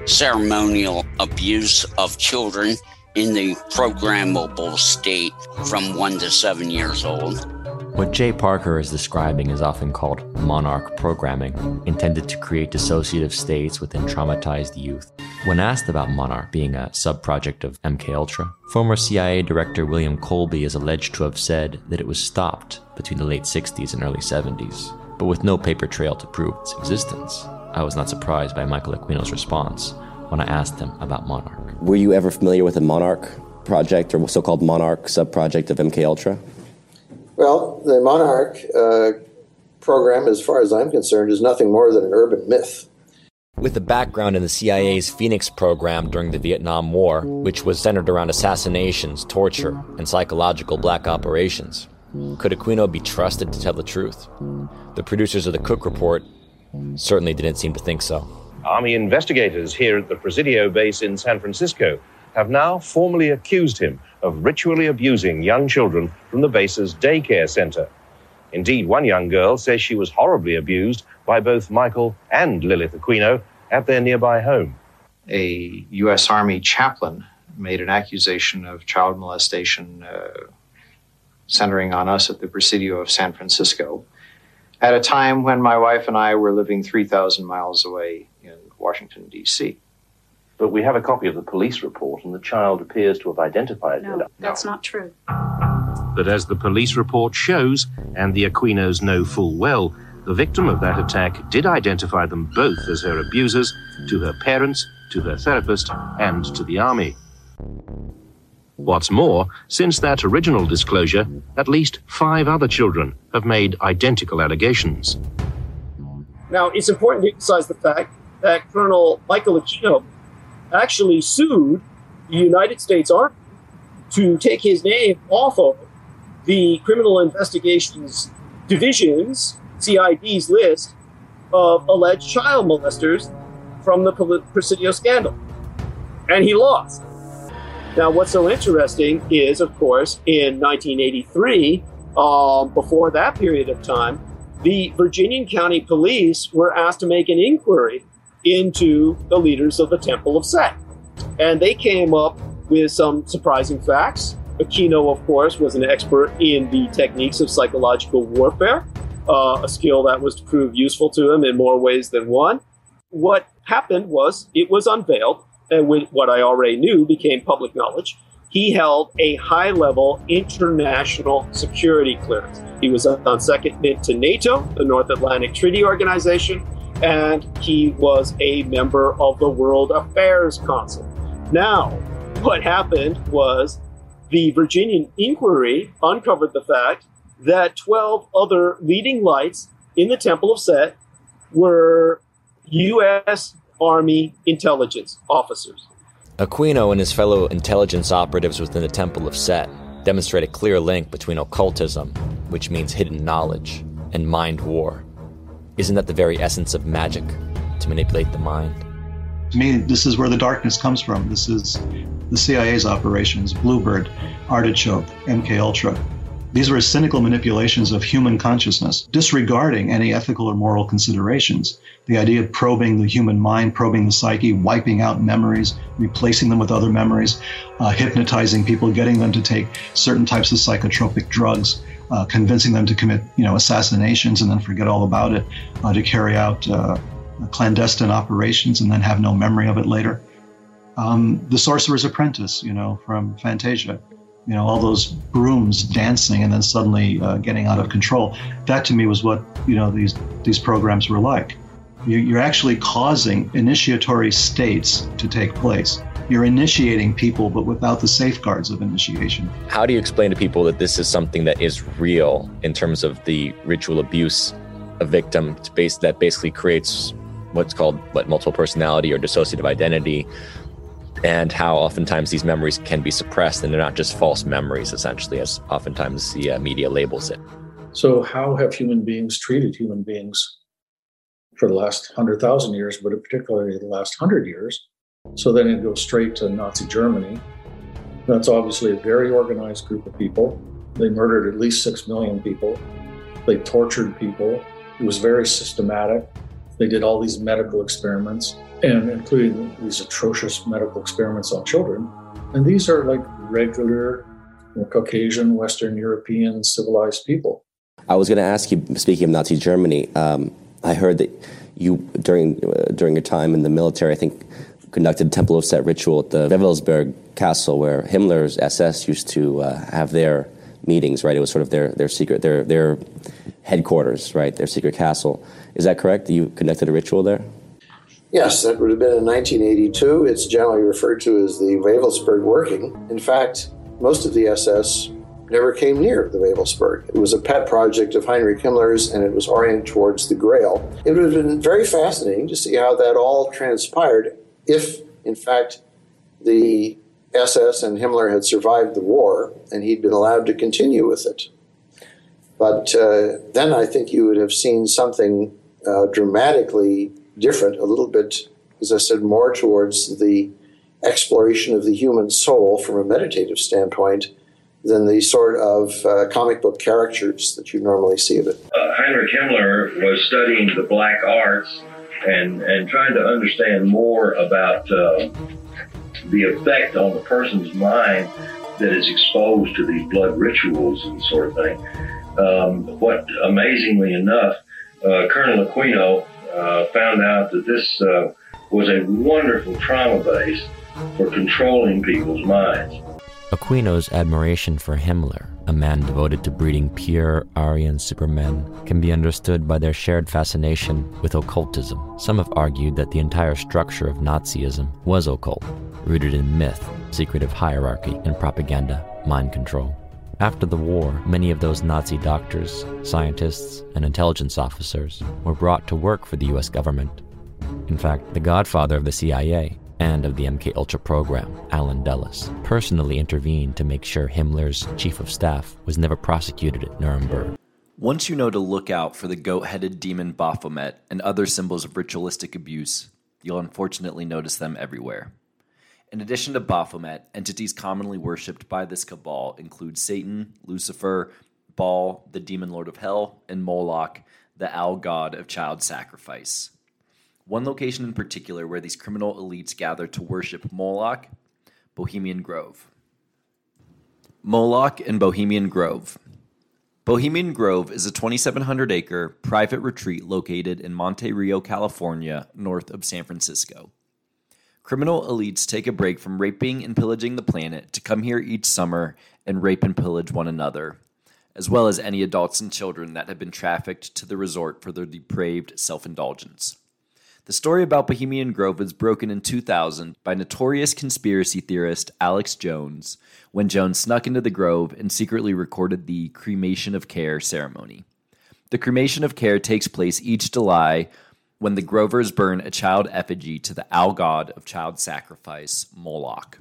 ceremonial abuse of children in the programmable state from one to seven years old. What Jay Parker is describing is often called monarch programming, intended to create dissociative states within traumatized youth. When asked about Monarch being a subproject of MKUltra, former CIA Director William Colby is alleged to have said that it was stopped between the late 60s and early 70s, but with no paper trail to prove its existence. I was not surprised by Michael Aquino's response when I asked him about Monarch. Were you ever familiar with the Monarch project or so-called Monarch subproject of MKUltra? Well, the Monarch uh, program, as far as I'm concerned, is nothing more than an urban myth. With a background in the CIA's Phoenix program during the Vietnam War, which was centered around assassinations, torture, and psychological black operations, could Aquino be trusted to tell the truth? The producers of the Cook Report certainly didn't seem to think so. Army investigators here at the Presidio base in San Francisco have now formally accused him of ritually abusing young children from the base's daycare center. Indeed, one young girl says she was horribly abused by both Michael and Lilith Aquino at their nearby home. A U.S. Army chaplain made an accusation of child molestation uh, centering on us at the Presidio of San Francisco at a time when my wife and I were living 3,000 miles away in Washington, D.C. But we have a copy of the police report, and the child appears to have identified them. No, that's not true. But as the police report shows, and the Aquinos know full well, the victim of that attack did identify them both as her abusers to her parents, to her therapist, and to the army. What's more, since that original disclosure, at least five other children have made identical allegations. Now, it's important to emphasize the fact that Colonel Michael Aquino actually sued the United States Army to take his name off of the Criminal Investigations Division's CID's list of alleged child molesters from the Presidio scandal. And he lost. Now, what's so interesting is, of course, in 1983, um, before that period of time, the Virginian County Police were asked to make an inquiry into the leaders of the Temple of Set. And they came up with some surprising facts. Aquino, of course, was an expert in the techniques of psychological warfare, uh, a skill that was to prove useful to him in more ways than one. What happened was it was unveiled, and what I already knew became public knowledge. He held a high level international security clearance. He was on second mint to NATO, the North Atlantic Treaty Organization, and he was a member of the World Affairs Council. Now, what happened was the Virginian inquiry uncovered the fact that 12 other leading lights in the Temple of Set were U.S. Army intelligence officers. Aquino and his fellow intelligence operatives within the Temple of Set demonstrate a clear link between occultism, which means hidden knowledge, and mind war. Isn't that the very essence of magic, to manipulate the mind? To me, this is where the darkness comes from. This is the CIA's operations, Bluebird, Artichoke, MK Ultra. These were cynical manipulations of human consciousness, disregarding any ethical or moral considerations. The idea of probing the human mind, probing the psyche, wiping out memories, replacing them with other memories, uh, hypnotizing people, getting them to take certain types of psychotropic drugs, uh, convincing them to commit, you know, assassinations and then forget all about it, uh, to carry out uh, clandestine operations and then have no memory of it later. Um, the Sorcerer's Apprentice, you know, from Fantasia, you know, all those brooms dancing and then suddenly uh, getting out of control. That to me was what you know these these programs were like. You're actually causing initiatory states to take place. You're initiating people, but without the safeguards of initiation. How do you explain to people that this is something that is real in terms of the ritual abuse a victim that basically creates what's called what multiple personality or dissociative identity? And how oftentimes these memories can be suppressed and they're not just false memories essentially as oftentimes the uh, media labels it. So how have human beings treated human beings for the last 100000 years but particularly the last 100 years so then it goes straight to nazi germany. That's obviously a very organized group of people. They murdered at least 6 million people. They tortured people. It was very systematic. They did all these medical experiments, and including these atrocious medical experiments on children. And these are like regular you know, Caucasian, Western European, civilized people. I was going to ask you, speaking of Nazi Germany, um, I heard that you, during, uh, during your time in the military, I think, conducted a Temple of Set ritual at the Wewelsburg Castle, where Himmler's SS used to uh, have their meetings, right? It was sort of their, their secret, their, their headquarters, right? Their secret castle. Is that correct? You conducted a ritual there? Yes, that would have been in 1982. It's generally referred to as the Wewelsburg working. In fact, most of the SS never came near the Wewelsburg. It was a pet project of Heinrich Himmler's and it was oriented towards the Grail. It would have been very fascinating to see how that all transpired if, in fact, the SS and Himmler had survived the war and he'd been allowed to continue with it. But uh, then I think you would have seen something uh, dramatically different, a little bit, as I said, more towards the exploration of the human soul from a meditative standpoint than the sort of uh, comic book characters that you normally see of it. Uh, Heinrich Himmler was studying the black arts and, and trying to understand more about uh, the effect on the person's mind that is exposed to these blood rituals and sort of thing. Um, what amazingly enough, uh, Colonel Aquino uh, found out that this was a wonderful trauma base for controlling people's minds. Aquino's admiration for Himmler, a man devoted to breeding pure Aryan supermen, can be understood by their shared fascination with occultism. Some have argued that the entire structure of Nazism was occult, rooted in myth, secretive hierarchy, and propaganda, mind control. After the war, many of those Nazi doctors, scientists, and intelligence officers were brought to work for the US government. In fact, the godfather of the CIA and of the MK Ultra program, Allen Dulles, personally intervened to make sure Himmler's chief of staff was never prosecuted at Nuremberg. Once you know to look out for the goat headed demon Baphomet and other symbols of ritualistic abuse, you'll unfortunately notice them everywhere. In addition to Baphomet, entities commonly worshipped by this cabal include Satan, Lucifer, Baal, the demon lord of hell, and Moloch, the owl god of child sacrifice. One location in particular where these criminal elites gather to worship Moloch, Bohemian Grove. Moloch and Bohemian Grove. Bohemian Grove is a 2,700 acre private retreat located in Monte Rio, California, north of San Francisco. Criminal elites take a break from raping and pillaging the planet to come here each summer and rape and pillage one another, as well as any adults and children that have been trafficked to the resort for their depraved self indulgence. The story about Bohemian Grove was broken in 2000 by notorious conspiracy theorist Alex Jones when Jones snuck into the grove and secretly recorded the Cremation of Care ceremony. The Cremation of Care takes place each July when the Grovers burn a child effigy to the owl god of child sacrifice, Moloch.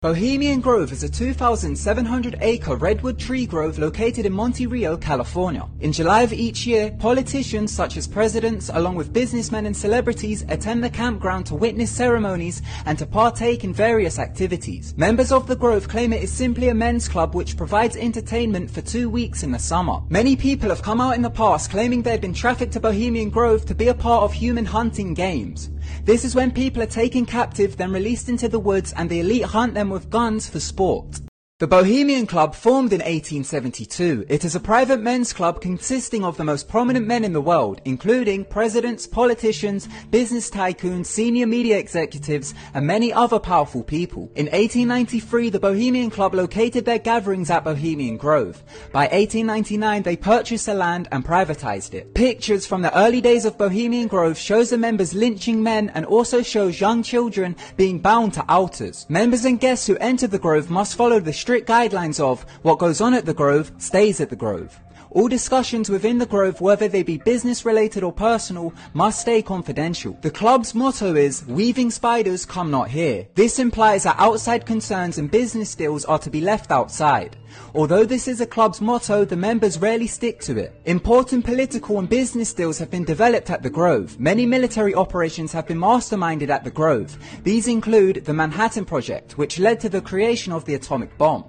Bohemian Grove is a 2,700 acre redwood tree grove located in Monte Rio, California. In July of each year, politicians such as presidents, along with businessmen and celebrities, attend the campground to witness ceremonies and to partake in various activities. Members of the grove claim it is simply a men's club which provides entertainment for two weeks in the summer. Many people have come out in the past claiming they'd been trafficked to Bohemian Grove to be a part of human hunting games. This is when people are taken captive, then released into the woods, and the elite hunt them with guns for sport. The Bohemian Club formed in 1872. It is a private men's club consisting of the most prominent men in the world, including presidents, politicians, business tycoons, senior media executives, and many other powerful people. In 1893, the Bohemian Club located their gatherings at Bohemian Grove. By 1899, they purchased the land and privatized it. Pictures from the early days of Bohemian Grove shows the members lynching men and also shows young children being bound to altars. Members and guests who enter the grove must follow the strict guidelines of what goes on at the Grove stays at the Grove. All discussions within the Grove, whether they be business related or personal, must stay confidential. The club's motto is, weaving spiders come not here. This implies that outside concerns and business deals are to be left outside. Although this is a club's motto, the members rarely stick to it. Important political and business deals have been developed at the Grove. Many military operations have been masterminded at the Grove. These include the Manhattan Project, which led to the creation of the atomic bomb.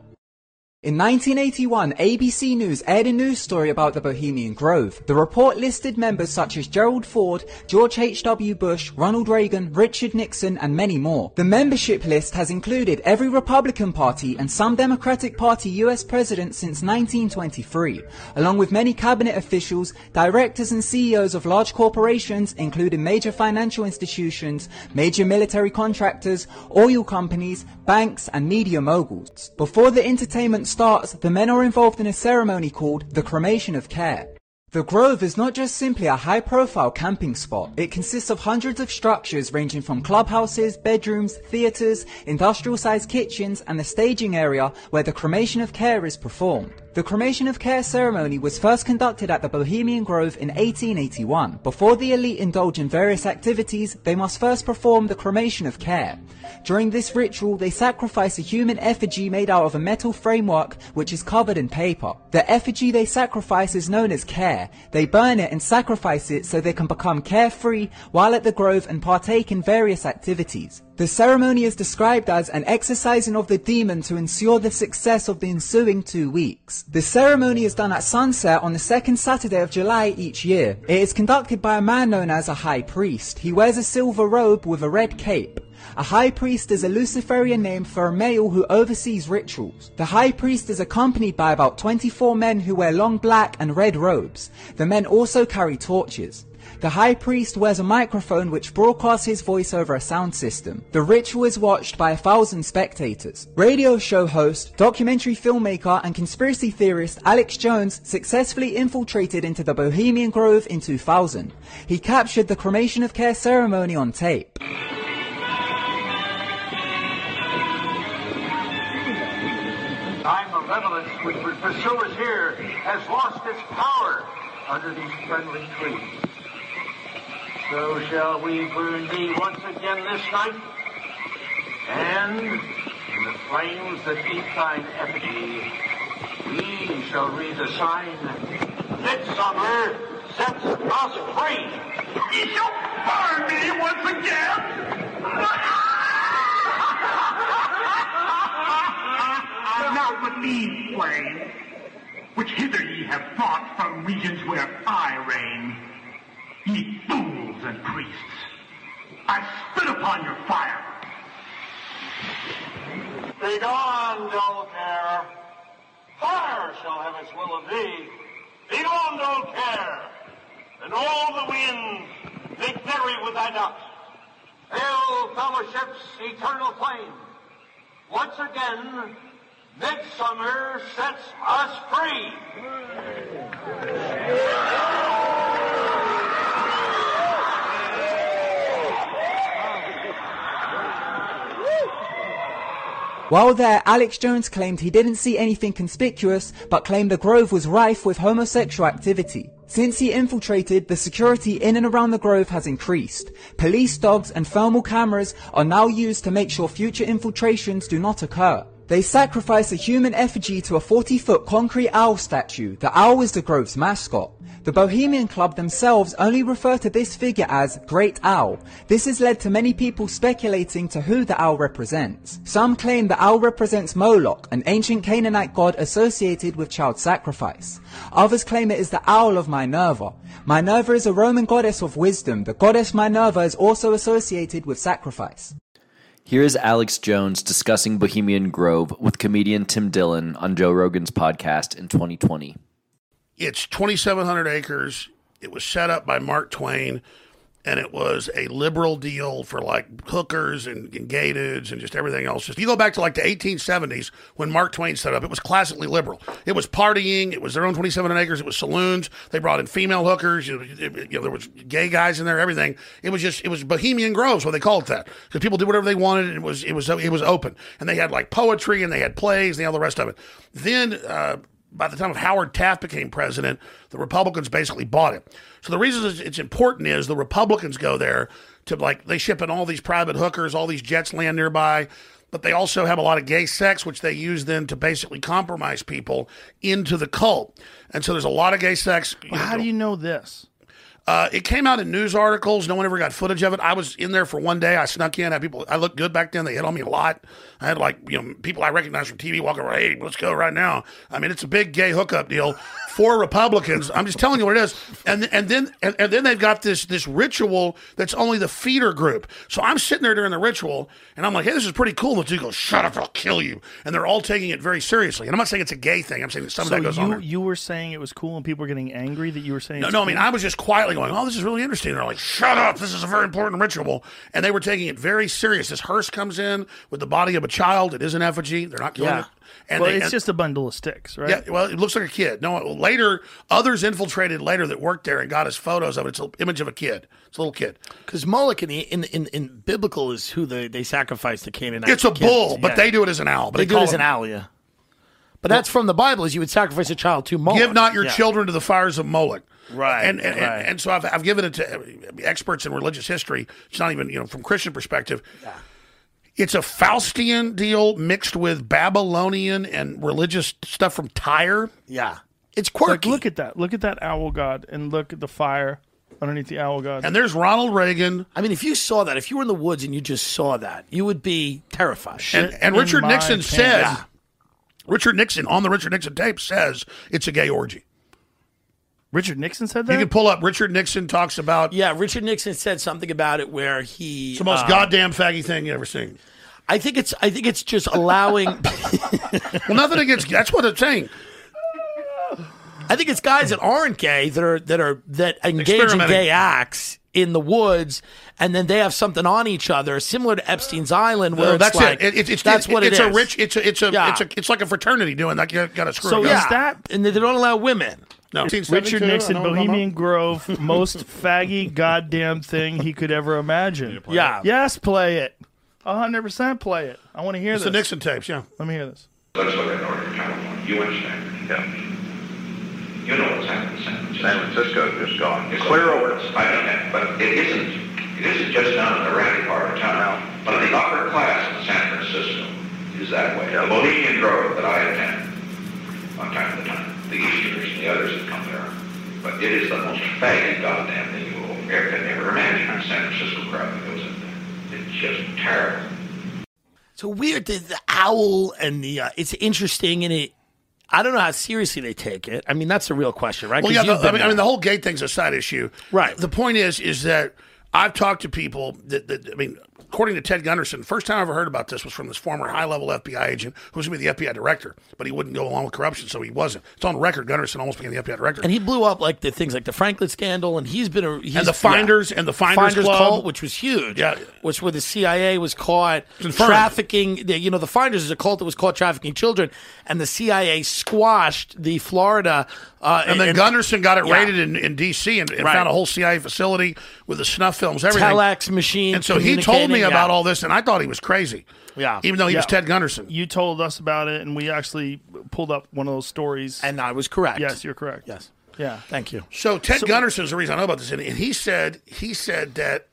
In 1981, ABC News aired a news story about the Bohemian Grove. The report listed members such as Gerald Ford, George H.W. Bush, Ronald Reagan, Richard Nixon, and many more. The membership list has included every Republican Party and some Democratic Party US president since 1923, along with many cabinet officials, directors and CEOs of large corporations, including major financial institutions, major military contractors, oil companies, banks, and media moguls. Before the entertainment starts, the men are involved in a ceremony called the cremation of care. The Grove is not just simply a high profile camping spot. It consists of hundreds of structures ranging from clubhouses, bedrooms, theatres, industrial sized kitchens, and the staging area where the cremation of care is performed. The cremation of care ceremony was first conducted at the Bohemian Grove in 1881. Before the elite indulge in various activities, they must first perform the cremation of care. During this ritual, they sacrifice a human effigy made out of a metal framework which is covered in paper. The effigy they sacrifice is known as care. They burn it and sacrifice it so they can become carefree while at the grove and partake in various activities. The ceremony is described as an exercising of the demon to ensure the success of the ensuing two weeks. The ceremony is done at sunset on the second Saturday of July each year. It is conducted by a man known as a high priest. He wears a silver robe with a red cape. A high priest is a Luciferian name for a male who oversees rituals. The high priest is accompanied by about 24 men who wear long black and red robes. The men also carry torches. The high priest wears a microphone which broadcasts his voice over a sound system. The ritual is watched by a thousand spectators. Radio show host, documentary filmmaker, and conspiracy theorist Alex Jones successfully infiltrated into the Bohemian Grove in 2000. He captured the cremation of care ceremony on tape. Which would pursue us here has lost its power under these friendly trees. So shall we burn thee once again this night, and in the flames that eat thine effigy, we shall read the sign, Midsummer sets us free. Ye shall burn me once again! now but me, Swain, which hither ye have brought from regions where I reign. Ye fools and priests, I spit upon your fire. Begone, dull care. Fire shall have its will of thee. Begone, dull care. And all the winds make merry with thy dust. Hail, fellowship's eternal flame. Once again, midsummer sets us free. While there, Alex Jones claimed he didn't see anything conspicuous, but claimed the grove was rife with homosexual activity. Since he infiltrated, the security in and around the grove has increased. Police dogs and thermal cameras are now used to make sure future infiltrations do not occur. They sacrifice a human effigy to a 40 foot concrete owl statue. The owl is the grove's mascot. The Bohemian Club themselves only refer to this figure as Great Owl. This has led to many people speculating to who the owl represents. Some claim the owl represents Moloch, an ancient Canaanite god associated with child sacrifice. Others claim it is the owl of Minerva. Minerva is a Roman goddess of wisdom. The goddess Minerva is also associated with sacrifice. Here is Alex Jones discussing Bohemian Grove with comedian Tim Dillon on Joe Rogan's podcast in 2020. It's 2,700 acres. It was set up by Mark Twain, and it was a liberal deal for like hookers and, and dudes and just everything else. Just you go back to like the 1870s when Mark Twain set up, it was classically liberal. It was partying. It was their own 27 acres. It was saloons. They brought in female hookers. You know, it, you know, there was gay guys in there. Everything. It was just it was Bohemian Groves, so they called it that because people did whatever they wanted. And it was it was it was open, and they had like poetry and they had plays and all the rest of it. Then. Uh, by the time Howard Taft became president, the Republicans basically bought it. So the reason it's important is the Republicans go there to like they ship in all these private hookers, all these jets land nearby, but they also have a lot of gay sex, which they use then to basically compromise people into the cult. And so there's a lot of gay sex. Well, how do you know this? Uh, it came out in news articles. No one ever got footage of it. I was in there for one day. I snuck in. Had people. I looked good back then. They hit on me a lot. I had like you know people I recognized from TV walking around. Hey, let's go right now. I mean, it's a big gay hookup deal for Republicans. I'm just telling you what it is. And and then and, and then they've got this this ritual that's only the feeder group. So I'm sitting there during the ritual, and I'm like, hey, this is pretty cool. And the two go, shut up, I'll kill you. And they're all taking it very seriously. And I'm not saying it's a gay thing. I'm saying that some so of that goes you, on. There. You were saying it was cool, and people were getting angry that you were saying. No, no. I mean, I was just quietly going, "Oh, this is really interesting." And They're like, "Shut up! This is a very important ritual," and they were taking it very serious. This hearse comes in with the body of a child. It is an effigy. They're not killing Yeah. it. And well, they- it's and- just a bundle of sticks, right? Yeah, well, it looks like a kid. No, later others infiltrated later that worked there and got us photos of it. It's an image of a kid. It's a little kid. Because Moloch in, the, in in in biblical is who they they sacrifice to Canaanite. It's a kids. bull, but Yeah. they do it as an owl. But they, they do it as an owl, yeah. But that's from the Bible. Is you would sacrifice a child to Moloch. Give not your Yeah. children to the fires of Moloch. Right, And and, and- right. and so I've, I've given it to uh, experts in religious history. It's not even, you know, from Christian perspective. It's a Faustian deal mixed with Babylonian and religious stuff from Tyre. Yeah. It's Like, look at that. Look at that owl god, and look at the fire underneath the owl god. And there's Ronald Reagan. I mean, if you saw that, if you were in the woods and you just saw that, you would be terrified. And, and Richard Nixon said, Richard Nixon on the Richard Nixon tape says it's a gay orgy. Richard Nixon said that. You that. can pull up. Richard Nixon talks about Yeah, Richard Nixon said something about it where he it's the most uh, goddamn faggy thing you ever seen. I think it's I think it's just allowing. well, nothing against. That's what it's saying. I think it's guys that aren't gay that are that are that engage in gay acts in the woods, and then they have something on each other, similar to Epstein's Island, where No, it's that's like it. It- it's that's it- what it's it a rich. It's a it's a Yeah. it's a it's like a fraternity doing that. You got to screw. So it yeah, that and they don't allow women. No, Richard Nixon, Bohemian Grove, most faggy goddamn thing he could ever imagine. Yeah. it? Yes, play it. hundred percent play it. I want to hear It's this. the Nixon tapes. Yeah. Let me hear this. Let's look at Northern California. You understand? Yeah. You know what's happened in San Francisco. San Francisco is gone. It's clear over. I know that, but it isn't. It isn't just down in the ratty part of town. But the upper class in San Francisco is that way. The Bohemian Grove that I attend, on time to time, the Easterners and the others that come there. But it is the most faggy goddamn thing you will ever, can ever imagine. The San Francisco crowd that goes in there. It's just terrible. So weird the, the owl and the uh, it's interesting and it. I don't know how seriously they take it. I mean, that's the real question, right? Well, yeah. The, I mean, I mean, the whole gay thing's a side issue. Right. The point is, is that I've talked to people that, that I mean, according to Ted Gunderson, the first time I ever heard about this was from this former high-level FBI agent who was going to be the FBI director, but he wouldn't go along with corruption, so he wasn't. It's on record. Gunderson almost became the FBI director. and he blew up like the things like the Franklin scandal, and he's been a he's, And the Finders- and the Finders Club. cult, which was huge. Yeah. which where the CIA was caught confirmed. trafficking. You know, the Finders is a cult that was caught trafficking children, and the CIA squashed the Florida. Uh, and then Gunderson got it yeah. raided in, in D.C. and, and Right. found a whole CIA facility with the snuff films, everything. telex machine. and so he told me communicating, about yeah. all this, and I thought he was crazy. Yeah. Even though he was Ted Gunderson. You told us about it, and we actually pulled up one of those stories. And I was correct. Yes, you're correct. Yes. Yeah. Thank you. So Ted So- Gunderson is the reason I know about this, and, and he said he said that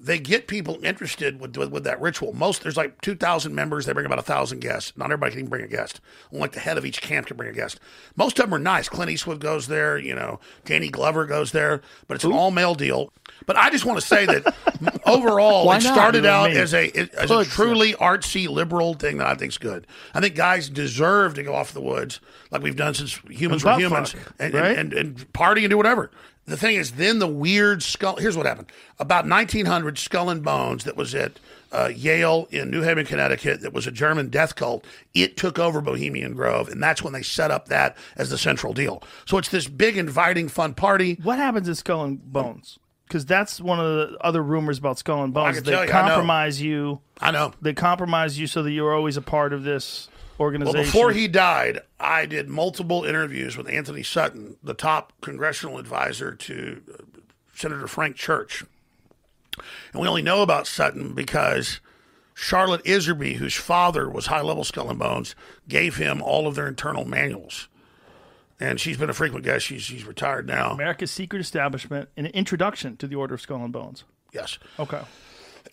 they get people interested with, with with that ritual. Most there's like two thousand members. They bring about a thousand guests. Not everybody can even bring a guest. Only like the head of each camp can bring a guest. Most of them are nice. Clint Eastwood goes there. You know, Danny Glover goes there. But it's an all male deal. But I just want to say that overall, it started out as a as a truly artsy liberal thing that I think is good. I think guys deserve to go off the woods like we've done since humans were humans fuck, and, right? and, and, and party and do whatever. The thing is, then the weird skull. Here's what happened: about 1900, Skull and Bones, that was at uh, Yale in New Haven, Connecticut, that was a German death cult. It took over Bohemian Grove, and that's when they set up that as the central deal. So it's this big, inviting, fun party. What happens at Skull and Bones? Because that's one of the other rumors about Skull and Bones. they you, I compromise you. I know. They compromise you so that you're always a part of this organization. Well, before he died, I did multiple interviews with Anthony Sutton, the top congressional advisor to uh, Senator Frank Church. And we only know about Sutton because Charlotte Iserbyt, whose father was high level skull and bones, gave him all of their internal manuals. And she's been a frequent guest. She's, she's retired now. America's Secret Establishment, an introduction to the Order of Skull and Bones. Yes. Okay.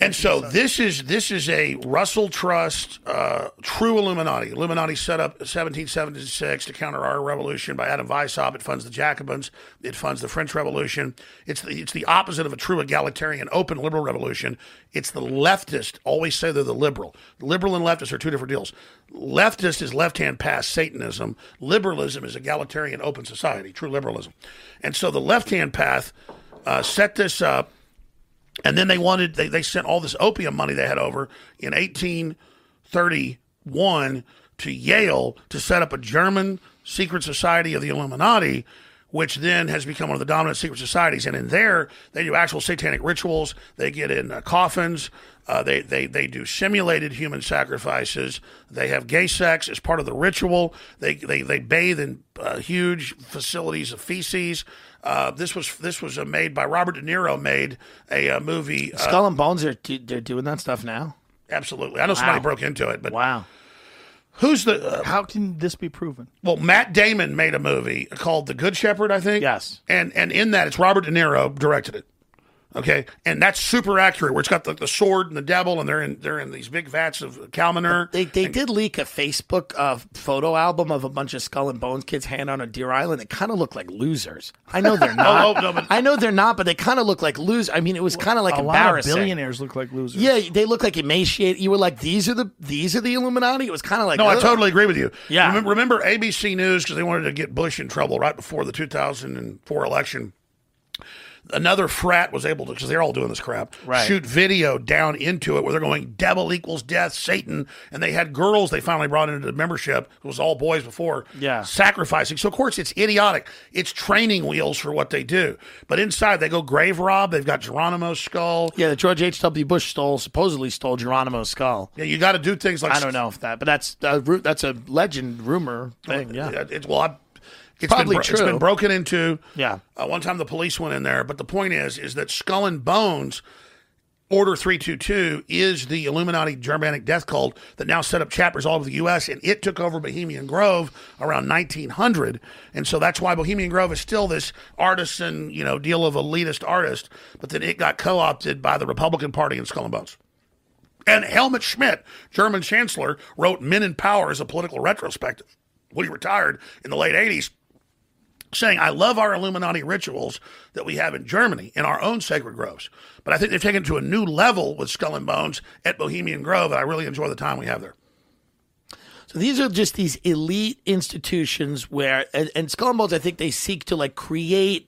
And so this is this is a Russell Trust uh, true Illuminati. Illuminati set up 1776 to counter our revolution by Adam Weishaupt. It funds the Jacobins. It funds the French Revolution. It's the it's the opposite of a true egalitarian open liberal revolution. It's the leftist always say they're the liberal. Liberal and leftist are two different deals. Leftist is left hand pass Satanism. Liberalism is egalitarian open society, true liberalism. And so the left hand path uh, set this up. And then they wanted, they, they sent all this opium money they had over in 1831 to Yale to set up a German secret society of the Illuminati, which then has become one of the dominant secret societies. And in there, they do actual satanic rituals. They get in uh, coffins. Uh, they, they, they do simulated human sacrifices. They have gay sex as part of the ritual. They, they, they bathe in uh, huge facilities of feces. Uh, this was this was uh, made by Robert De Niro. Made a uh, movie. Uh, Skull and Bones are they're doing that stuff now. Absolutely, I know somebody broke into it, but wow. Who's the? Uh, How can this be proven? well, Matt Damon made a movie called The Good Shepherd, I think. Yes, and and in that it's Robert De Niro directed it. Okay, and that's super accurate. Where it's got the, the sword and the devil, and they're in they're in these big vats of cow manure. They they did leak a Facebook uh, photo album of a bunch of Skull and Bones kids hanging on a Deer Island. It kind of looked like losers. I know they're not. Oh, no, but- I know they're not, but they kind of look like losers. I mean, it was kind of like a lot of embarrassing. billionaires look like losers. Yeah, they look like emaciated. You were like, these are the these are the Illuminati. It was kind of like no, I totally agree with you. Yeah. Remember, remember ABC News because they wanted to get Bush in trouble right before the 2004 election. Another frat was able to, because they're all doing this crap, Right. shoot video down into it where they're going, devil equals death, Satan. And they had girls they finally brought into the membership. It was all boys before. Yeah. Sacrificing. So, of course, it's idiotic. It's training wheels for what they do. But inside, they go grave rob. They've got Geronimo's skull. Yeah, the George H. W. Bush stole supposedly stole Geronimo's skull. Yeah, you got to do things like I don't know if that, but that's a, that's a legend rumor uh, thing. Yeah, uh, It's well, I, it's Probably been, bro- It's true. been broken into. Yeah. Uh, one time the police went in there, but the point is, is that Skull and Bones. Order 322 is the Illuminati Germanic death cult that now set up chapters all over the U.S., and it took over Bohemian Grove around 1900. And so that's why Bohemian Grove is still this artisan, you know, deal of elitist artist, but then it got co opted by the Republican Party and Skull and Bones. And Helmut Schmidt, German chancellor, wrote Men in Power as a political retrospective when he retired in the late 80s, saying, I love our Illuminati rituals that we have in Germany in our own sacred groves. But I think they've taken it to a new level with Skull and Bones at Bohemian Grove, and I really enjoy the time we have there. So these are just these elite institutions where, and, and Skull and Bones, I think they seek to like create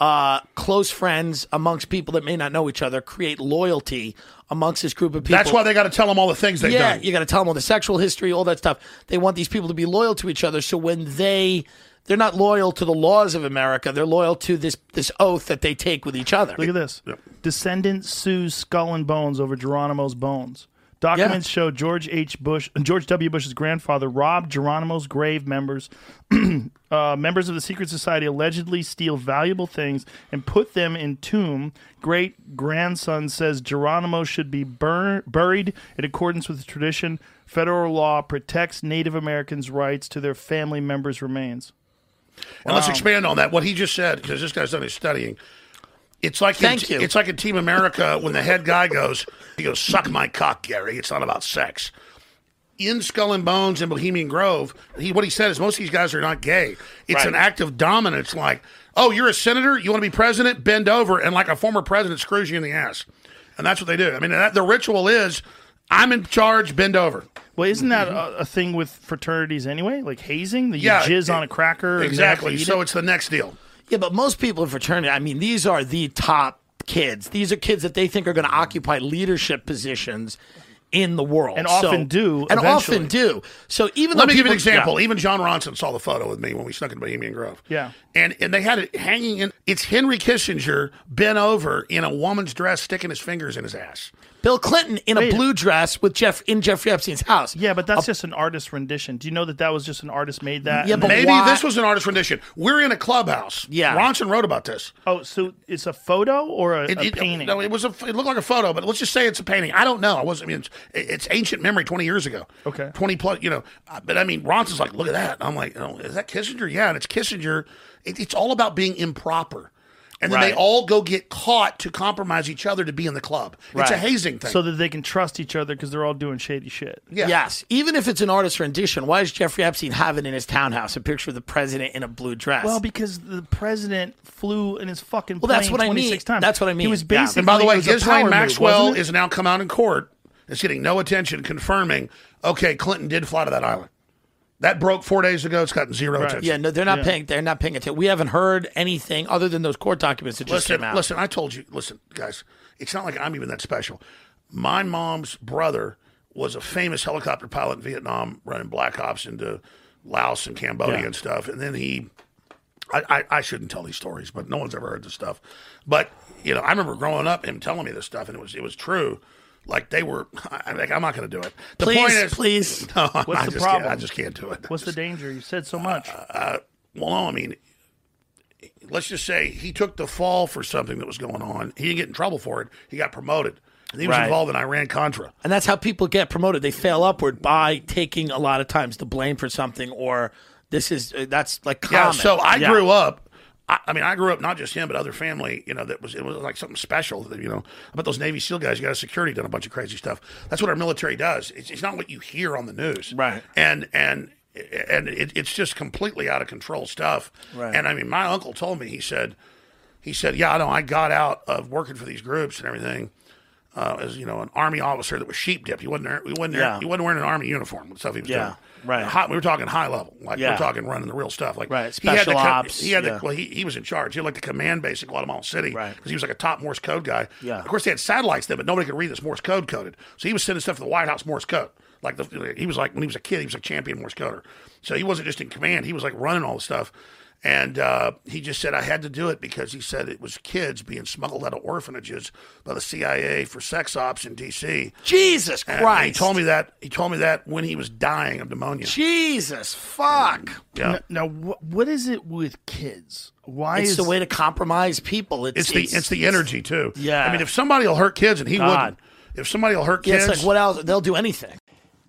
uh, close friends amongst people that may not know each other, create loyalty amongst this group of people. That's why they got to tell them all the things they've yeah, done. you got to tell them all the sexual history, all that stuff. They want these people to be loyal to each other. So when they they're not loyal to the laws of America, they're loyal to this this oath that they take with each other. Look at this. Descendant sues Skull and Bones over Geronimo's bones. Documents show George H. Bush, George W. Bush's grandfather robbed Geronimo's grave members. uh, members of the secret society allegedly steal valuable things and put them in tomb. Great grandson says Geronimo should be bur- buried in accordance with tradition. Federal law protects Native Americans' rights to their family members' remains. And let's um, expand on that. What he just said, because this guy's done his studying. It's like Thank in, you. It's like in Team America when the head guy goes, he goes, "Suck my cock, Gary." It's not about sex. In Skull and Bones and Bohemian Grove, he what he said is most of these guys are not gay. It's Right. an act of dominance. Like, oh, you're a senator, you want to be president, bend over, and like a former president screws you in the ass, and that's what they do. I mean, that, the ritual is, I'm in charge, bend over. Well, isn't that mm-hmm. a, a thing with fraternities anyway? Like hazing, the you Yeah, jizz it- on a cracker. and they have to Exactly. So it? it's the next deal. Yeah, but most people in fraternity, I mean, these are the top kids. These are kids that they think are going to mm-hmm. occupy leadership positions in the world, And often do, and eventually. often do. So even Let though me give you an example. Yeah. Even Jon Ronson saw the photo with me when we snuck in Bohemian Grove. Yeah. And and they had it hanging in. It's Henry Kissinger bent over in a woman's dress, sticking his fingers in his ass. Bill Clinton in a Wait. blue dress with Jeff in Jeffrey Epstein's house. Yeah, but that's just an artist rendition. Do you know that that was just an artist made that? Yeah, and but Maybe why- this was an artist rendition. We're in a clubhouse. Yeah. Ronson wrote about this. oh, so it's a photo or a, It, a painting? No, it was a. It looked like a photo, but let's just say it's a painting. I don't know. I wasn't. I mean, it's, it's ancient memory, twenty years ago. Okay. Twenty plus. You know, uh, but I mean, Ronson's like, look at that. I'm like, oh, is that Kissinger? Yeah, and it's Kissinger. It, it's all about being improper. And then they all go get caught to compromise each other to be in the club. It's a hazing thing. so that they can trust each other because they're all doing shady shit. yeah. Yes, even if it's an artist rendition, why does Jeffrey Epstein have it in his townhouse? A picture of the president in a blue dress. Well, because the president flew in his fucking Well, that's what I mean. times. That's what I mean. He was Yeah. basically. And by the way, it was Ghislaine Maxwell wasn't now come out in court. It's getting no attention, confirming, okay, Clinton did fly to that island. That broke four days ago. It's gotten zero Right. attention. yeah, no, they're not Yeah. paying. They're not paying attention. We haven't heard anything other than those court documents that just Listen, came out. listen. I told you. Listen, guys. It's not like I'm even that special. My mom's brother was a famous helicopter pilot in Vietnam, running Black Ops into Laos and Cambodia Yeah. and stuff. And then he, I, I, I shouldn't tell these stories, but no one's ever heard this stuff. But you know, I remember growing up him telling me this stuff, and it was it was true. Like they were. I, like, I'm not going to do it. The please, point is, please. no, What's I the just problem? Can't, I just can't do it. What's the danger? You said so much. Uh, well, no, I mean, let's just say he took the fall for something that was going on. He didn't get in trouble for it. He got promoted. And he was Right. involved in Iran Contra. And that's how people get promoted. They fail upward by taking a lot of times the blame for something, or this is uh, that's like common. Yeah, so I Yeah. grew up. I, I mean, I grew up not just him, but other family. You know, that was it was like something special. That, you know, about those Navy SEAL guys. You got a security done a bunch of crazy stuff. That's what our military does. It's, it's not what you hear on the news, right? And and and it, it's just completely out of control stuff. Right. And I mean, my uncle told me he said he said, yeah, I know. I got out of working for these groups and everything. Uh, as you know, an army officer that was sheep dipped. He wasn't. He wasn't. Yeah. He wasn't wearing an army uniform. Stuff he was Yeah, doing. Right. High, we were talking high level. Like Yeah. we're talking running the real stuff. Like Right, he had special the ops, He had yeah. the well. He, he was in charge. He had like the command base in Guatemala City. Right. Because he was like a top Morse code guy. Yeah. Of course, they had satellites then, but nobody could read this Morse code coded. So he was sending stuff to the White House Morse code. Like the, he was like when he was a kid, he was a champion Morse coder. So he wasn't just in command; he was like running all the stuff. And uh, he just said I had to do it because he said it was kids being smuggled out of orphanages by the CIA for sex ops in D.C. Jesus And Christ! he told me that he told me that when he was dying of pneumonia. Jesus fuck. Yeah. Now, now wh- what is it with kids? Why it's is the way to compromise people. It's, It's the it's, the energy too. Yeah. I mean, if somebody will hurt kids, and he God. wouldn't. If somebody will hurt Yeah, kids, it's like what else? They'll do anything.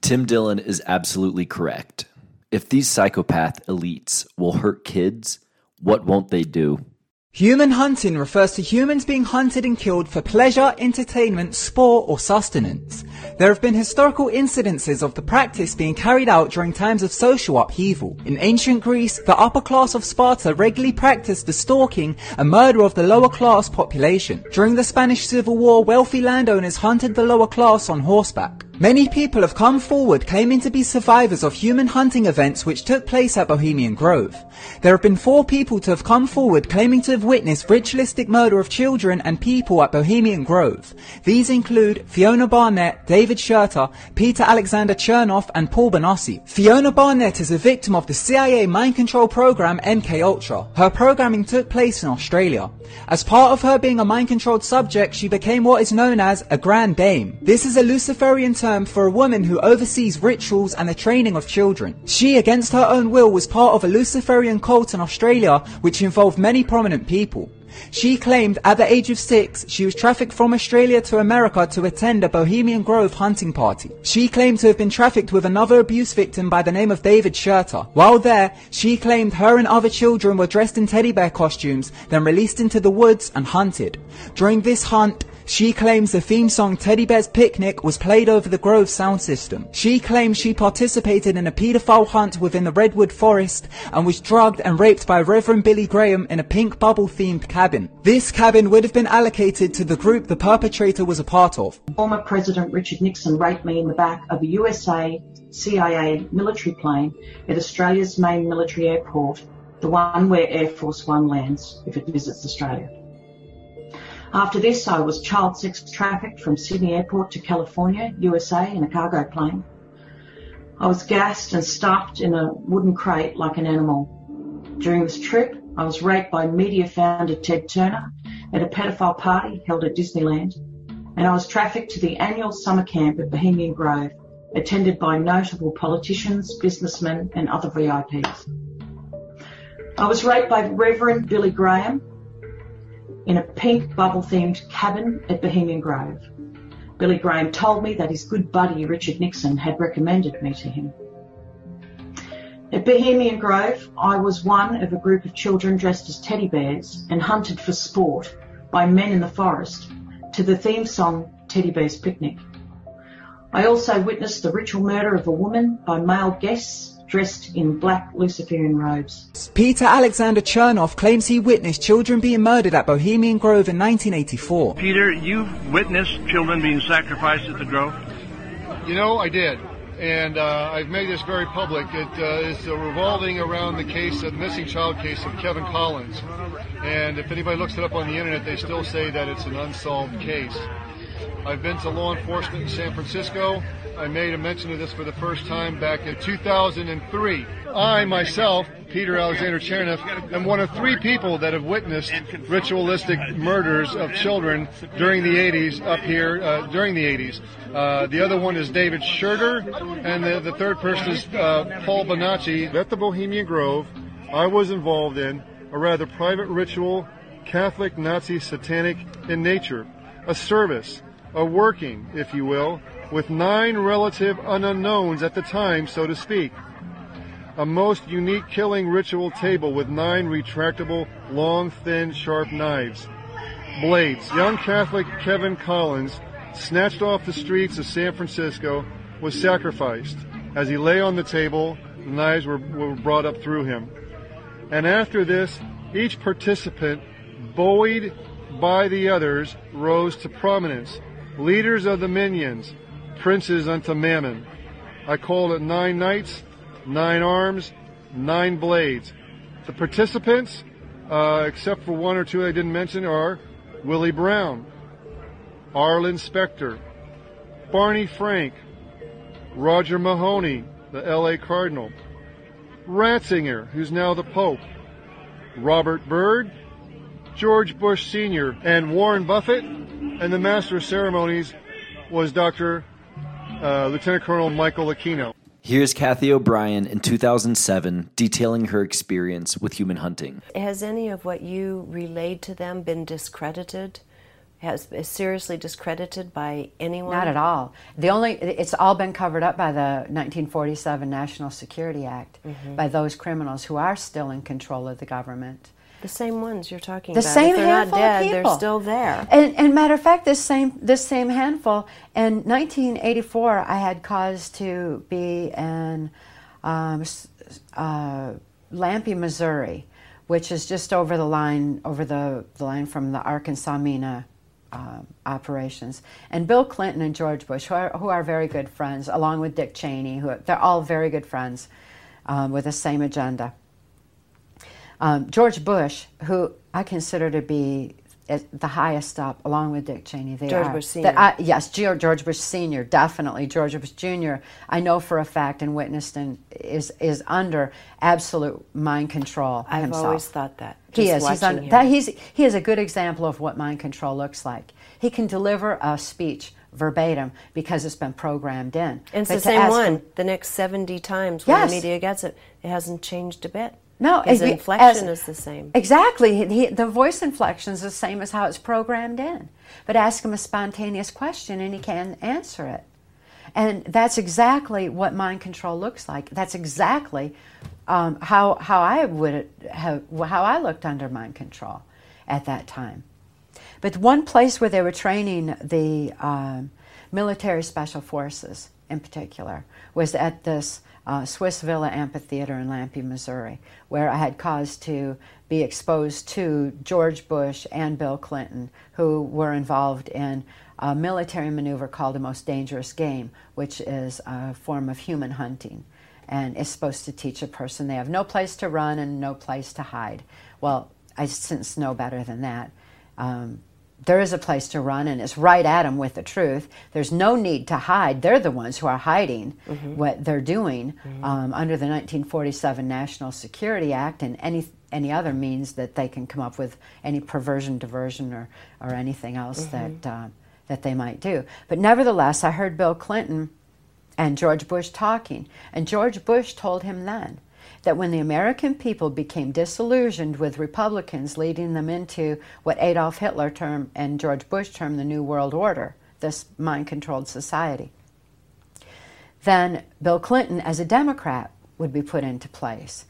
Tim Dillon is absolutely correct. If these psychopath elites will hurt kids, what won't they do? Human hunting refers to humans being hunted and killed for pleasure, entertainment, sport, or sustenance. There have been historical incidences of the practice being carried out during times of social upheaval. In ancient Greece, the upper class of Sparta regularly practiced the stalking and murder of the lower class population. During the Spanish Civil War, wealthy landowners hunted the lower class on horseback. Many people have come forward claiming to be survivors of human hunting events which took place at Bohemian Grove. There have been four people to have come forward claiming to have witnessed ritualistic murder of children and people at Bohemian Grove. These include Fiona Barnett, David Shurter, Peter Alexander Chernoff, and Paul Bonacci. Fiona Barnett is a victim of the CIA mind control program MK Ultra. Her programming took place in Australia. As part of her being a mind controlled subject, she became what is known as a Grand Dame. This is a Luciferian term for a woman who oversees rituals and the training of children. She, against her own will, was part of a Luciferian cult in Australia which involved many prominent people. She claimed at the age of six she was trafficked from Australia to America to attend a Bohemian Grove hunting party. She claimed to have been trafficked with another abuse victim by the name of David Shurter. While there, she claimed her and other children were dressed in teddy bear costumes, then released into the woods and hunted. During this hunt, she claims the theme song Teddy Bear's Picnic was played over the Grove sound system. She claims she participated in a paedophile hunt within the Redwood Forest and was drugged and raped by Reverend Billy Graham in a pink bubble themed cabin. This cabin would have been allocated to the group the perpetrator was a part of. Former President Richard Nixon raped me in the back of a USA CIA military plane at Australia's main military airport, the one where Air Force One lands if it visits Australia. After this, I was child sex trafficked from Sydney Airport to California, USA, in a cargo plane. I was gassed and stuffed in a wooden crate like an animal. During this trip, I was raped by media founder Ted Turner at a pedophile party held at Disneyland, and I was trafficked to the annual summer camp at Bohemian Grove, attended by notable politicians, businessmen, and other VIPs. I was raped by Reverend Billy Graham in a pink bubble themed cabin at Bohemian Grove. Billy Graham told me that his good buddy Richard Nixon had recommended me to him. At Bohemian Grove, I was one of a group of children dressed as teddy bears and hunted for sport by men in the forest to the theme song Teddy Bear's Picnic. I also witnessed the ritual murder of a woman by male guests dressed in black Luciferian robes. Peter Alexander Chernoff claims he witnessed children being murdered at Bohemian Grove in 1984. Peter, you've witnessed children being sacrificed at the Grove? You know, I did. And uh, I've made this very public. It uh, is uh, revolving around the case, of missing child case of Kevin Collins. And if anybody looks it up on the internet, they still say that it's an unsolved case. I've been to law enforcement in San Francisco. I made a mention of this for the first time back in 2003. I myself, Peter Alexander Chernoff, am one of three people that have witnessed ritualistic murders of children during the 80s up here uh, during the 80s. Uh, the other one is David Shurter, and the, the third person is uh, Paul Bonacci. At the Bohemian Grove, I was involved in a rather private ritual, Catholic, Nazi, satanic in nature, a service, a working, if you will, with nine relative unknowns at the time, so to speak. a most unique killing ritual table with nine retractable, long, thin, sharp knives. Blades. Young Catholic Kevin Collins, snatched off the streets of San Francisco, was sacrificed. As he lay on the table, the knives were, were brought up through him. And after this, each participant, buoyed by the others, rose to prominence. Leaders of the minions, princes unto mammon. I called it nine knights, nine arms, nine blades. The participants, uh, except for one or two I didn't mention, are Willie Brown, Arlen Specter, Barney Frank, Roger Mahony, the LA Cardinal, Ratzinger, who's now the Pope, Robert Byrd, George Bush Sr., and Warren Buffett, and the Master of Ceremonies was Dr. Uh, Lieutenant Colonel Michael Aquino. Here's Cathy O'Brien in 2007 detailing her experience with human hunting. Has any of what you relayed to them been discredited? Has is seriously discredited by anyone? Not at all. The only it's all been covered up by the 1947 National Security Act Mhm. by those criminals who are still in control of the government. The same ones you're talking The about. same if they're handful not dead, of people. they're still there. And, and matter of fact, this same this same handful in 1984, I had cause to be in um, uh, Lampe, Missouri, which is just over the line over the, the line from the Arkansas Mena um, operations. And Bill Clinton and George Bush, who are, who are very good friends, along with Dick Cheney, who they're all very good friends um, with the same agenda. Um, George Bush, who I consider to be at the highest up, along with Dick Cheney, they George are. Bush Sr.. I- yes, Geo- George Bush Senior, definitely. George Bush Junior, I know for a fact and witnessed and is is under absolute mind control I've himself. always thought that. He is. He's, watching un- that, he's he is a good example of what mind control looks like. He can deliver a speech verbatim because it's been programmed in. And it's But the same one. him- The next 70 times when Yes. the media gets it, it hasn't changed a bit. No, His inflection as- is the same. Exactly. He- the voice inflection is the same as how it's programmed in. But ask him a spontaneous question and he can answer it. And that's exactly what mind control looks like. That's exactly um, how, how I would have, how I looked under mind control at that time. But one place where they were training the um, military special forces in particular was at this uh, Swiss Villa Amphitheater in Lampe, Missouri, where I had cause to be exposed to George Bush and Bill Clinton, who were involved in a military maneuver called the Most Dangerous Game, which is a form of human hunting and is supposed to teach a person they have no place to run and no place to hide. Well, I since know better than that. Um, there is a place to run, and it's right at them with the truth. There's no need to hide. They're the ones who are hiding Mhm. what they're doing Mhm. um, under the 1947 National Security Act and any any other means that they can come up with, any perversion, diversion, or or anything else Mhm. that uh, that they might do. But nevertheless, I heard Bill Clinton and George Bush talking, and George Bush told him then that when the American people became disillusioned with Republicans leading them into what Adolf Hitler termed and George Bush termed the New World Order, this mind controlled society, then Bill Clinton, as a Democrat, would be put into place.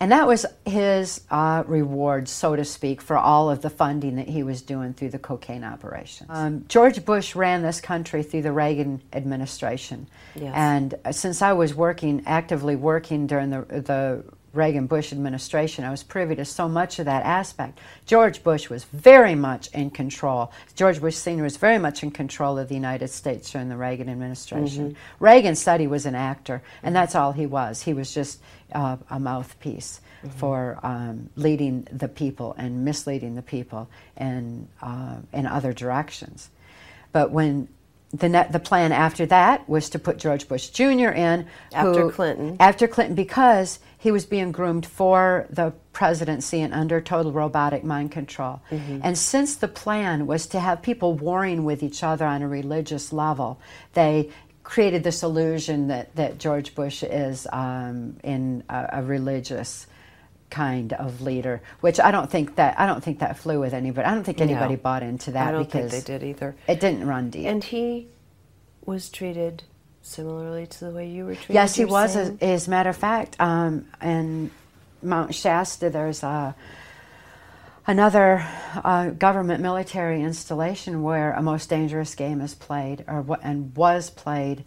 And that was his uh, reward, so to speak, for all of the funding that he was doing through the cocaine operation. Um, George Bush ran this country through the Reagan administration. Yes. And uh, since I was working, actively working during the, the Reagan Bush administration, I was privy to so much of that aspect. George Bush was very much in control. George Bush Sr. was very much in control of the United States during the Reagan administration. Mhm. Reagan said he was an actor, and that's all he was. He was just uh, a mouthpiece Mhm. for um, leading the people and misleading the people in, uh, in other directions. But when the, net, the plan after that was to put George Bush Jr. in. After who- Clinton. After Clinton, because he was being groomed for the presidency and under total robotic mind control. Mhm. And since the plan was to have people warring with each other on a religious level, they created this illusion that, that George Bush is um, in a, a religious kind of leader, which I don't think that I don't think that flew with anybody. I don't think anybody No. bought into that I don't think because they did either. It didn't run deep. And he was treated similarly to the way you were treated. Yes, he was. As, as a matter of fact, um, in Mount Shasta, there's a another uh, government military installation where a most dangerous game is played, or and was played,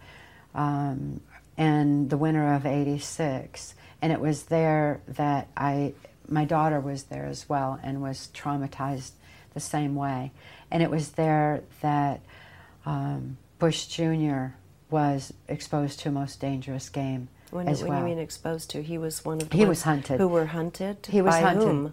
um, in the winter of '86, and it was there that I, my daughter was there as well, and was traumatized the same way, and it was there that um, Bush Jr. was exposed to a most dangerous game When, as when well. you mean exposed to, he was one of the He was hunted. Who were hunted? He was By hunted. whom?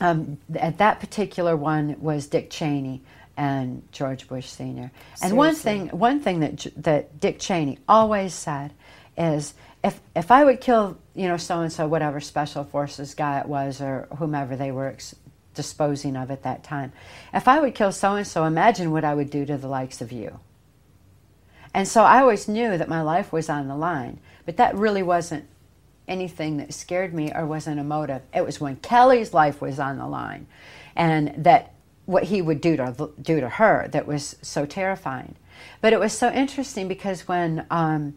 Um, at that particular one was Dick Cheney and George Bush Sr. And one thing, one thing that that Dick Cheney always said is, if if I would kill, you know, so and so, whatever special forces guy it was, or whomever they were ex- disposing of at that time, if I would kill so and so, imagine what I would do to the likes of you. And so I always knew that my life was on the line, but that really wasn't anything that scared me or wasn't a motive. It was when Kelly's life was on the line and that what he would do to do to her that was so terrifying. But it was so interesting because when um,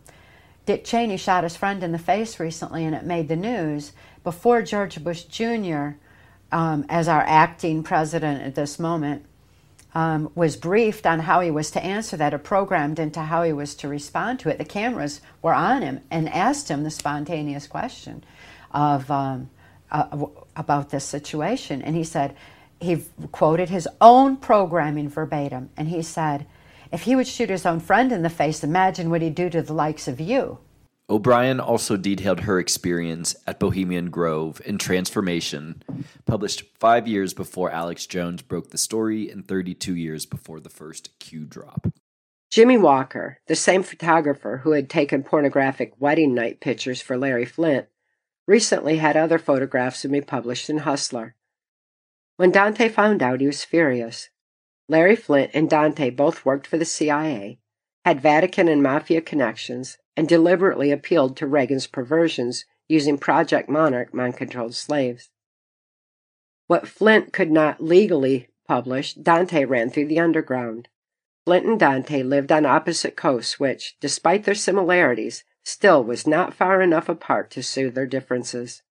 Dick Cheney shot his friend in the face recently and it made the news, before George Bush Jr., um, as our acting president at this moment, um, was briefed on how he was to answer that or programmed into how he was to respond to it. The cameras were on him and asked him the spontaneous question of um, uh, about this situation, and he said he quoted his own programming verbatim, and he said, "If he would shoot his own friend in the face, imagine what he'd do to the likes of you." O'Brien also detailed her experience at Bohemian Grove in Transformation, published five years before Alex Jones broke the story and 32 years before the first Q drop. Jimmy Walker, the same photographer who had taken pornographic wedding night pictures for Larry Flynt, recently had other photographs of me published in Hustler. When Dante found out, he was furious. Larry Flynt and Dante both worked for the CIA, had Vatican and Mafia connections, and deliberately appealed to Reagan's perversions using Project Monarch mind controlled slaves. What Flynt could not legally publish, Dante ran through the underground. Flynt and Dante lived on opposite coasts, which, despite their similarities, still was not far enough apart to soothe their differences.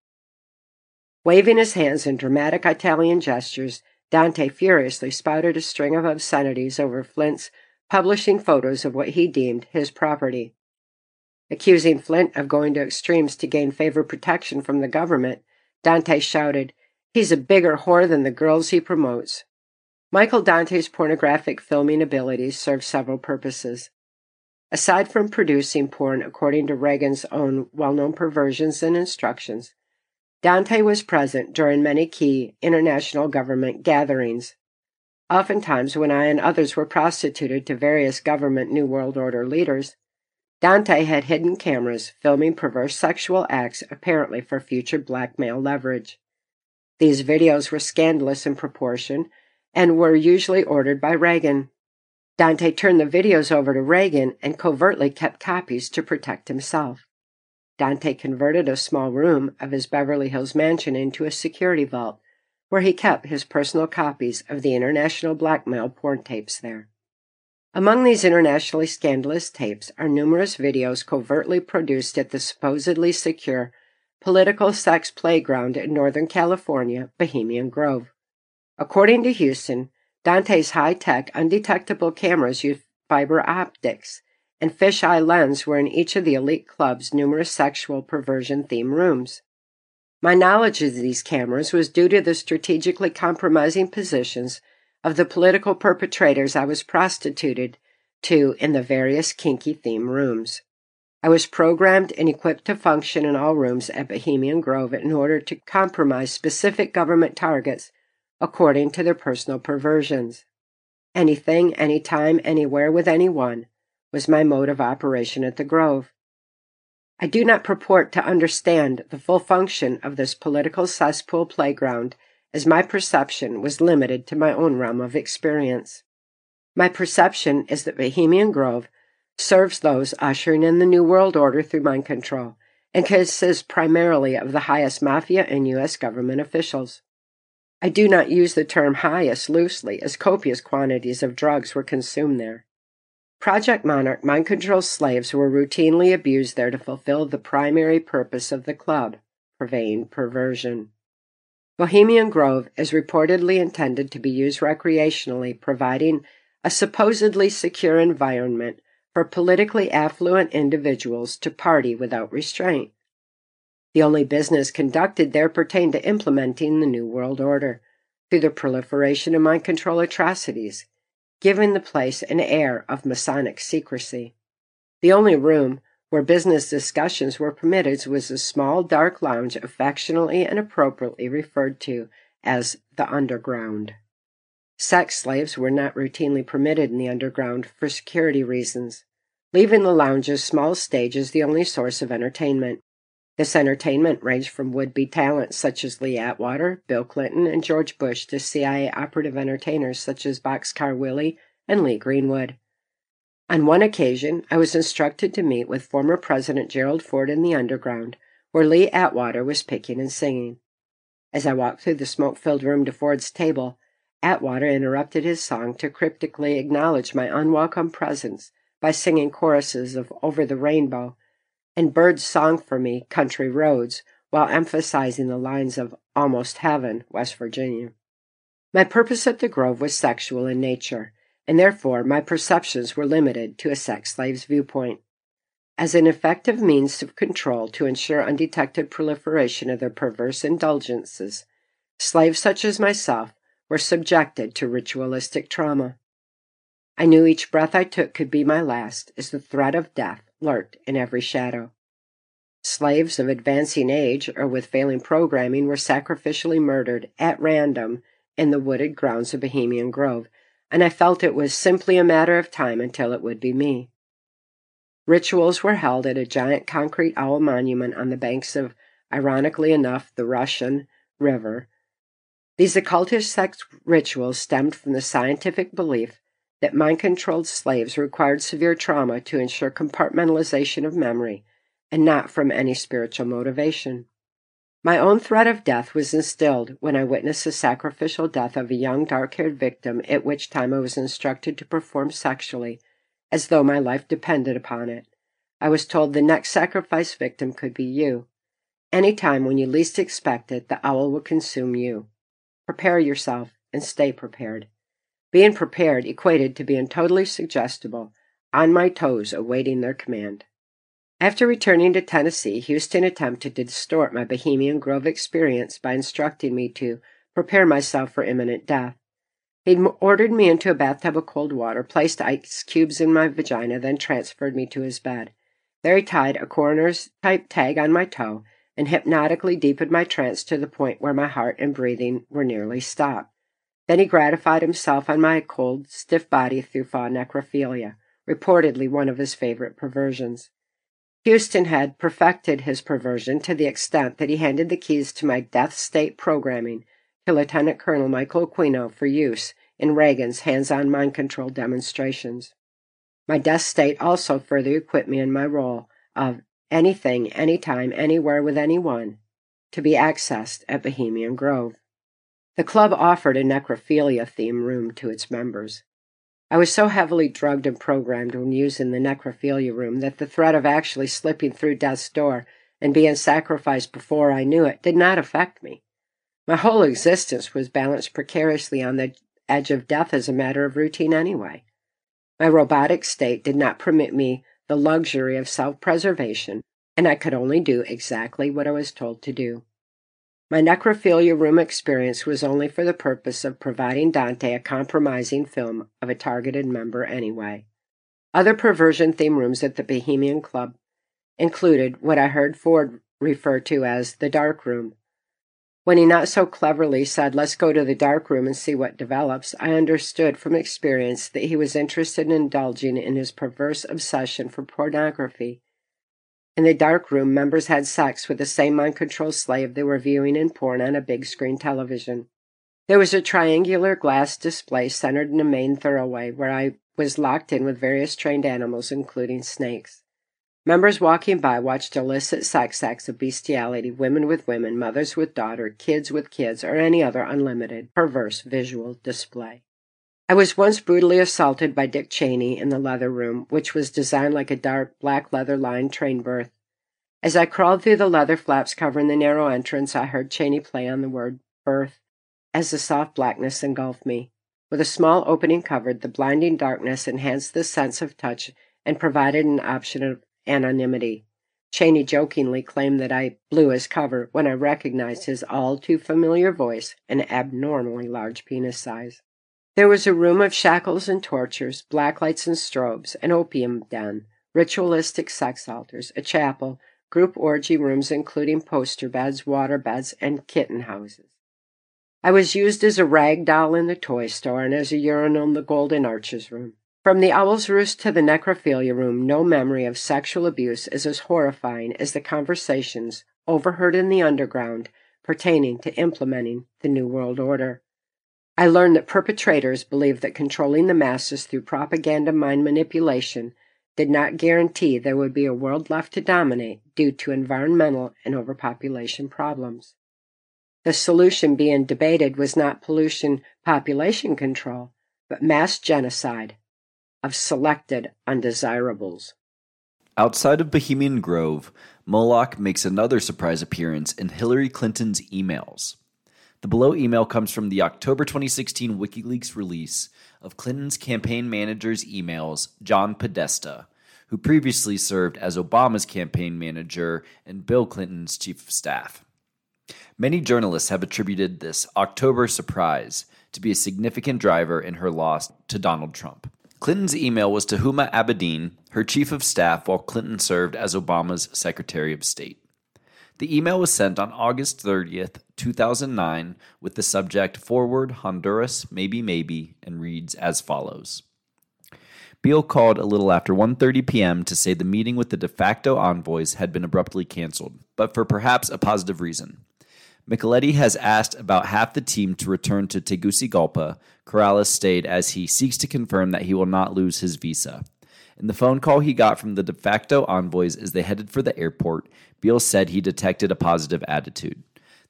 Waving his hands in dramatic Italian gestures, Dante furiously spouted a string of obscenities over Flynt's publishing photos of what he deemed his property. Accusing Flynt of going to extremes to gain favor protection from the government, Dante shouted, He's a bigger whore than the girls he promotes. Michael Dante's pornographic filming abilities serve several purposes. Aside from producing porn according to Reagan's own well known perversions and instructions, Dante was present during many key international government gatherings. Oftentimes, when I and others were prostituted to various government New World Order leaders, Dante had hidden cameras filming perverse sexual acts apparently for future blackmail leverage. These videos were scandalous in proportion and were usually ordered by Reagan. Dante turned the videos over to Reagan and covertly kept copies to protect himself. Dante converted a small room of his Beverly Hills mansion into a security vault, where he kept his personal copies of the international blackmail porn tapes there. Among these internationally scandalous tapes are numerous videos covertly produced at the supposedly secure political sex playground in Northern California, Bohemian Grove. According to Houston, Dante's high tech, undetectable cameras use fiber optics, and fisheye lens were in each of the elite club's numerous sexual perversion themed rooms. My knowledge of these cameras was due to the strategically compromising positions of the political perpetrators I was prostituted to in the various kinky theme rooms. I was programmed and equipped to function in all rooms at Bohemian Grove in order to compromise specific government targets according to their personal perversions. Anything, anytime, anywhere with anyone was my mode of operation at the Grove. I do not purport to understand the full function of this political cesspool playground, as my perception was limited to my own realm of experience. My perception is that Bohemian Grove serves those ushering in the New World Order through mind control and consists primarily of the highest mafia and U.S. government officials. I do not use the term highest loosely, as copious quantities of drugs were consumed there. Project Monarch mind control slaves were routinely abused there to fulfill the primary purpose of the club purveying perversion. Bohemian Grove is reportedly intended to be used recreationally, providing a supposedly secure environment for politically affluent individuals to party without restraint. The only business conducted there pertained to implementing the New World Order through the proliferation of mind control atrocities, giving the place an air of Masonic secrecy. The only room where business discussions were permitted was a small dark lounge affectionately and appropriately referred to as the underground. Sex slaves were not routinely permitted in the underground for security reasons, leaving the lounge's small stage as the only source of entertainment. This entertainment ranged from would be talents such as Lee Atwater, Bill Clinton, and George Bush to CIA operative entertainers such as Boxcar Willie and Lee Greenwood. On one occasion, I was instructed to meet with former President Gerald Ford in the underground, where Lee Atwater was picking and singing. As I walked through the smoke filled room to Ford's table, Atwater interrupted his song to cryptically acknowledge my unwelcome presence by singing choruses of Over the Rainbow and Byrd's song for me, Country Roads, while emphasizing the lines of Almost Heaven, West Virginia. My purpose at the Grove was sexual in nature, and therefore my perceptions were limited to a sex slave's viewpoint. As an effective means of control to ensure undetected proliferation of their perverse indulgences, slaves such as myself were subjected to ritualistic trauma. I knew each breath I took could be my last, as the threat of death lurked in every shadow. Slaves of advancing age or with failing programming were sacrificially murdered at random in the wooded grounds of Bohemian Grove, and I felt it was simply a matter of time until it would be me. Rituals were held at a giant concrete owl monument on the banks of, ironically enough, the Russian River. These occultist sex rituals stemmed from the scientific belief that mind controlled slaves required severe trauma to ensure compartmentalization of memory and not from any spiritual motivation. My own threat of death was instilled when I witnessed the sacrificial death of a young dark haired victim, at which time I was instructed to perform sexually as though my life depended upon it. I was told the next sacrifice victim could be you. Any time when you least expect it, the owl will consume you. Prepare yourself and stay prepared. Being prepared equated to being totally suggestible, on my toes awaiting their command. After returning to Tennessee, Houston attempted to distort my Bohemian Grove experience by instructing me to prepare myself for imminent death. He'd ordered me into a bathtub of cold water, placed ice cubes in my vagina, then transferred me to his bed. There he tied a coroner's type tag on my toe and hypnotically deepened my trance to the point where my heart and breathing were nearly stopped. Then he gratified himself on my cold, stiff body through faw necrophilia, reportedly one of his favorite perversions. Houston had perfected his perversion to the extent that he handed the keys to my death state programming to Lieutenant Colonel Michael Aquino for use in Reagan's hands on mind control demonstrations. My death state also further equipped me in my role of anything, anytime, anywhere with anyone to be accessed at Bohemian Grove. The club offered a necrophilia theme room to its members. I was so heavily drugged and programmed when using the necrophilia room that the threat of actually slipping through death's door and being sacrificed before I knew it did not affect me. My whole existence was balanced precariously on the edge of death as a matter of routine anyway. My robotic state did not permit me the luxury of self preservation, and I could only do exactly what I was told to do. My necrophilia room experience was only for the purpose of providing Dante a compromising film of a targeted member anyway. Other perversion theme rooms at the Bohemian Club included what I heard Ford refer to as the dark room. When he not so cleverly said, Let's go to the dark room and see what develops, I understood from experience that he was interested in indulging in his perverse obsession for pornography in the dark room, members had sex with the same mind control slave they were viewing in porn on a big screen television. There was a triangular glass display centered in the main thoroughway where I was locked in with various trained animals, including snakes. Members walking by watched illicit sex acts of bestiality, women with women, mothers with daughter, kids with kids, or any other unlimited, perverse visual display. I was once brutally assaulted by Dick Cheney in the leather room, which was designed like a dark black leather lined train berth. As I crawled through the leather flaps covering the narrow entrance, I heard Cheney play on the word berth as the soft blackness engulfed me. With a small opening covered, the blinding darkness enhanced the sense of touch and provided an option of anonymity. Cheney jokingly claimed that I blew his cover when I recognized his all too familiar voice and abnormally large penis size. There was a room of shackles and tortures, blacklights and strobes, an opium den, ritualistic sex altars, a chapel, group orgy rooms including poster beds, water beds, and kitten houses. I was used as a rag doll in the toy store and as a urinal in the Golden Arches room. From the Owl's Roost to the necrophilia room, no memory of sexual abuse is as horrifying as the conversations overheard in the underground pertaining to implementing the New World Order. I learned that perpetrators believed that controlling the masses through propaganda mind manipulation did not guarantee there would be a world left to dominate due to environmental and overpopulation problems. The solution being debated was not pollution population control, but mass genocide of selected undesirables. Outside of Bohemian Grove, Moloch makes another surprise appearance in Hillary Clinton's emails. The below email comes from the October 2016 WikiLeaks release of Clinton's campaign manager's emails, John Podesta, who previously served as Obama's campaign manager and Bill Clinton's chief of staff. Many journalists have attributed this October surprise to be a significant driver in her loss to Donald Trump. Clinton's email was to Huma Abedin, her chief of staff, while Clinton served as Obama's Secretary of State. The email was sent on August 30th, 2009, with the subject Forward Honduras, Maybe Maybe, and reads as follows. Beale called a little after 1:30 p.m. to say the meeting with the de facto envoys had been abruptly canceled, but for perhaps a positive reason. Micheletti has asked about half the team to return to Tegucigalpa. Corrales stayed as he seeks to confirm that he will not lose his visa. In the phone call he got from the de facto envoys as they headed for the airport, Beale said he detected a positive attitude.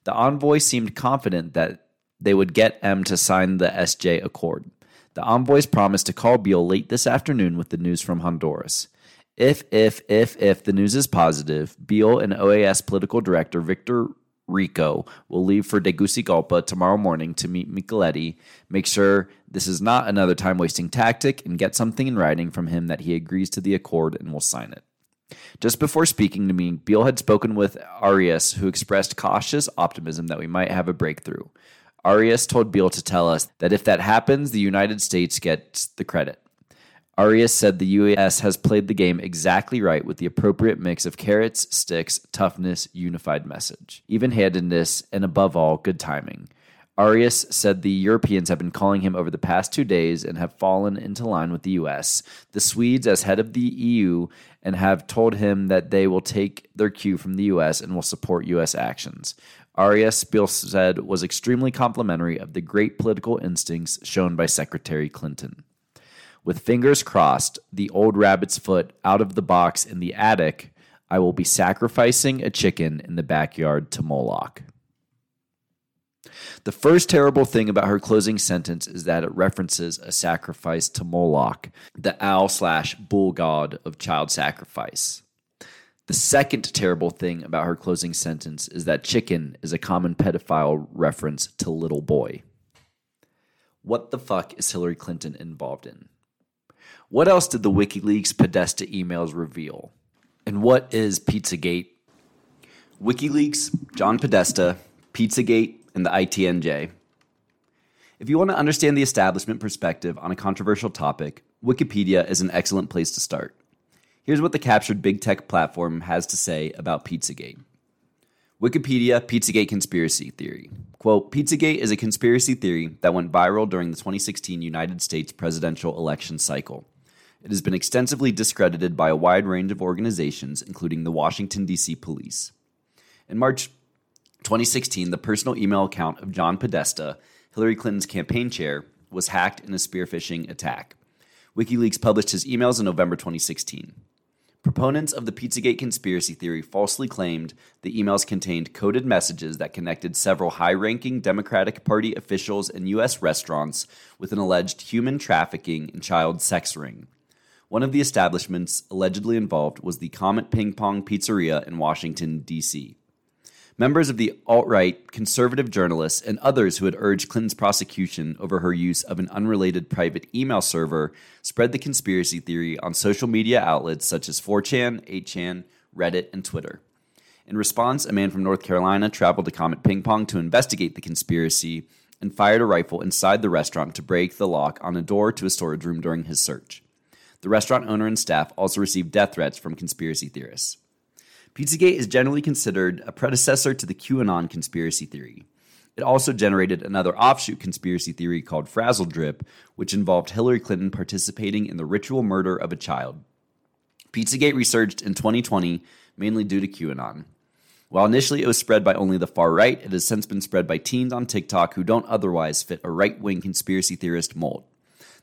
The envoy seemed confident that they would get M to sign the SJ Accord. The envoys promised to call Beale late this afternoon with the news from Honduras. If, if, if, if the news is positive, Beale and OAS political director Victor Rico will leave for Tegucigalpa tomorrow morning to meet Micheletti, make sure this is not another time wasting tactic, and get something in writing from him that he agrees to the accord and will sign it. Just before speaking to me, Beale had spoken with Arias, who expressed cautious optimism that we might have a breakthrough. Arias told Beale to tell us that if that happens, the United States gets the credit. Arias said the U.S. has played the game exactly right with the appropriate mix of carrots, sticks, toughness, unified message, even handedness, and above all, good timing. Arias said the Europeans have been calling him over the past two days and have fallen into line with the U.S., the Swedes as head of the EU, and have told him that they will take their cue from the U.S. and will support U.S. actions. Arias, Beale said, was extremely complimentary of the great political instincts shown by Secretary Clinton. With fingers crossed, the old rabbit's foot out of the box in the attic, I will be sacrificing a chicken in the backyard to Moloch. The first terrible thing about her closing sentence is that it references a sacrifice to Moloch, the owl slash bull god of child sacrifice. The second terrible thing about her closing sentence is that chicken is a common pedophile reference to little boy. What the fuck is Hillary Clinton involved in? What else did the WikiLeaks Podesta emails reveal? And what is Pizzagate? WikiLeaks, John Podesta, Pizzagate, and the ITNJ. If you want to understand the establishment perspective on a controversial topic, Wikipedia is an excellent place to start. Here's what the captured big tech platform has to say about Pizzagate. Wikipedia Pizzagate Conspiracy Theory. Quote Pizzagate is a conspiracy theory that went viral during the 2016 United States presidential election cycle. It has been extensively discredited by a wide range of organizations, including the Washington, D.C. police. In March 2016, the personal email account of John Podesta, Hillary Clinton's campaign chair, was hacked in a spear phishing attack. WikiLeaks published his emails in November 2016. Proponents of the Pizzagate conspiracy theory falsely claimed the emails contained coded messages that connected several high ranking Democratic Party officials and U.S. restaurants with an alleged human trafficking and child sex ring. One of the establishments allegedly involved was the Comet Ping Pong Pizzeria in Washington, D.C. Members of the alt right, conservative journalists, and others who had urged Clinton's prosecution over her use of an unrelated private email server spread the conspiracy theory on social media outlets such as 4chan, 8chan, Reddit, and Twitter. In response, a man from North Carolina traveled to Comet Ping Pong to investigate the conspiracy and fired a rifle inside the restaurant to break the lock on a door to a storage room during his search. The restaurant owner and staff also received death threats from conspiracy theorists. Pizzagate is generally considered a predecessor to the QAnon conspiracy theory. It also generated another offshoot conspiracy theory called Frazzle Drip, which involved Hillary Clinton participating in the ritual murder of a child. Pizzagate resurged in 2020, mainly due to QAnon. While initially it was spread by only the far right, it has since been spread by teens on TikTok who don't otherwise fit a right wing conspiracy theorist mold.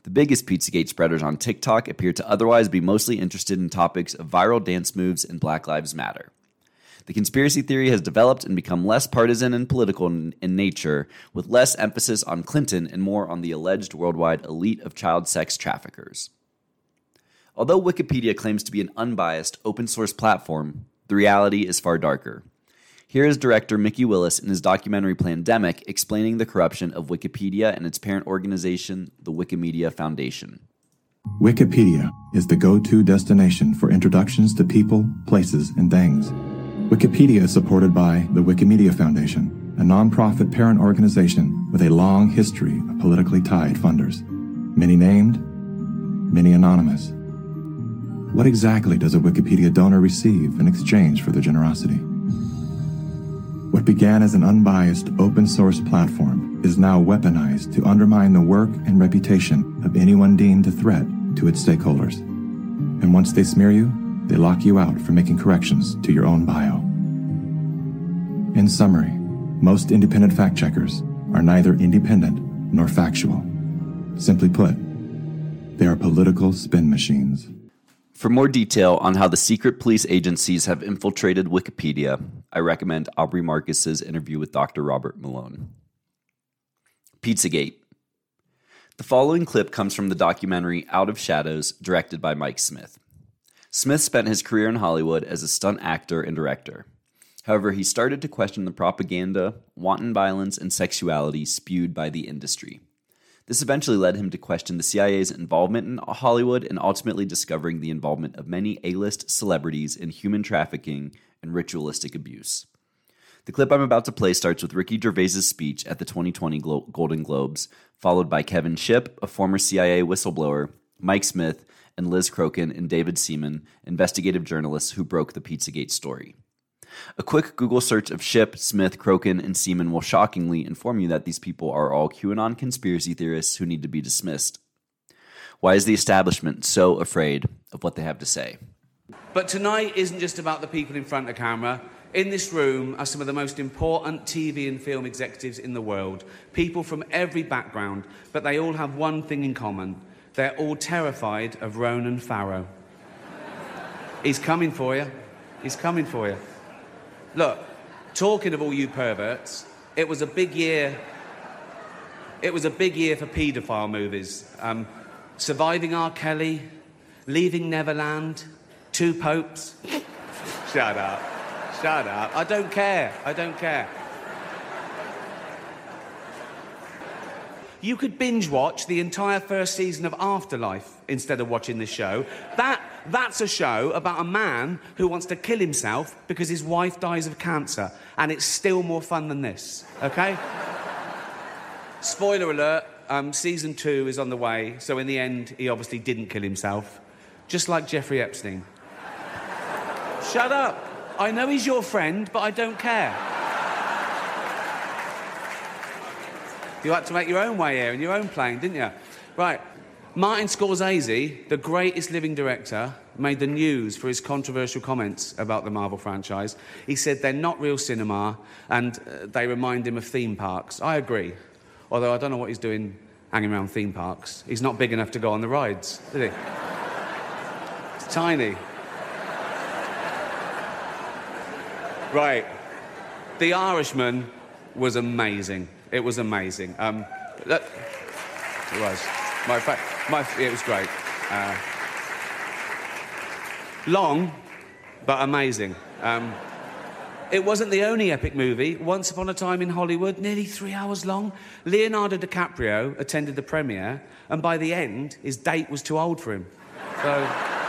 The biggest Pizzagate spreaders on TikTok appear to otherwise be mostly interested in topics of viral dance moves and Black Lives Matter. The conspiracy theory has developed and become less partisan and political in, in, nature, with less emphasis on Clinton and more on the alleged worldwide elite of child sex traffickers. Although Wikipedia claims to be an unbiased, open source platform, the reality is far darker. Here is director Mikki Willis in his documentary Plandemic explaining the corruption of Wikipedia and its parent organization, the Wikimedia Foundation. Wikipedia is the go to destination for introductions to people, places, and things. Wikipedia is supported by the Wikimedia Foundation, a nonprofit parent organization with a long history of politically tied funders. Many named, many anonymous. What exactly does a Wikipedia donor receive in exchange for their generosity? What began as an unbiased open source platform is now weaponized to undermine the work and reputation of anyone deemed a threat to its stakeholders. And once they smear you, they lock you out for making corrections to your own bio. In summary, most independent fact checkers are neither independent nor factual. Simply put, they are political spin machines. For more detail on how the secret police agencies have infiltrated Wikipedia, I recommend Aubrey Marcus's interview with Dr. Robert Malone. Pizzagate. The following clip comes from the documentary Out of Shadows, directed by Mike Smith. Smith spent his career in Hollywood as a stunt actor and director. However, he started to question the propaganda, wanton violence, and sexuality spewed by the industry. This eventually led him to question the CIA's involvement in Hollywood and ultimately discovering the involvement of many A list celebrities in human trafficking and ritualistic abuse. The clip I'm about to play starts with Ricky Gervais' speech at the 2020 Glo- Golden Globes, followed by Kevin Shipp, a former CIA whistleblower, Mike Smith, and Liz Crokin and David Seaman, investigative journalists who broke the Pizzagate story. A quick Google search of Shipp, Smith, Crokin, and Seaman will shockingly inform you that these people are all QAnon conspiracy theorists who need to be dismissed. Why is the establishment so afraid of what they have to say? But tonight isn't just about the people in front of camera. In this room are some of the most important TV and film executives in the world, people from every background, but they all have one thing in common. They're all terrified of Ronan Farrow. He's coming for you. He's coming for you. Look, talking of all you perverts, it was a big year. It was a big year for paedophile movies. Um, Surviving R. Kelly, Leaving Neverland, Two Popes. Shut up. Shut up. I don't care. I don't care. You could binge watch the entire first season of Afterlife instead of watching this show. That, that's a show about a man who wants to kill himself because his wife dies of cancer. And it's still more fun than this, okay? Spoiler alert um, season two is on the way, so in the end, he obviously didn't kill himself, just like Jeffrey Epstein. Shut up. I know he's your friend, but I don't care. You had to make your own way here in your own plane, didn't you? Right. Martin Scorsese, the greatest living director, made the news for his controversial comments about the Marvel franchise. He said they're not real cinema and uh, they remind him of theme parks. I agree. Although I don't know what he's doing hanging around theme parks. He's not big enough to go on the rides, is he? it's tiny. Right. The Irishman was amazing. It was amazing. Um, that, it was. My, my, it was great. Uh, long, but amazing. Um, it wasn't the only epic movie. Once Upon a Time in Hollywood, nearly three hours long. Leonardo DiCaprio attended the premiere, and by the end, his date was too old for him. So.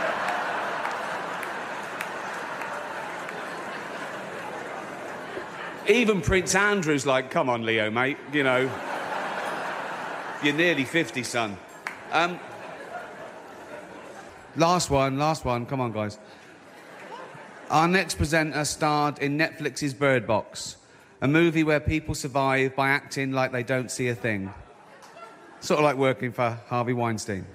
Even Prince Andrew's like, come on, Leo, mate, you know. You're nearly 50, son. Um, last one, last one. Come on, guys. Our next presenter starred in Netflix's Bird Box, a movie where people survive by acting like they don't see a thing. Sort of like working for Harvey Weinstein.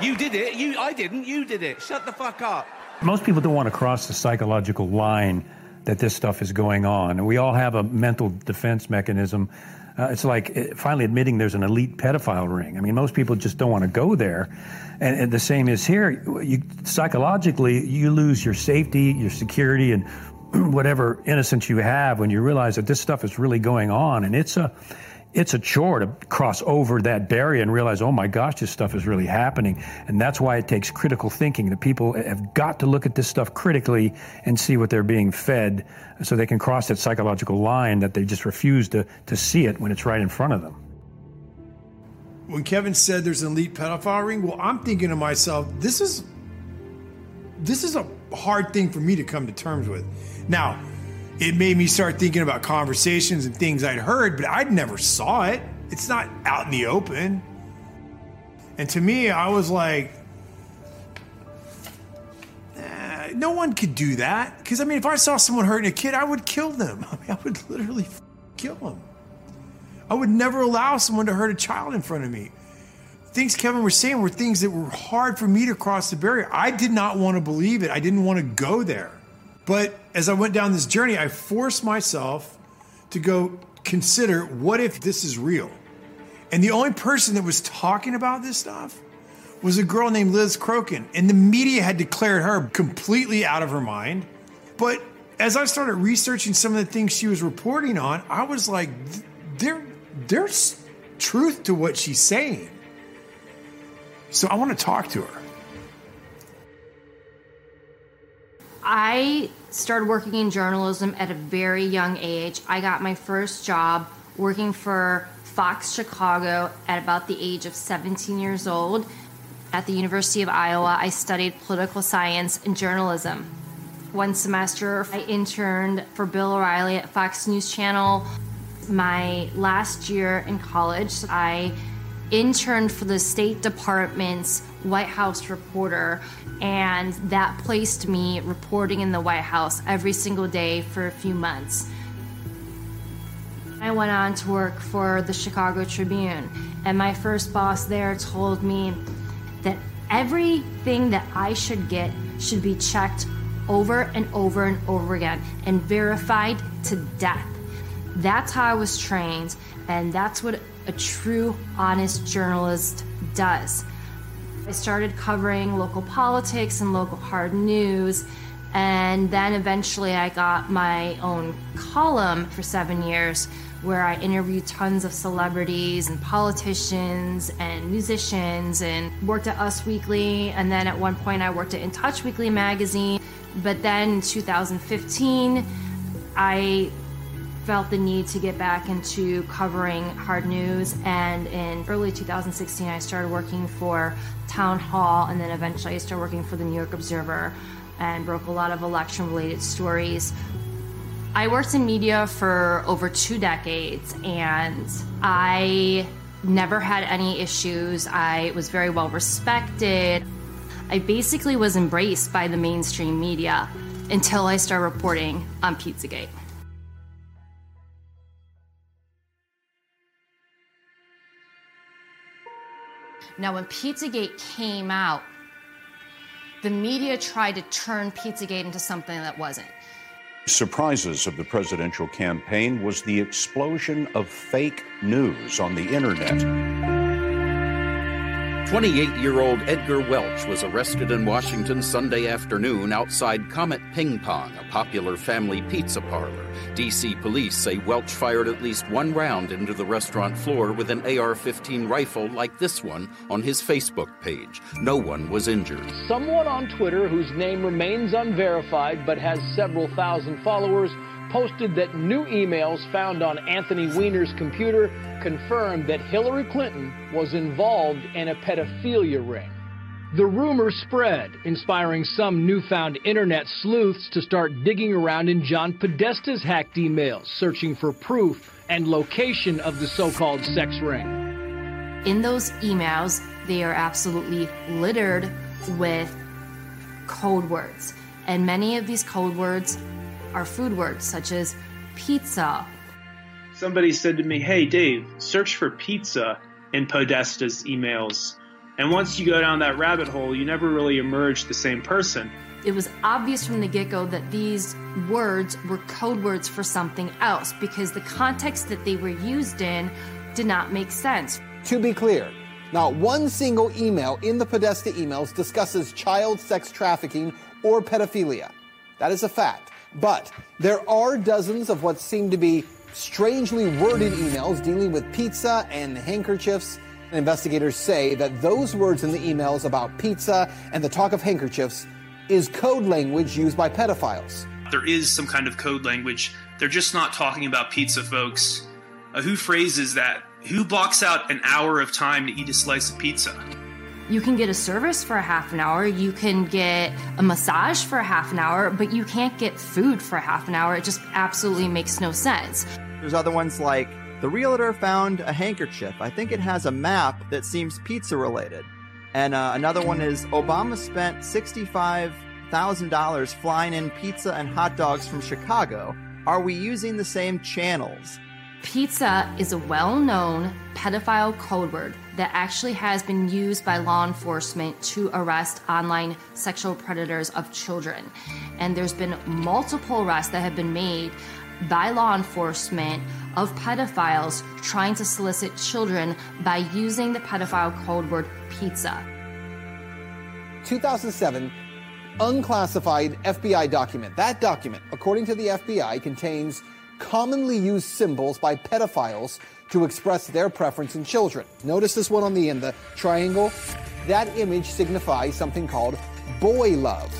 You did it. You, I didn't. You did it. Shut the fuck up. Most people don't want to cross the psychological line that this stuff is going on. And we all have a mental defense mechanism. Uh, it's like uh, finally admitting there's an elite pedophile ring. I mean, most people just don't want to go there. And, and the same is here. You, psychologically, you lose your safety, your security, and whatever innocence you have when you realize that this stuff is really going on. And it's a it's a chore to cross over that barrier and realize, oh my gosh, this stuff is really happening. And that's why it takes critical thinking. The people have got to look at this stuff critically and see what they're being fed so they can cross that psychological line that they just refuse to, to see it when it's right in front of them. When Kevin said there's an elite pedophile ring, well, I'm thinking to myself, this is this is a hard thing for me to come to terms with. Now, it made me start thinking about conversations and things I'd heard, but I'd never saw it. It's not out in the open. And to me, I was like, no one could do that. Because, I mean, if I saw someone hurting a kid, I would kill them. I mean, I would literally kill them. I would never allow someone to hurt a child in front of me. Things Kevin was saying were things that were hard for me to cross the barrier. I did not want to believe it. I didn't want to go there. But as I went down this journey, I forced myself to go consider what if this is real? And the only person that was talking about this stuff was a girl named Liz Crokin. And the media had declared her completely out of her mind. But as I started researching some of the things she was reporting on, I was like, there, there's truth to what she's saying. So I want to talk to her. I started working in journalism at a very young age. I got my first job working for Fox Chicago at about the age of 17 years old. At the University of Iowa, I studied political science and journalism. One semester, I interned for Bill O'Reilly at Fox News Channel. My last year in college, I interned for the State Department's White House reporter, and that placed me reporting in the White House every single day for a few months. I went on to work for the Chicago Tribune, and my first boss there told me that everything that I should get should be checked over and over and over again and verified to death. That's how I was trained, and that's what a true, honest journalist does. I started covering local politics and local hard news, and then eventually I got my own column for seven years where I interviewed tons of celebrities and politicians and musicians and worked at Us Weekly. And then at one point, I worked at In Touch Weekly magazine. But then in 2015, I felt the need to get back into covering hard news. And in early 2016, I started working for Town Hall, and then eventually I started working for the New York Observer and broke a lot of election related stories. I worked in media for over two decades, and I never had any issues. I was very well respected. I basically was embraced by the mainstream media until I started reporting on Pizzagate. Now, when Pizzagate came out, the media tried to turn Pizzagate into something that wasn't. Surprises of the presidential campaign was the explosion of fake news on the internet. 28 year old Edgar Welch was arrested in Washington Sunday afternoon outside Comet Ping Pong, a popular family pizza parlor. DC police say Welch fired at least one round into the restaurant floor with an AR 15 rifle like this one on his Facebook page. No one was injured. Someone on Twitter whose name remains unverified but has several thousand followers posted that new emails found on Anthony Weiner's computer confirmed that Hillary Clinton was involved in a pedophilia ring. The rumor spread, inspiring some newfound internet sleuths to start digging around in John Podesta's hacked emails, searching for proof and location of the so called sex ring. In those emails, they are absolutely littered with code words. And many of these code words are food words such as pizza. Somebody said to me, Hey, Dave, search for pizza in Podesta's emails. And once you go down that rabbit hole, you never really emerge the same person. It was obvious from the get go that these words were code words for something else because the context that they were used in did not make sense. To be clear, not one single email in the Podesta emails discusses child sex trafficking or pedophilia. That is a fact. But there are dozens of what seem to be strangely worded emails dealing with pizza and handkerchiefs. Investigators say that those words in the emails about pizza and the talk of handkerchiefs is code language used by pedophiles. There is some kind of code language. They're just not talking about pizza, folks. Uh, who phrases that? Who blocks out an hour of time to eat a slice of pizza? You can get a service for a half an hour, you can get a massage for a half an hour, but you can't get food for a half an hour. It just absolutely makes no sense. There's other ones like the realtor found a handkerchief. I think it has a map that seems pizza related. And uh, another one is Obama spent $65,000 flying in pizza and hot dogs from Chicago. Are we using the same channels? Pizza is a well known pedophile code word that actually has been used by law enforcement to arrest online sexual predators of children. And there's been multiple arrests that have been made by law enforcement of pedophiles trying to solicit children by using the pedophile code word pizza. 2007 unclassified FBI document. That document, according to the FBI, contains commonly used symbols by pedophiles to express their preference in children. Notice this one on the end, the triangle. That image signifies something called boy love.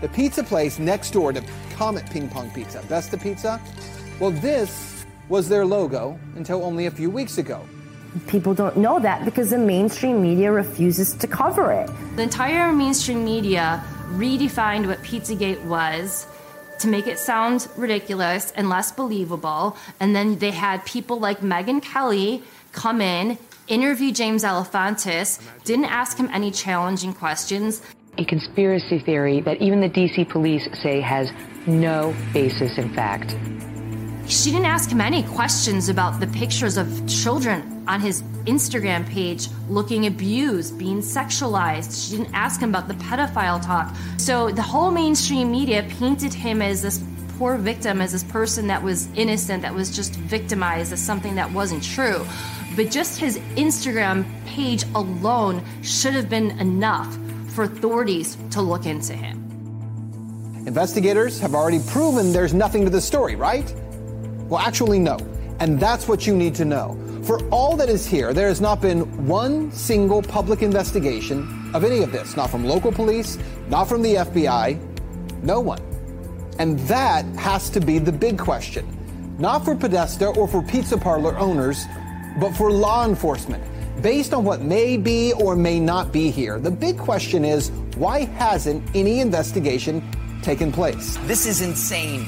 The pizza place next door to Comet Ping Pong Pizza, Besta Pizza, well, this was their logo until only a few weeks ago. People don't know that because the mainstream media refuses to cover it. The entire mainstream media redefined what Pizzagate was to make it sound ridiculous and less believable. And then they had people like Megyn Kelly come in, interview James Alefantis, didn't ask him any challenging questions. A conspiracy theory that even the DC police say has no basis in fact. She didn't ask him any questions about the pictures of children on his Instagram page looking abused, being sexualized. She didn't ask him about the pedophile talk. So the whole mainstream media painted him as this poor victim, as this person that was innocent, that was just victimized, as something that wasn't true. But just his Instagram page alone should have been enough for authorities to look into him. Investigators have already proven there's nothing to the story, right? Well, actually, no. And that's what you need to know. For all that is here, there has not been one single public investigation of any of this, not from local police, not from the FBI, no one. And that has to be the big question. Not for Podesta or for pizza parlor owners, but for law enforcement. Based on what may be or may not be here, the big question is why hasn't any investigation taken place? This is insane.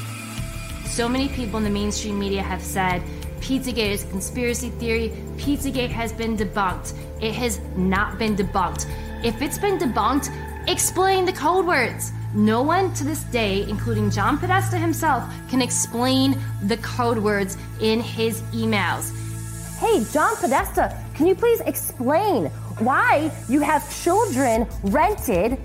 So many people in the mainstream media have said Pizzagate is a conspiracy theory. Pizzagate has been debunked. It has not been debunked. If it's been debunked, explain the code words. No one to this day, including John Podesta himself, can explain the code words in his emails. Hey, John Podesta, can you please explain why you have children rented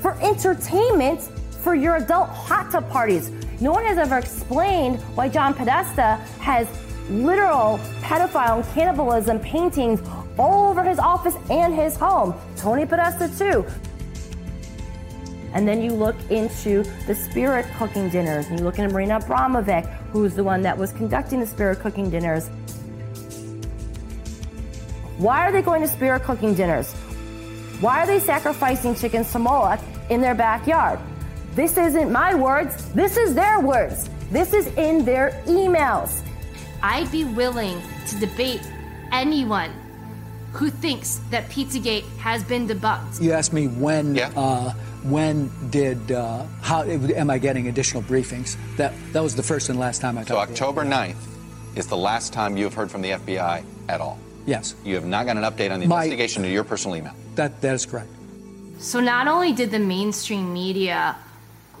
for entertainment for your adult hot tub parties? No one has ever explained why John Podesta has literal pedophile and cannibalism paintings all over his office and his home. Tony Podesta, too. And then you look into the spirit cooking dinners, and you look into Marina Abramovic, who's the one that was conducting the spirit cooking dinners. Why are they going to spirit cooking dinners? Why are they sacrificing chickens to Moloch in their backyard? This isn't my words, this is their words. This is in their emails. I'd be willing to debate anyone who thinks that Pizzagate has been debunked. You asked me when. Uh, when did uh, how am I getting additional briefings? That that was the first and last time I talked. So talked. October 9th is the last time you have heard from the FBI at all. Yes, You have not got an update on the My- investigation to your personal email. that that is correct. So not only did the mainstream media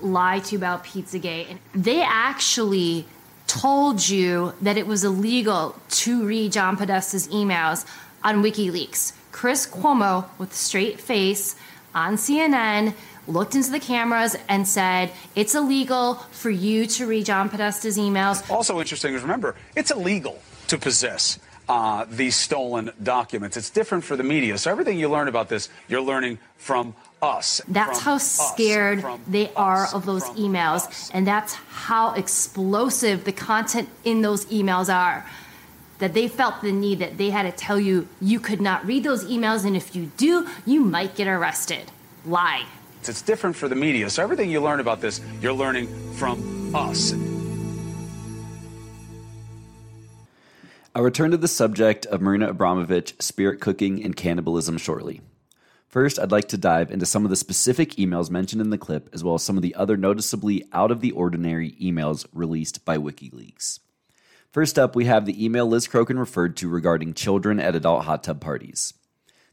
lie to you about Pizzagate, And they actually told you that it was illegal to read John Podesta's emails on WikiLeaks. Chris Cuomo, with a straight face on CNN, looked into the cameras and said it's illegal for you to read John Podesta's emails. Also interesting is remember, it's illegal to possess uh, these stolen documents. It's different for the media. So everything you learn about this, you're learning from us. That's from how scared from they are of those emails. And that's how explosive the content in those emails are. That they felt the need that they had to tell you you could not read those emails, and if you do, you might get arrested. Lie. It's different for the media. So everything you learn about this, you're learning from us. I'll return to the subject of Marina Abramovic, spirit cooking, and cannibalism shortly. First, I'd like to dive into some of the specific emails mentioned in the clip, as well as some of the other noticeably out of the ordinary emails released by WikiLeaks. First up, we have the email Liz Crokin referred to regarding children at adult hot tub parties.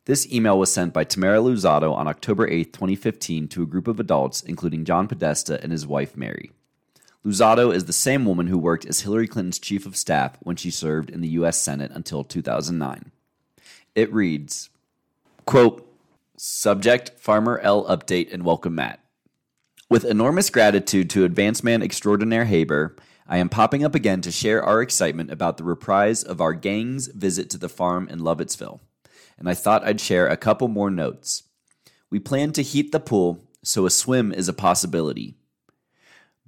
This email was sent by Tamera Luzzatto on October 8, 2015, to a group of adults, including John Podesta and his wife Mary. Luzzatto is the same woman who worked as Hillary Clinton's chief of staff when she served in the U.S. Senate until 2009. It reads, quote, Subject Farmer L update and welcome Matt. With enormous gratitude to Advance Man Extraordinaire Haber, I am popping up again to share our excitement about the reprise of our gang's visit to the farm in Lovettsville. And I thought I'd share a couple more notes. We plan to heat the pool, so a swim is a possibility.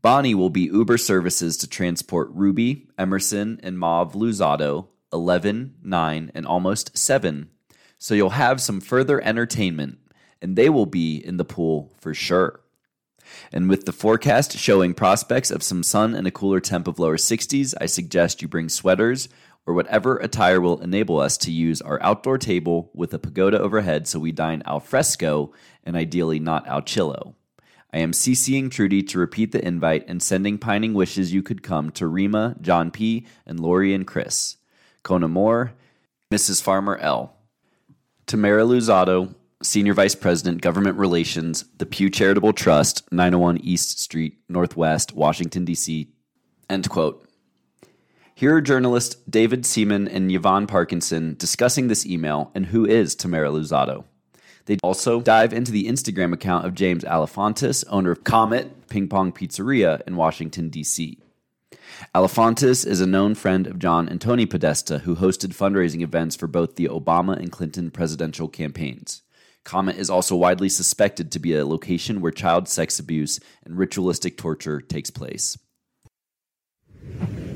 Bonnie will be Uber services to transport Ruby, Emerson, and Mauve Luzzatto, 11, 9, and almost 7. So you'll have some further entertainment, and they will be in the pool for sure. And with the forecast showing prospects of some sun and a cooler temp of lower 60s, I suggest you bring sweaters or whatever attire will enable us to use our outdoor table with a pagoda overhead so we dine al fresco and ideally not al chillo. I am CCing Trudy to repeat the invite and sending pining wishes you could come to Rima, John P., and Lori and Chris. Kona Moore, Mrs. Farmer L. Tamera Luzzatto, Senior Vice President, Government Relations, The Pew Charitable Trust, 901 East Street, Northwest, Washington, D.C. End quote. Here are journalists David Seaman and Yvonne Parkinson discussing this email and who is Tamera Luzzatto. They also dive into the Instagram account of James Alefantis, owner of Comet Ping Pong Pizzeria in Washington, D.C. Alefantis is a known friend of John and Tony Podesta, who hosted fundraising events for both the Obama and Clinton presidential campaigns. Comet is also widely suspected to be a location where child sex abuse and ritualistic torture takes place.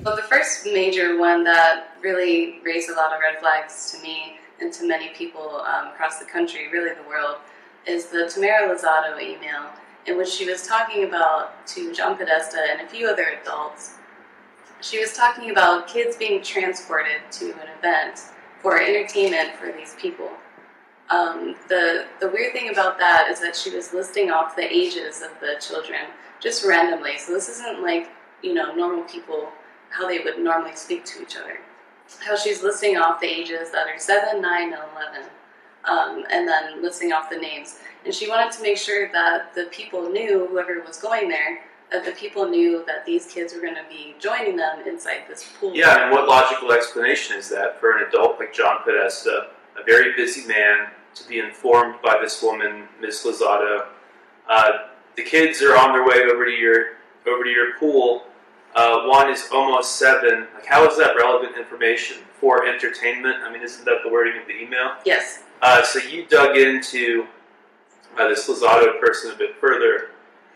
Well, the first major one that really raised a lot of red flags to me and to many people um, across the country, really the world, is the Tamara Lozado email in which she was talking about to John Podesta and a few other adults. She was talking about kids being transported to an event for entertainment for these people. Um, the the weird thing about that is that she was listing off the ages of the children just randomly. So this isn't like you know normal people how they would normally speak to each other. How she's listing off the ages that are seven, nine, and eleven, um, and then listing off the names. And she wanted to make sure that the people knew, whoever was going there, that the people knew that these kids were going to be joining them inside this pool. Yeah, and what logical explanation is that for an adult like John Podesta, a very busy man, to be informed by this woman, Miss Lozada, uh, the kids are on their way over to your over to your pool. Uh, one is almost seven. Like, how is that relevant information for entertainment? I mean, isn't that the wording of the email? Yes. Uh, so you dug into uh, this Lozado person a bit further,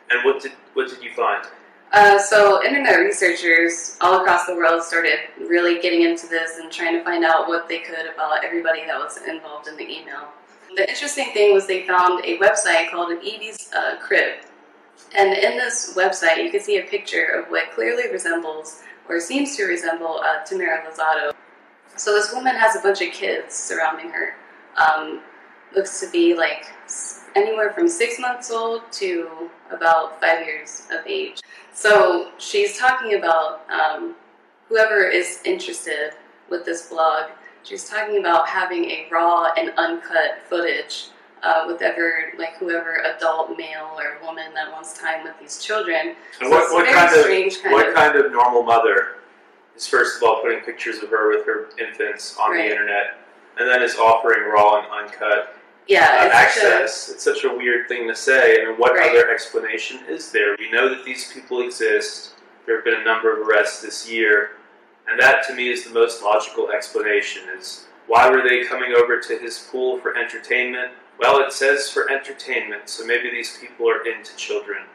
and what did what did you find? Uh, so, internet researchers all across the world started really getting into this and trying to find out what they could about everybody that was involved in the email. The interesting thing was they found a website called an Evie's uh, Crib. And in this website, you can see a picture of what clearly resembles, or seems to resemble, uh, Tamara Lozado. So, this woman has a bunch of kids surrounding her. Um, looks to be like anywhere from six months old to about five years of age. So she's talking about um, whoever is interested with this blog. She's talking about having a raw and uncut footage uh, with ever like whoever adult male or woman that wants time with these children. And So what, what kind of strange kind what of kind of normal mother is first of all putting pictures of her with her infants on Right. the internet, and then is offering raw and uncut Yeah, uh, it's such a- access? it's such a weird thing to say. I mean, what Right. other explanation is there? We know that these people exist. There have been a number of arrests this year, and that to me is the most logical explanation. Is why were they coming over to his pool for entertainment? Well, it says for entertainment, so maybe these people are into children.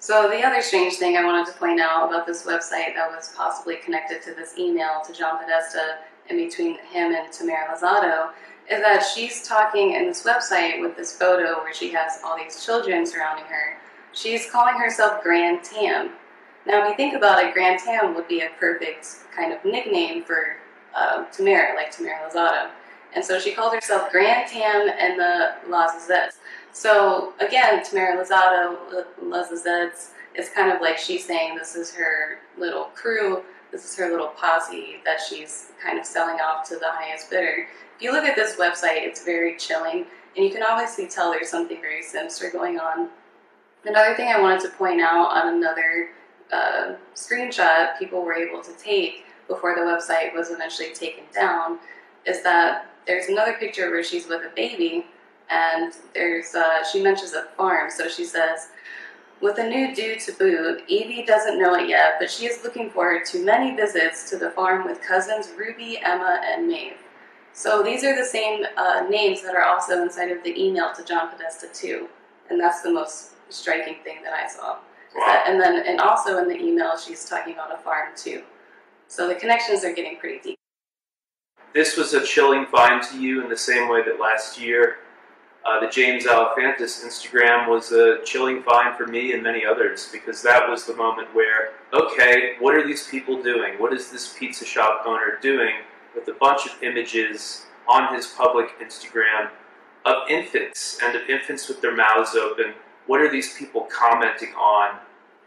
So the other strange thing I wanted to point out about this website that was possibly connected to this email to John Podesta and between him and Tamara Lozado is that she's talking in this website with this photo where she has all these children surrounding her. She's calling herself Grand Tam. Now, if you think about it, Grand Tam would be a perfect kind of nickname for uh, Tamara, like Tamara Lozado. And so she called herself Grand Tam and the Lazazettes. So again, Tamara Lozado, Lazazettes, it's kind of like she's saying this is her little crew, this is her little posse that she's kind of selling off to the highest bidder. If you look at this website, it's very chilling, and you can obviously tell there's something very sinister going on. Another thing I wanted to point out on another uh, screenshot people were able to take before the website was eventually taken down is that there's another picture where she's with a baby and there's uh, she mentions a farm so she says with a new dude to boot evie doesn't know it yet but she is looking forward to many visits to the farm with cousins ruby emma and maeve so these are the same uh, names that are also inside of the email to john podesta too and that's the most striking thing that i saw. Is that- and then and also in the email she's talking about a farm too. So the connections are getting pretty deep. This was a chilling find to you in the same way that last year uh, the James Alefantis Instagram was a chilling find for me and many others because that was the moment where, okay, what are these people doing? What is this pizza shop owner doing with a bunch of images on his public Instagram of infants and of infants with their mouths open? What are these people commenting on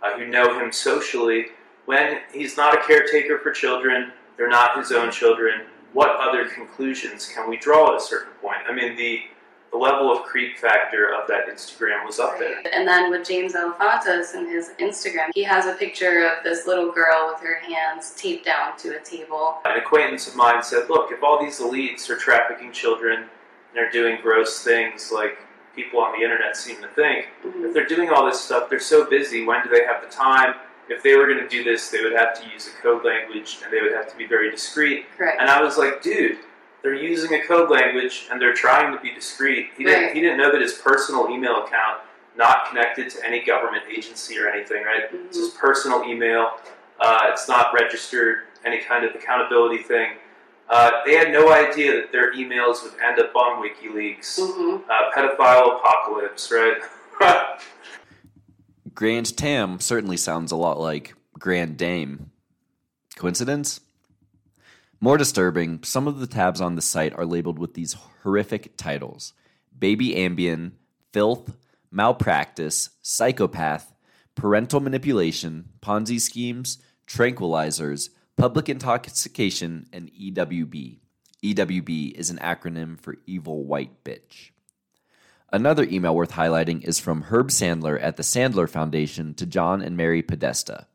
uh, who know him socially when he's not a caretaker for children? They're not his own children. What other conclusions can we draw at a certain point? I mean, the, the level of creep factor of that Instagram was up there. And then with James Alefantis and his Instagram, he has a picture of this little girl with her hands taped down to a table. An acquaintance of mine said, Look, if all these elites are trafficking children and are doing gross things like people on the internet seem to think, mm-hmm. if they're doing all this stuff, they're so busy, when do they have the time? If they were going to do this, they would have to use a code language and they would have to be very discreet. Correct. And I was like, dude, they're using a code language and they're trying to be discreet. He didn't, Right. he didn't know that his personal email account, not connected to any government agency or anything, right? It's his personal email. Uh, it's not registered, any kind of accountability thing. Uh, they had no idea that their emails would end up on WikiLeaks. Uh, pedophile apocalypse, right? Grand Tam certainly sounds a lot like Grand Dame. Coincidence? More disturbing, some of the tabs on the site are labeled with these horrific titles Baby Ambien, Filth, Malpractice, Psychopath, Parental Manipulation, Ponzi Schemes, Tranquilizers, Public Intoxication, and EWB. EWB is an acronym for Evil White Bitch. Another email worth highlighting is from Herb Sandler at the Sandler Foundation to John and Mary Podesta.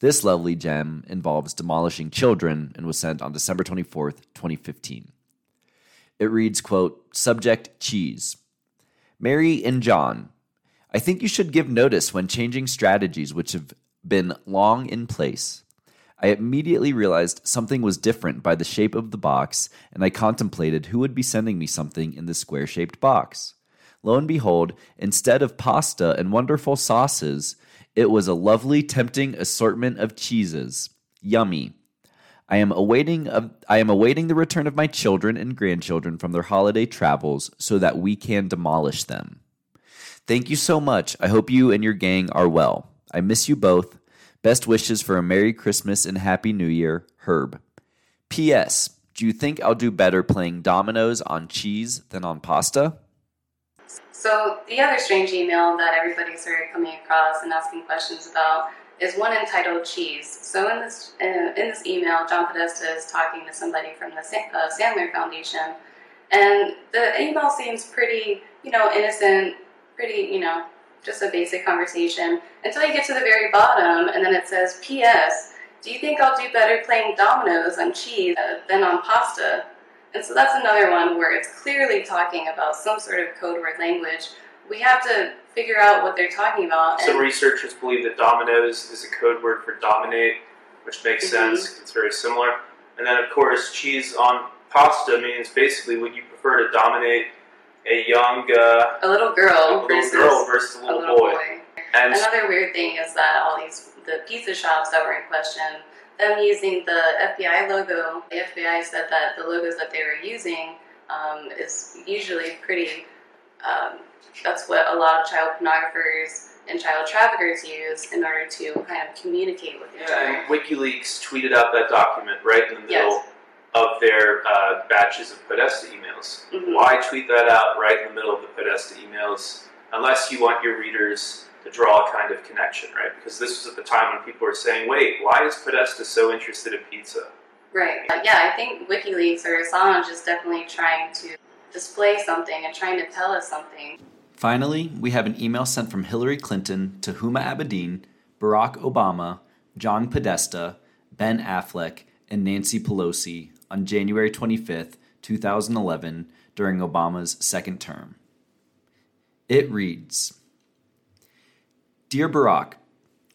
This lovely gem involves demolishing children and was sent on December 24th, 2015. It reads, quote, Subject Cheese. Mary and John, I think you should give notice when changing strategies which have been long in place. I immediately realized something was different by the shape of the box, and I contemplated who would be sending me something in the square shaped box. Lo and behold, instead of pasta and wonderful sauces, it was a lovely, tempting assortment of cheeses. Yummy. I am awaiting I am awaiting the return of my children and grandchildren from their holiday travels so that we can demolish them. Thank you so much. I hope you and your gang are well. I miss you both. Best wishes for a Merry Christmas and Happy New Year, Herb. P.S. Do you think I'll do better playing dominoes on cheese than on pasta? So the other strange email that everybody started coming across and asking questions about is one entitled Cheese. So in this in, in this email, John Podesta is talking to somebody from the uh, Sandler Foundation, and the email seems pretty, you know, innocent, pretty, you know, just a basic conversation until you get to the very bottom, and then it says, "P.S. Do you think I'll do better playing dominoes on cheese uh, than on pasta?" And so that's another one where it's clearly talking about some sort of code word language. We have to figure out what they're talking about. Some researchers believe that dominoes is a code word for dominate, which makes Mhm. sense. It's very similar. And then, of course, cheese on pasta means basically would you prefer to dominate a young uh, a little girl a little versus girl versus a little, boy. And Another weird thing is that all these the pizza shops that were in question, them using the FBI logo. The FBI said that the logos that they were using um, is usually pretty. Um, that's what a lot of child pornographers and child traffickers use in order to kind of communicate with each Yeah, other. WikiLeaks tweeted out that document right in the middle Yes. of their uh, batches of Podesta emails. Mhm. Why tweet that out right in the middle of the Podesta emails unless you want your readers to draw a kind of connection, right? Because this was at the time when people were saying, wait, why is Podesta so interested in pizza? Right. Uh, yeah, I think WikiLeaks or Assange is definitely trying to display something and trying to tell us something. Finally, we have an email sent from Hillary Clinton to Huma Abedin, Barack Obama, John Podesta, Ben Affleck, and Nancy Pelosi on January 25th, 2011, during Obama's second term. It reads Dear Barack,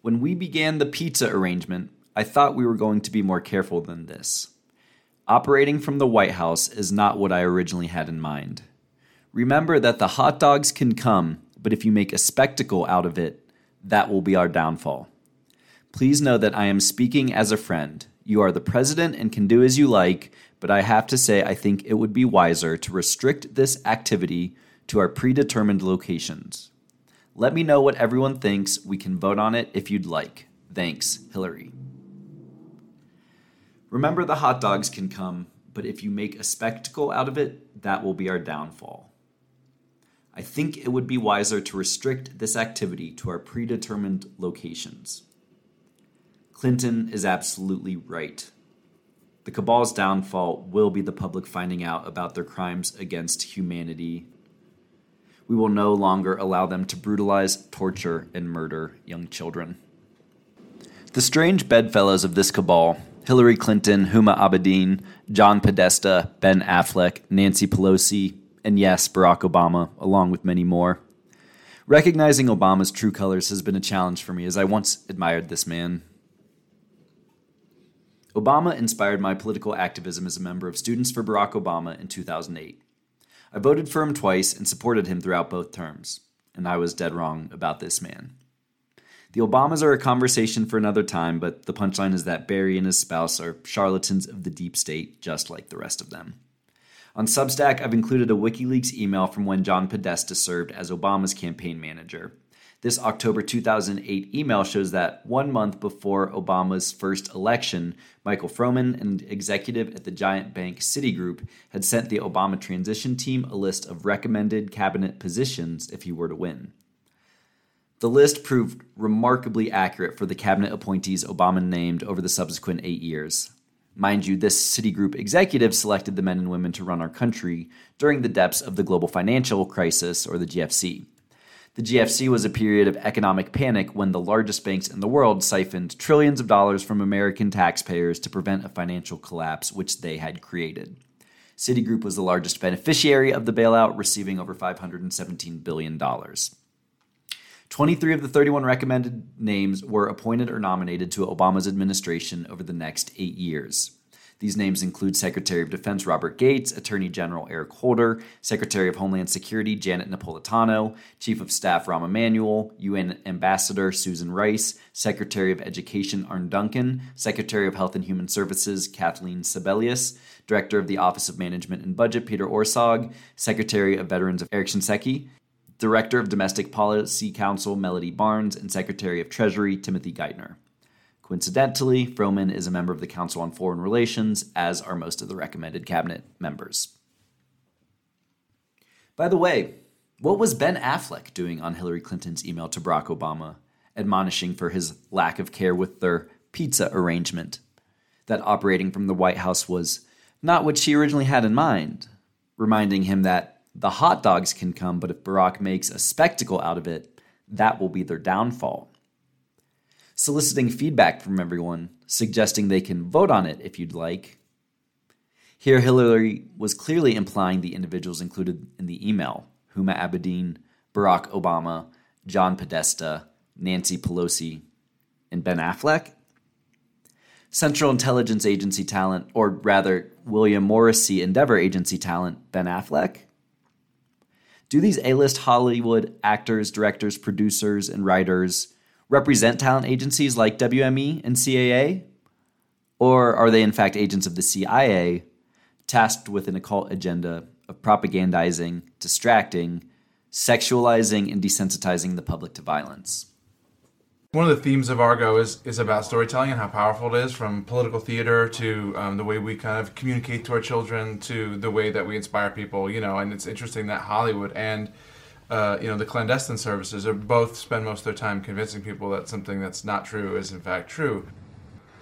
when we began the pizza arrangement, I thought we were going to be more careful than this. Operating from the White House is not what I originally had in mind. Remember that the hot dogs can come, but if you make a spectacle out of it, that will be our downfall. Please know that I am speaking as a friend. You are the president and can do as you like, but I have to say I think it would be wiser to restrict this activity to our predetermined locations. Let me know what everyone thinks. We can vote on it if you'd like. Thanks, Hillary. Remember, the hot dogs can come, but if you make a spectacle out of it, that will be our downfall. I think it would be wiser to restrict this activity to our predetermined locations. Clinton is absolutely right. The cabal's downfall will be the public finding out about their crimes against humanity. We will no longer allow them to brutalize, torture, and murder young children. The strange bedfellows of this cabal Hillary Clinton, Huma Abedin, John Podesta, Ben Affleck, Nancy Pelosi, and yes, Barack Obama, along with many more. Recognizing Obama's true colors has been a challenge for me as I once admired this man. Obama inspired my political activism as a member of Students for Barack Obama in 2008. I voted for him twice and supported him throughout both terms, and I was dead wrong about this man. The Obamas are a conversation for another time, but the punchline is that Barry and his spouse are charlatans of the deep state, just like the rest of them. On Substack, I've included a WikiLeaks email from when John Podesta served as Obama's campaign manager. This October 2008 email shows that one month before Obama's first election, Michael Froman, an executive at the giant bank Citigroup, had sent the Obama transition team a list of recommended cabinet positions if he were to win. The list proved remarkably accurate for the cabinet appointees Obama named over the subsequent eight years. Mind you, this Citigroup executive selected the men and women to run our country during the depths of the global financial crisis, or the GFC. The GFC was a period of economic panic when the largest banks in the world siphoned trillions of dollars from American taxpayers to prevent a financial collapse which they had created. Citigroup was the largest beneficiary of the bailout, receiving over $517 billion. 23 of the 31 recommended names were appointed or nominated to Obama's administration over the next eight years. These names include Secretary of Defense Robert Gates, Attorney General Eric Holder, Secretary of Homeland Security Janet Napolitano, Chief of Staff Rahm Emanuel, UN Ambassador Susan Rice, Secretary of Education Arne Duncan, Secretary of Health and Human Services Kathleen Sebelius, Director of the Office of Management and Budget Peter Orszag, Secretary of Veterans Eric Shinseki, Director of Domestic Policy Council Melody Barnes, and Secretary of Treasury Timothy Geithner. Coincidentally, Froman is a member of the Council on Foreign Relations, as are most of the recommended cabinet members. By the way, what was Ben Affleck doing on Hillary Clinton's email to Barack Obama, admonishing for his lack of care with their pizza arrangement? That operating from the White House was not what she originally had in mind, reminding him that the hot dogs can come, but if Barack makes a spectacle out of it, that will be their downfall soliciting feedback from everyone, suggesting they can vote on it if you'd like. Here, Hillary was clearly implying the individuals included in the email Huma Abedin, Barack Obama, John Podesta, Nancy Pelosi, and Ben Affleck. Central Intelligence Agency talent, or rather, William Morris Endeavor Agency talent, Ben Affleck? Do these A list Hollywood actors, directors, producers, and writers represent talent agencies like WME and CAA? Or are they in fact agents of the CIA tasked with an occult agenda of propagandizing, distracting, sexualizing, and desensitizing the public to violence? One of the themes of Argo is, is about storytelling and how powerful it is, from political theater to um, the way we kind of communicate to our children to the way that we inspire people. You know, and it's interesting that Hollywood and uh, you know, the clandestine services are both spend most of their time convincing people that something that's not true is in fact true.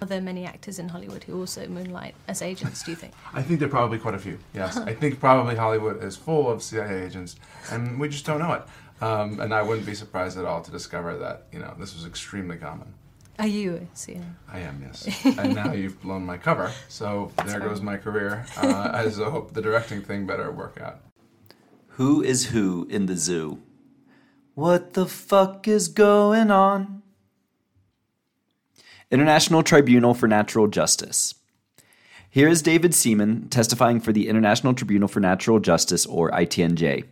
Are there many actors in Hollywood who also moonlight as agents, do you think? I think there are probably quite a few, yes. I think probably Hollywood is full of CIA agents, and we just don't know it. Um, and I wouldn't be surprised at all to discover that, you know, this was extremely common. Are you a CIA? I am, yes. and now you've blown my cover, so there goes my career. Uh, I just hope the directing thing better work out. Who is who in the zoo? What the fuck is going on? International Tribunal for Natural Justice. Here is David Seaman testifying for the International Tribunal for Natural Justice, or ITNJ.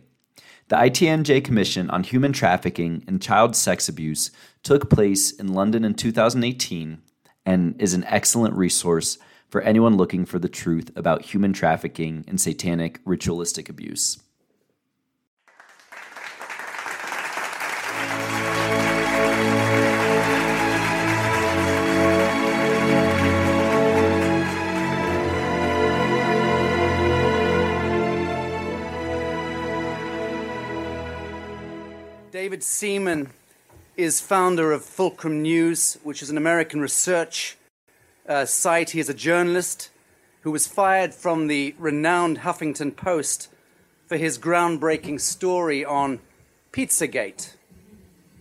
The ITNJ Commission on Human Trafficking and Child Sex Abuse took place in London in 2018 and is an excellent resource for anyone looking for the truth about human trafficking and satanic ritualistic abuse. David Seaman is founder of Fulcrum News, which is an American research uh, site. He is a journalist who was fired from the renowned Huffington Post for his groundbreaking story on Pizzagate.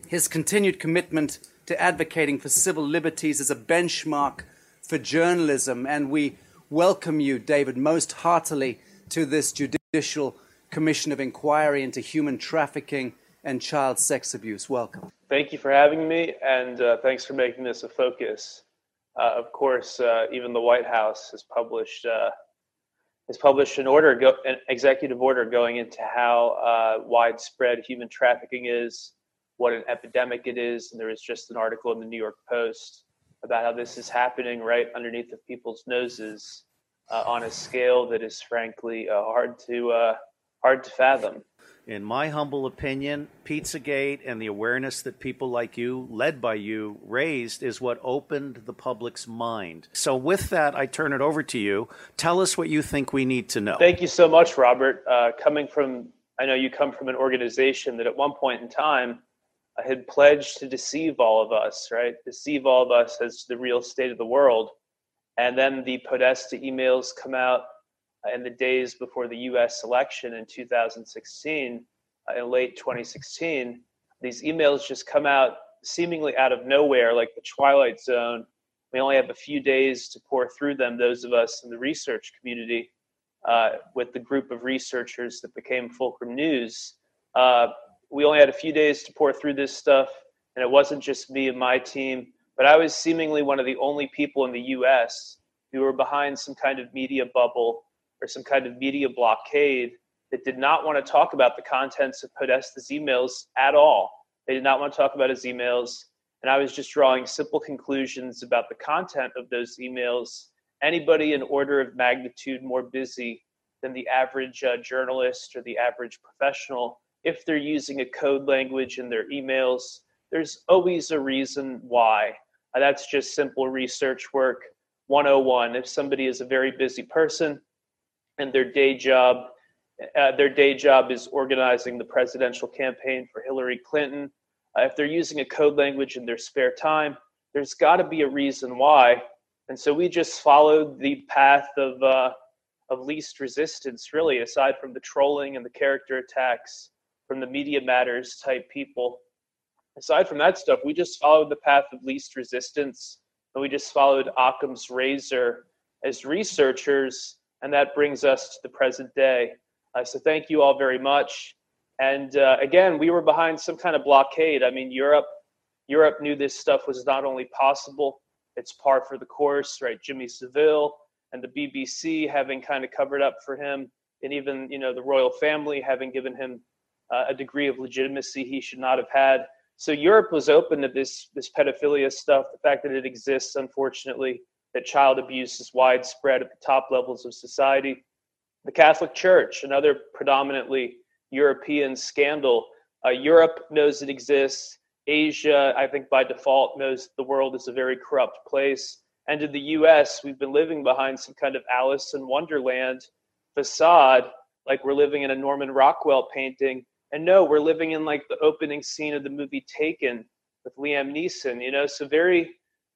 His continued commitment to advocating for civil liberties is a benchmark for journalism, and we welcome you, David, most heartily to this Judicial Commission of Inquiry into Human Trafficking and child sex abuse. Welcome. Thank you for having me, and uh, thanks for making this a focus. Uh, of course, uh, even the White House has published uh, has published an order, go, an executive order, going into how uh, widespread human trafficking is, what an epidemic it is, and there was just an article in the New York Post about how this is happening right underneath of people's noses uh, on a scale that is frankly hard to hard to fathom in my humble opinion, Pizzagate and the awareness that people like you, led by you, raised is what opened the public's mind. So, with that, I turn it over to you. Tell us what you think we need to know. Thank you so much, Robert. Uh, coming from, I know you come from an organization that at one point in time uh, had pledged to deceive all of us, right? Deceive all of us as the real state of the world. And then the Podesta emails come out in the days before the US election in 2016, uh, in late 2016, these emails just come out seemingly out of nowhere, like the Twilight Zone. We only have a few days to pour through them, those of us in the research community, uh, with the group of researchers that became Fulcrum News. Uh, we only had a few days to pour through this stuff, and it wasn't just me and my team, but I was seemingly one of the only people in the U.S. who were behind some kind of media bubble or some kind of media blockade that did not want to talk about the contents of Podesta's emails at all. They did not want to talk about his emails. And I was just drawing simple conclusions about the content of those emails. Anybody in order of magnitude more busy than the average uh, journalist or the average professional, if they're using a code language in their emails, there's always a reason why. Uh, that's just simple research work 101. If somebody is a very busy person and their day job uh, their day job is organizing the presidential campaign for Hillary Clinton. Uh, if they're using a code language in their spare time, there's got to be a reason why. And so we just followed the path of uh, of least resistance, really, aside from the trolling and the character attacks from the media matters type people. Aside from that stuff, we just followed the path of least resistance, and we just followed Occam's razor as researchers, and that brings us to the present day. Uh, so thank you all very much. And uh, again, we were behind some kind of blockade. I mean, Europe, Europe knew this stuff was not only possible; it's par for the course, right? Jimmy Savile and the BBC having kind of covered up for him, and even you know the royal family having given him uh, a degree of legitimacy he should not have had. So Europe was open to this this pedophilia stuff. The fact that it exists, unfortunately, that child abuse is widespread at the top levels of society the Catholic Church, another predominantly European scandal. Uh, Europe knows it exists. Asia, I think by default, knows the world is a very corrupt place. And in the US, we've been living behind some kind of Alice in Wonderland facade, like we're living in a Norman Rockwell painting. And no, we're living in like the opening scene of the movie Taken with Liam Neeson, you know? So, very,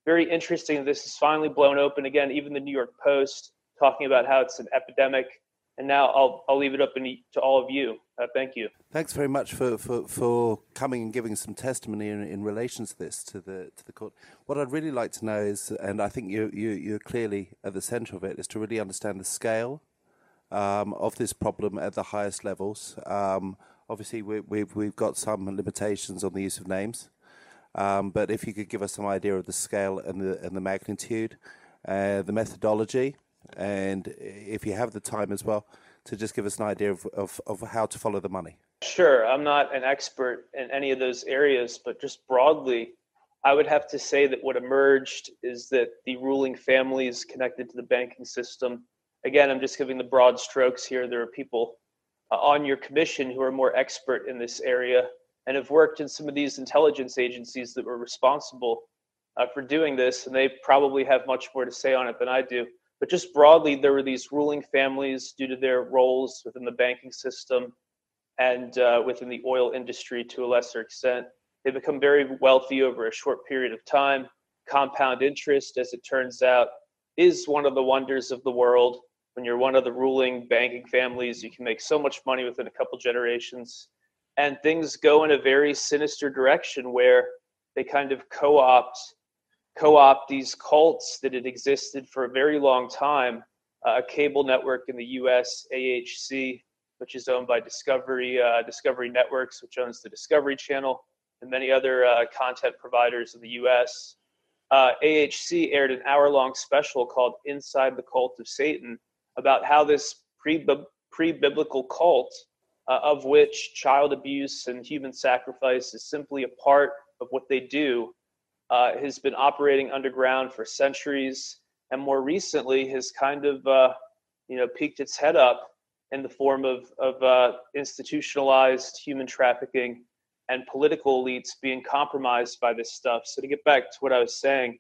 very interesting. This is finally blown open again. Even the New York Post talking about how it's an epidemic and now I'll, I'll leave it up in, to all of you. Uh, thank you. Thanks very much for, for, for coming and giving some testimony in, in relation to this to the to the court. What I'd really like to know is, and I think you, you you're clearly at the centre of it, is to really understand the scale um, of this problem at the highest levels. Um, obviously, we, we've we've got some limitations on the use of names, but if you could give us some idea of the scale and the and the magnitude, uh, the methodology and if you have the time as well, to just give us an idea of how to follow the money. Sure. I'm not an expert in any of those areas, but just broadly, I would have to say that what emerged is that the ruling families connected to the banking system. Again, I'm just giving the broad strokes here. There are people uh, on your commission who are more expert in this area and have worked in some of these intelligence agencies that were responsible uh, for doing this, and they probably have much more to say on it than I do. But just broadly, there were these ruling families due to their roles within the banking system and uh, within the oil industry to a lesser extent. They become very wealthy over a short period of time. Compound interest, as it turns out, is one of the wonders of the world. When you're one of the ruling banking families, you can make so much money within a couple generations. And things go in a very sinister direction where they kind of co opt co-opt these cults that had existed for a very long time. Uh, a cable network in the U.S., AHC, which is owned by Discovery uh, Discovery Networks, which owns the Discovery Channel, and many other uh, content providers in the U.S. Uh, AHC aired an hour-long special called "Inside the Cult of Satan" about how this pre pre-biblical cult, uh, of which child abuse and human sacrifice is simply a part of what they do, uh, has been operating underground for centuries, and more recently has kind of uh, you know peeked its head up in the form of of uh, institutionalized human trafficking and political elites being compromised by this stuff. So to get back to what I was saying,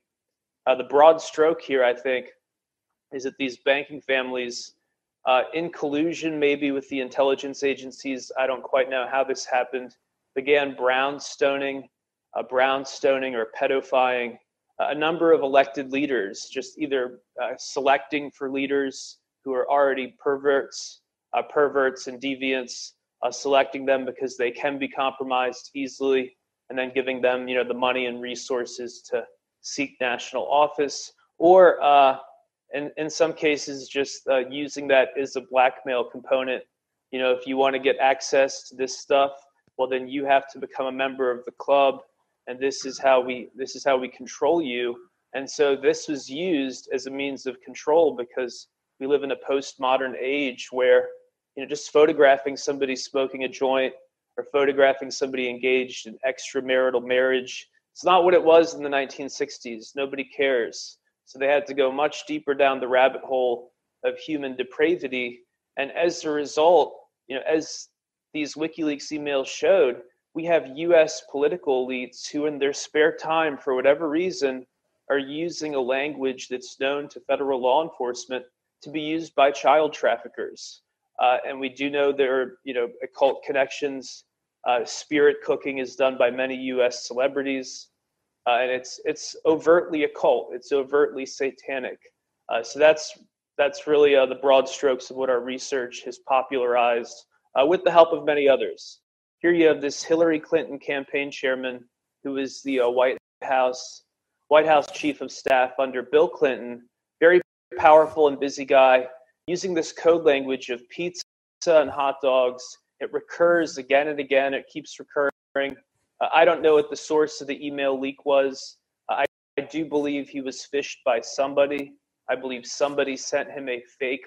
uh, the broad stroke here, I think, is that these banking families. Uh, in collusion, maybe with the intelligence agencies, I don't quite know how this happened, began brownstoning uh, brownstoning or pedofying a number of elected leaders, just either uh, selecting for leaders who are already perverts, uh, perverts and deviants, uh, selecting them because they can be compromised easily, and then giving them, you know, the money and resources to seek national office, or in, in some cases, just uh, using that as a blackmail component. You know, if you want to get access to this stuff, well then you have to become a member of the club and this is how we this is how we control you. And so this was used as a means of control because we live in a postmodern age where you know just photographing somebody smoking a joint or photographing somebody engaged in extramarital marriage it's not what it was in the 1960s nobody cares so they had to go much deeper down the rabbit hole of human depravity and as a result you know as these wikileaks emails showed we have US political elites who, in their spare time, for whatever reason, are using a language that's known to federal law enforcement to be used by child traffickers. Uh, and we do know there are, you know, occult connections. Uh, spirit cooking is done by many U.S. celebrities, uh, and it's it's overtly occult. It's overtly satanic. Uh, so that's that's really uh, the broad strokes of what our research has popularized, uh, with the help of many others here you have this Hillary Clinton campaign chairman who was the uh, White House White House chief of staff under Bill Clinton, very powerful and busy guy, using this code language of pizza and hot dogs. It recurs again and again. It keeps recurring. Uh, I don't know what the source of the email leak was. Uh, I, I do believe he was phished by somebody. I believe somebody sent him a fake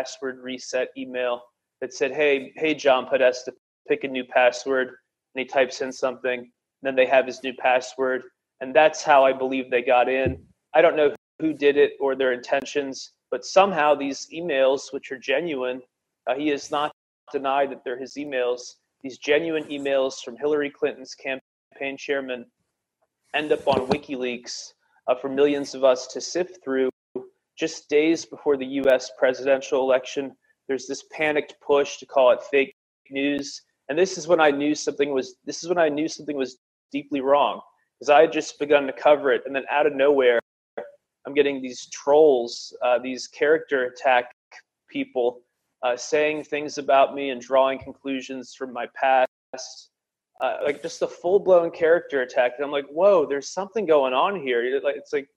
password reset email that said, "Hey, hey, John Podesta, pick a new password, and he types in something. Then they have his new password, and that's how I believe they got in. I don't know who did it or their intentions, but somehow these emails, which are genuine, uh, he has not denied that they're his emails. These genuine emails from Hillary Clinton's campaign chairman end up on WikiLeaks uh, for millions of us to sift through. Just days before the US presidential election, there's this panicked push to call it fake news and this is when I knew something was this is when I knew something was deeply wrong because I had just begun to cover it, and then out of nowhere, I'm getting these trolls, uh, these character attack people uh, saying things about me and drawing conclusions from my past. Uh, like just a full blown character attack, and I'm like, whoa, there's something going on here. Like it's like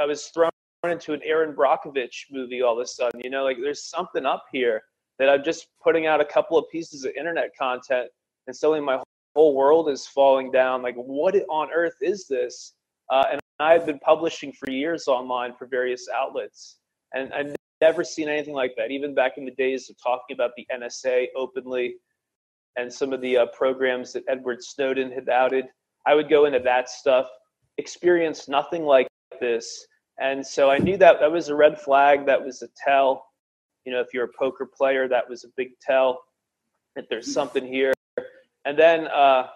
I was thrown into an Erin Brockovich movie all of a sudden. You know, like there's something up here that I'm just putting out a couple of pieces of internet content and suddenly my whole world is falling down. Like, what on earth is this? Uh, and I've been publishing for years online for various outlets, and I've never seen anything like that. Even back in the days of talking about the NSA openly and some of the uh, programs that Edward Snowden had outed, I would go into that stuff, experience nothing like this. And so I knew that that was a red flag, that was a tell. You know, if you're a poker player, that was a big tell that there's something here. And then uh,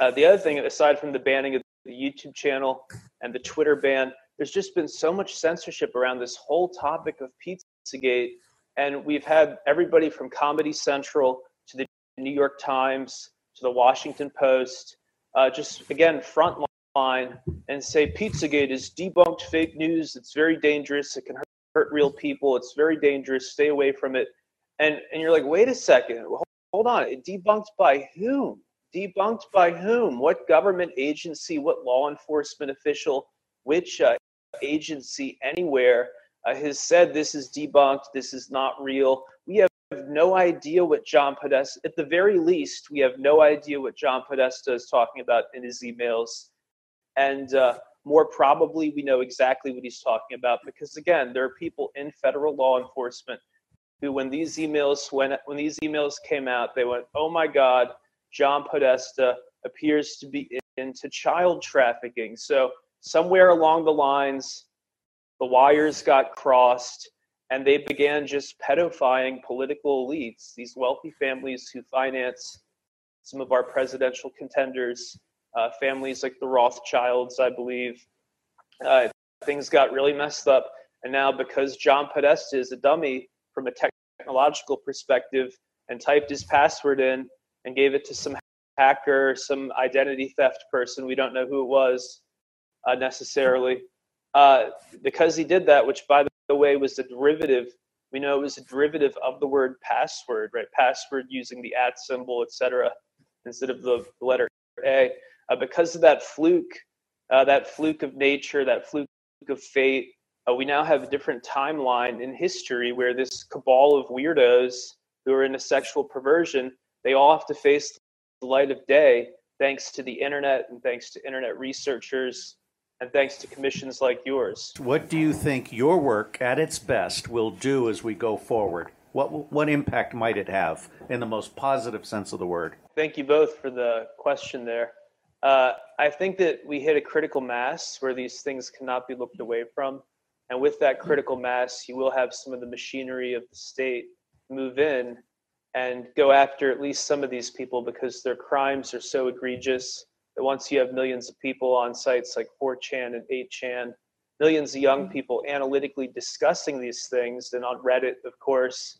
uh, the other thing, aside from the banning of the YouTube channel and the Twitter ban, there's just been so much censorship around this whole topic of Pizzagate. And we've had everybody from Comedy Central to the New York Times to the Washington Post uh, just, again, frontline and say Pizzagate is debunked fake news. It's very dangerous. It can hurt hurt real people. It's very dangerous. Stay away from it. And and you're like, wait a second, hold on. It debunked by whom? Debunked by whom? What government agency? What law enforcement official? Which uh, agency anywhere uh, has said this is debunked? This is not real. We have no idea what John Podesta. At the very least, we have no idea what John Podesta is talking about in his emails. And uh, more probably we know exactly what he's talking about because again there are people in federal law enforcement who when these emails when when these emails came out they went oh my god john podesta appears to be into child trafficking so somewhere along the lines the wires got crossed and they began just pedophying political elites these wealthy families who finance some of our presidential contenders uh, families like the Rothschilds, I believe. Uh, things got really messed up. And now, because John Podesta is a dummy from a technological perspective and typed his password in and gave it to some hacker, some identity theft person, we don't know who it was uh, necessarily. Uh, because he did that, which by the way was a derivative, we know it was a derivative of the word password, right? Password using the at symbol, etc., instead of the letter A uh, because of that fluke, uh, that fluke of nature, that fluke of fate, uh, we now have a different timeline in history where this cabal of weirdos who are into sexual perversion, they all have to face the light of day thanks to the internet and thanks to internet researchers and thanks to commissions like yours. What do you think your work at its best will do as we go forward? What, what impact might it have in the most positive sense of the word? Thank you both for the question there. Uh, I think that we hit a critical mass where these things cannot be looked away from. And with that critical mass, you will have some of the machinery of the state move in and go after at least some of these people because their crimes are so egregious once you have millions of people on sites like 4chan and 8chan, millions of young people analytically discussing these things, and on Reddit, of course,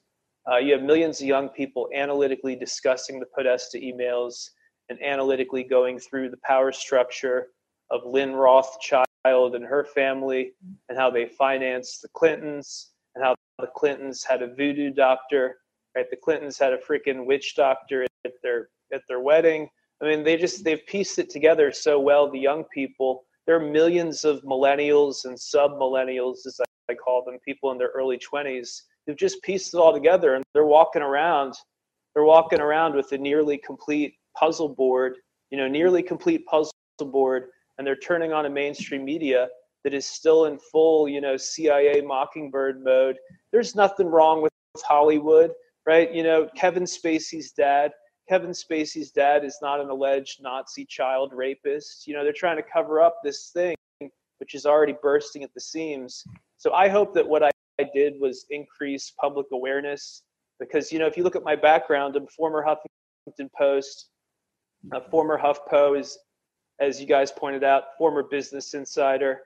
uh, you have millions of young people analytically discussing the Podesta emails and analytically going through the power structure of Lynn Rothschild and her family and how they financed the Clintons and how the Clintons had a voodoo doctor, right? The Clintons had a freaking witch doctor at their at their wedding. I mean, they just they've pieced it together so well. The young people, there are millions of millennials and sub millennials, as I call them, people in their early twenties who've just pieced it all together, and they're walking around. They're walking around with a nearly complete puzzle board, you know, nearly complete puzzle board, and they're turning on a mainstream media that is still in full, you know, CIA mockingbird mode. There's nothing wrong with Hollywood, right? You know, Kevin Spacey's dad. Kevin Spacey's dad is not an alleged Nazi child rapist. You know, they're trying to cover up this thing, which is already bursting at the seams. So I hope that what I did was increase public awareness because, you know, if you look at my background, I'm a former Huffington Post, a former HuffPo is, as you guys pointed out, former Business Insider.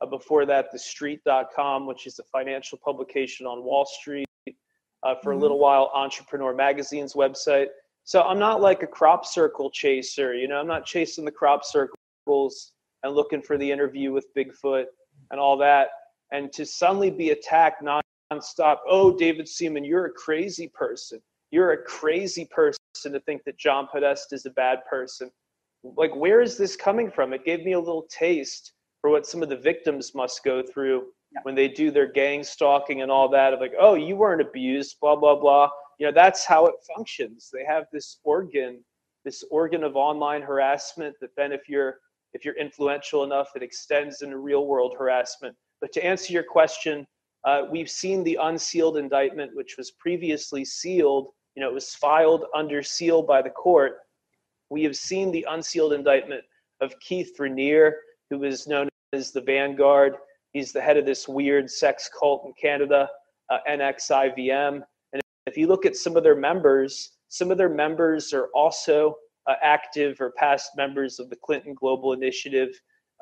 Uh, before that, TheStreet.com, which is a financial publication on Wall Street. Uh, for mm-hmm. a little while, Entrepreneur Magazine's website. So I'm not like a crop circle chaser. You know, I'm not chasing the crop circles and looking for the interview with Bigfoot and all that. And to suddenly be attacked nonstop, oh, David Seaman, you're a crazy person. You're a crazy person to think that John Podesta is a bad person. Like, where is this coming from? It gave me a little taste for what some of the victims must go through yeah. when they do their gang stalking and all that of like, oh, you weren't abused, blah, blah, blah. You know, that's how it functions. They have this organ, this organ of online harassment that then if you're if you're influential enough, it extends into real world harassment. But to answer your question, uh, we've seen the unsealed indictment, which was previously sealed. You know, it was filed under seal by the court. We have seen the unsealed indictment of Keith Raniere, who is known as the Vanguard. He's the head of this weird sex cult in Canada, uh, NXIVM. If you look at some of their members, some of their members are also uh, active or past members of the Clinton Global Initiative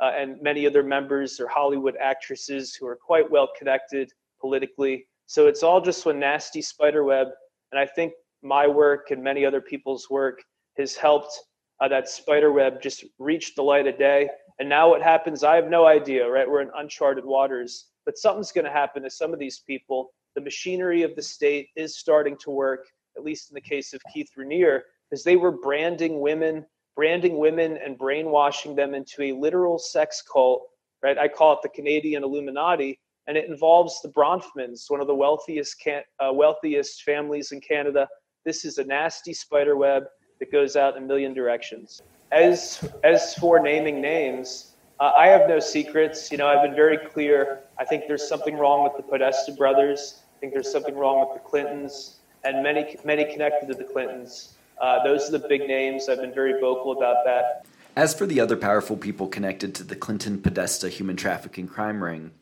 uh, and many other members are Hollywood actresses who are quite well connected politically. So it's all just one nasty spider web. And I think my work and many other people's work has helped uh, that spider web just reach the light of day. And now what happens, I have no idea, right? We're in uncharted waters. But something's going to happen to some of these people. The machinery of the state is starting to work, at least in the case of Keith Raniere, because they were branding women branding women and brainwashing them into a literal sex cult, right? I call it the Canadian Illuminati, and it involves the Bronfmans, one of the wealthiest can, uh, wealthiest families in Canada. This is a nasty spider web that goes out in a million directions. As as for naming names, uh, I have no secrets. You know, I've been very clear. I think there's something wrong with the Podesta brothers. Think there's something wrong with the Clintons and many many connected to the Clintons. Uh, those are the big names. I've been very vocal about that. As for the other powerful people connected to the Clinton Podesta human trafficking crime ring,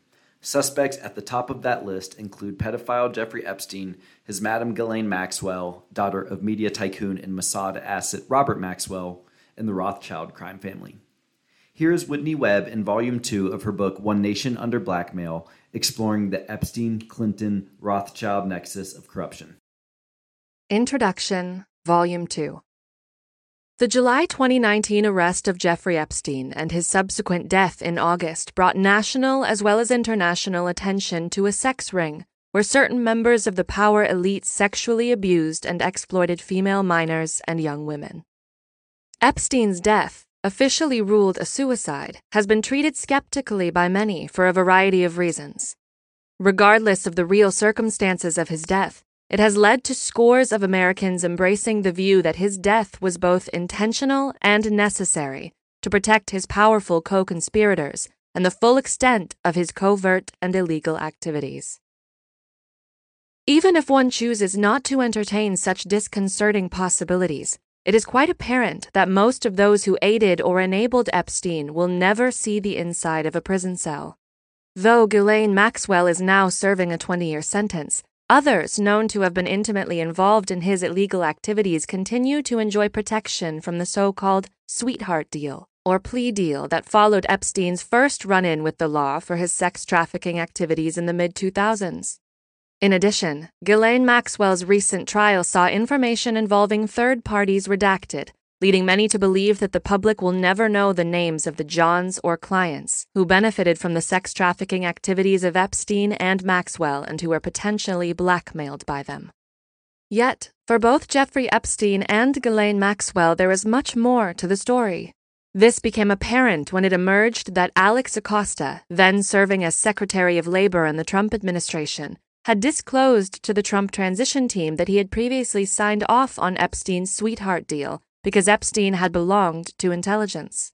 suspects at the top of that list include pedophile Jeffrey Epstein, his Madam Ghislaine Maxwell, daughter of media tycoon and Mossad asset Robert Maxwell, and the Rothschild crime family. Here is Whitney Webb in Volume 2 of her book One Nation Under Blackmail, exploring the Epstein Clinton Rothschild nexus of corruption. Introduction Volume 2. The July 2019 arrest of Jeffrey Epstein and his subsequent death in August brought national as well as international attention to a sex ring where certain members of the power elite sexually abused and exploited female minors and young women. Epstein's death, officially ruled a suicide, has been treated skeptically by many for a variety of reasons. Regardless of the real circumstances of his death, it has led to scores of Americans embracing the view that his death was both intentional and necessary to protect his powerful co conspirators and the full extent of his covert and illegal activities. Even if one chooses not to entertain such disconcerting possibilities, it is quite apparent that most of those who aided or enabled Epstein will never see the inside of a prison cell. Though Ghislaine Maxwell is now serving a 20 year sentence, others known to have been intimately involved in his illegal activities continue to enjoy protection from the so called sweetheart deal or plea deal that followed Epstein's first run in with the law for his sex trafficking activities in the mid 2000s. In addition, Ghislaine Maxwell's recent trial saw information involving third parties redacted, leading many to believe that the public will never know the names of the Johns or clients who benefited from the sex trafficking activities of Epstein and Maxwell and who were potentially blackmailed by them. Yet, for both Jeffrey Epstein and Ghislaine Maxwell, there is much more to the story. This became apparent when it emerged that Alex Acosta, then serving as Secretary of Labor in the Trump administration, had disclosed to the Trump transition team that he had previously signed off on Epstein's sweetheart deal because Epstein had belonged to intelligence.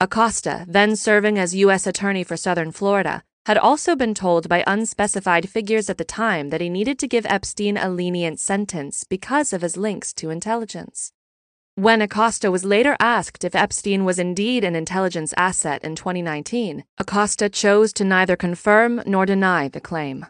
Acosta, then serving as U.S. Attorney for Southern Florida, had also been told by unspecified figures at the time that he needed to give Epstein a lenient sentence because of his links to intelligence. When Acosta was later asked if Epstein was indeed an intelligence asset in 2019, Acosta chose to neither confirm nor deny the claim.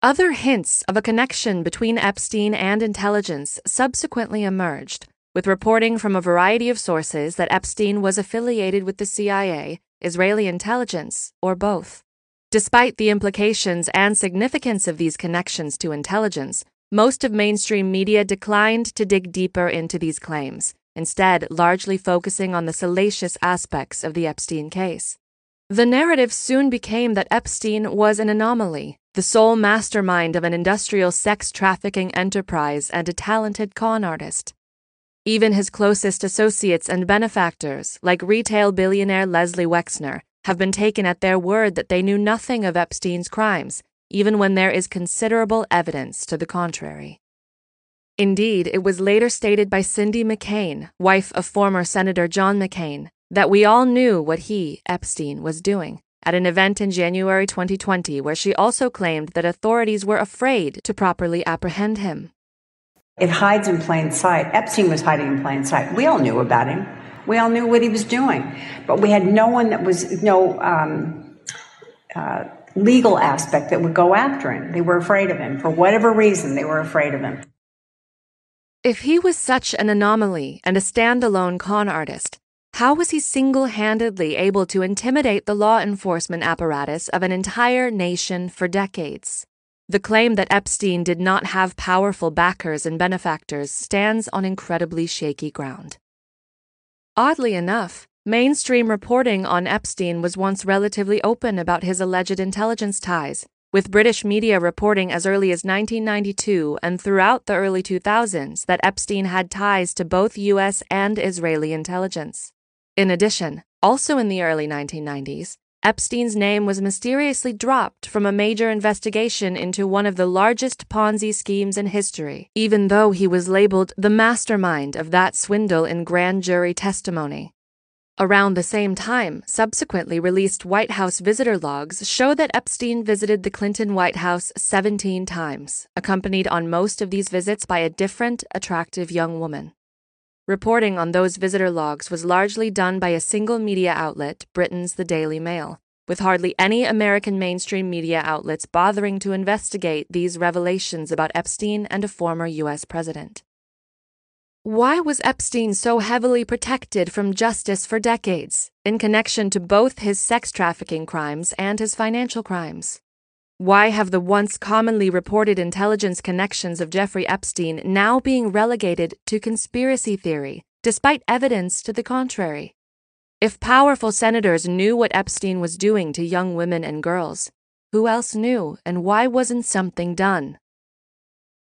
Other hints of a connection between Epstein and intelligence subsequently emerged, with reporting from a variety of sources that Epstein was affiliated with the CIA, Israeli intelligence, or both. Despite the implications and significance of these connections to intelligence, most of mainstream media declined to dig deeper into these claims, instead, largely focusing on the salacious aspects of the Epstein case. The narrative soon became that Epstein was an anomaly, the sole mastermind of an industrial sex trafficking enterprise and a talented con artist. Even his closest associates and benefactors, like retail billionaire Leslie Wexner, have been taken at their word that they knew nothing of Epstein's crimes, even when there is considerable evidence to the contrary. Indeed, it was later stated by Cindy McCain, wife of former Senator John McCain, that we all knew what he, Epstein, was doing at an event in January 2020 where she also claimed that authorities were afraid to properly apprehend him. It hides in plain sight. Epstein was hiding in plain sight. We all knew about him. We all knew what he was doing. But we had no one that was, no um, uh, legal aspect that would go after him. They were afraid of him. For whatever reason, they were afraid of him. If he was such an anomaly and a standalone con artist, how was he single handedly able to intimidate the law enforcement apparatus of an entire nation for decades? The claim that Epstein did not have powerful backers and benefactors stands on incredibly shaky ground. Oddly enough, mainstream reporting on Epstein was once relatively open about his alleged intelligence ties, with British media reporting as early as 1992 and throughout the early 2000s that Epstein had ties to both U.S. and Israeli intelligence. In addition, also in the early 1990s, Epstein's name was mysteriously dropped from a major investigation into one of the largest Ponzi schemes in history, even though he was labeled the mastermind of that swindle in grand jury testimony. Around the same time, subsequently released White House visitor logs show that Epstein visited the Clinton White House 17 times, accompanied on most of these visits by a different, attractive young woman. Reporting on those visitor logs was largely done by a single media outlet, Britain's The Daily Mail, with hardly any American mainstream media outlets bothering to investigate these revelations about Epstein and a former U.S. president. Why was Epstein so heavily protected from justice for decades, in connection to both his sex trafficking crimes and his financial crimes? Why have the once commonly reported intelligence connections of Jeffrey Epstein now being relegated to conspiracy theory, despite evidence to the contrary? If powerful senators knew what Epstein was doing to young women and girls, who else knew, and why wasn't something done?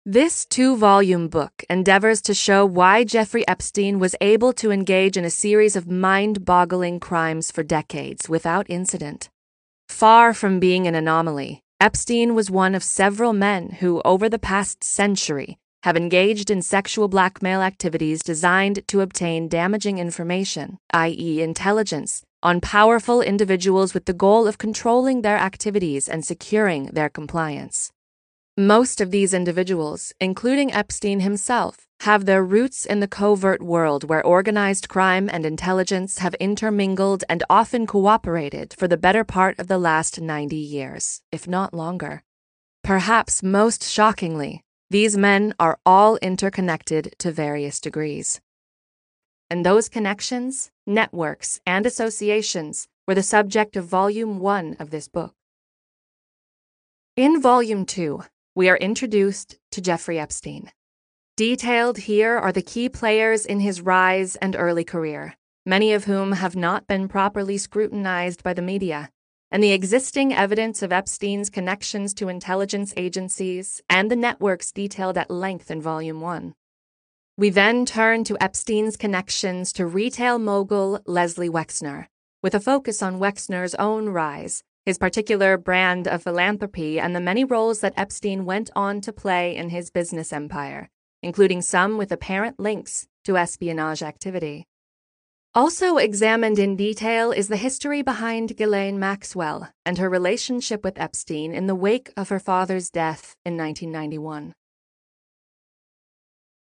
This two volume book endeavors to show why Jeffrey Epstein was able to engage in a series of mind boggling crimes for decades without incident. Far from being an anomaly, Epstein was one of several men who, over the past century, have engaged in sexual blackmail activities designed to obtain damaging information, i.e., intelligence, on powerful individuals with the goal of controlling their activities and securing their compliance. Most of these individuals, including Epstein himself, have their roots in the covert world where organized crime and intelligence have intermingled and often cooperated for the better part of the last 90 years, if not longer. Perhaps most shockingly, these men are all interconnected to various degrees. And those connections, networks, and associations were the subject of Volume 1 of this book. In Volume 2, we are introduced to Jeffrey Epstein. Detailed here are the key players in his rise and early career, many of whom have not been properly scrutinized by the media, and the existing evidence of Epstein's connections to intelligence agencies and the networks detailed at length in Volume 1. We then turn to Epstein's connections to retail mogul Leslie Wexner, with a focus on Wexner's own rise his particular brand of philanthropy, and the many roles that Epstein went on to play in his business empire, including some with apparent links to espionage activity. Also examined in detail is the history behind Ghislaine Maxwell and her relationship with Epstein in the wake of her father's death in 1991.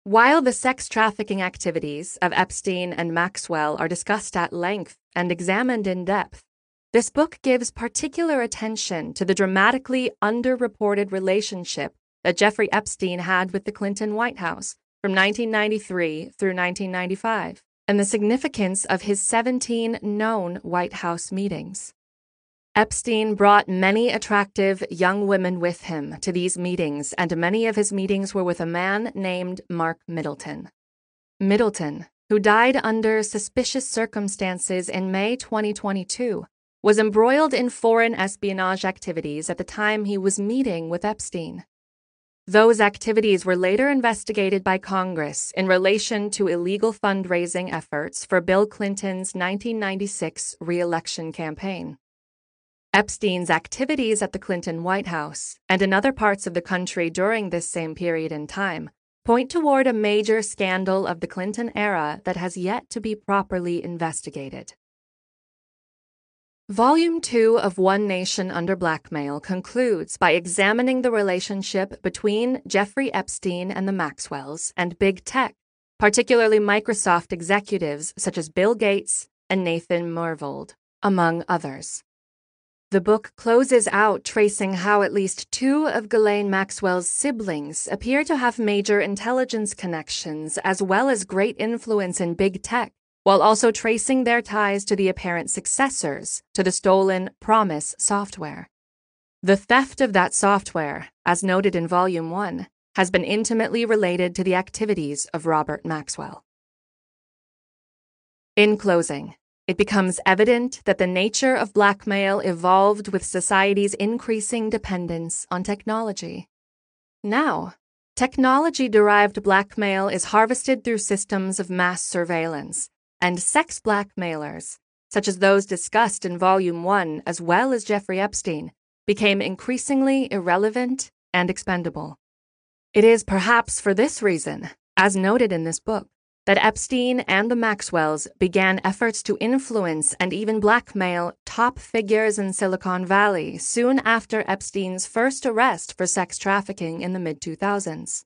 While the sex trafficking activities of Epstein and Maxwell are discussed at length and examined in depth, this book gives particular attention to the dramatically underreported relationship that Jeffrey Epstein had with the Clinton White House from 1993 through 1995, and the significance of his 17 known White House meetings. Epstein brought many attractive young women with him to these meetings, and many of his meetings were with a man named Mark Middleton. Middleton, who died under suspicious circumstances in May 2022, was embroiled in foreign espionage activities at the time he was meeting with Epstein. Those activities were later investigated by Congress in relation to illegal fundraising efforts for Bill Clinton's 1996 reelection campaign. Epstein's activities at the Clinton White House and in other parts of the country during this same period in time point toward a major scandal of the Clinton era that has yet to be properly investigated. Volume 2 of One Nation Under Blackmail concludes by examining the relationship between Jeffrey Epstein and the Maxwells and big tech, particularly Microsoft executives such as Bill Gates and Nathan Myhrvold, among others. The book closes out tracing how at least two of Ghislaine Maxwell's siblings appear to have major intelligence connections as well as great influence in big tech while also tracing their ties to the apparent successors to the stolen PROMIS software. The theft of that software, as noted in Volume 1, has been intimately related to the activities of Robert Maxwell. In closing, it becomes evident that the nature of blackmail evolved with society's increasing dependence on technology. Now, technology derived blackmail is harvested through systems of mass surveillance and sex blackmailers, such as those discussed in Volume 1 as well as Jeffrey Epstein, became increasingly irrelevant and expendable. It is perhaps for this reason, as noted in this book, that Epstein and the Maxwells began efforts to influence and even blackmail top figures in Silicon Valley soon after Epstein's first arrest for sex trafficking in the mid 2000s.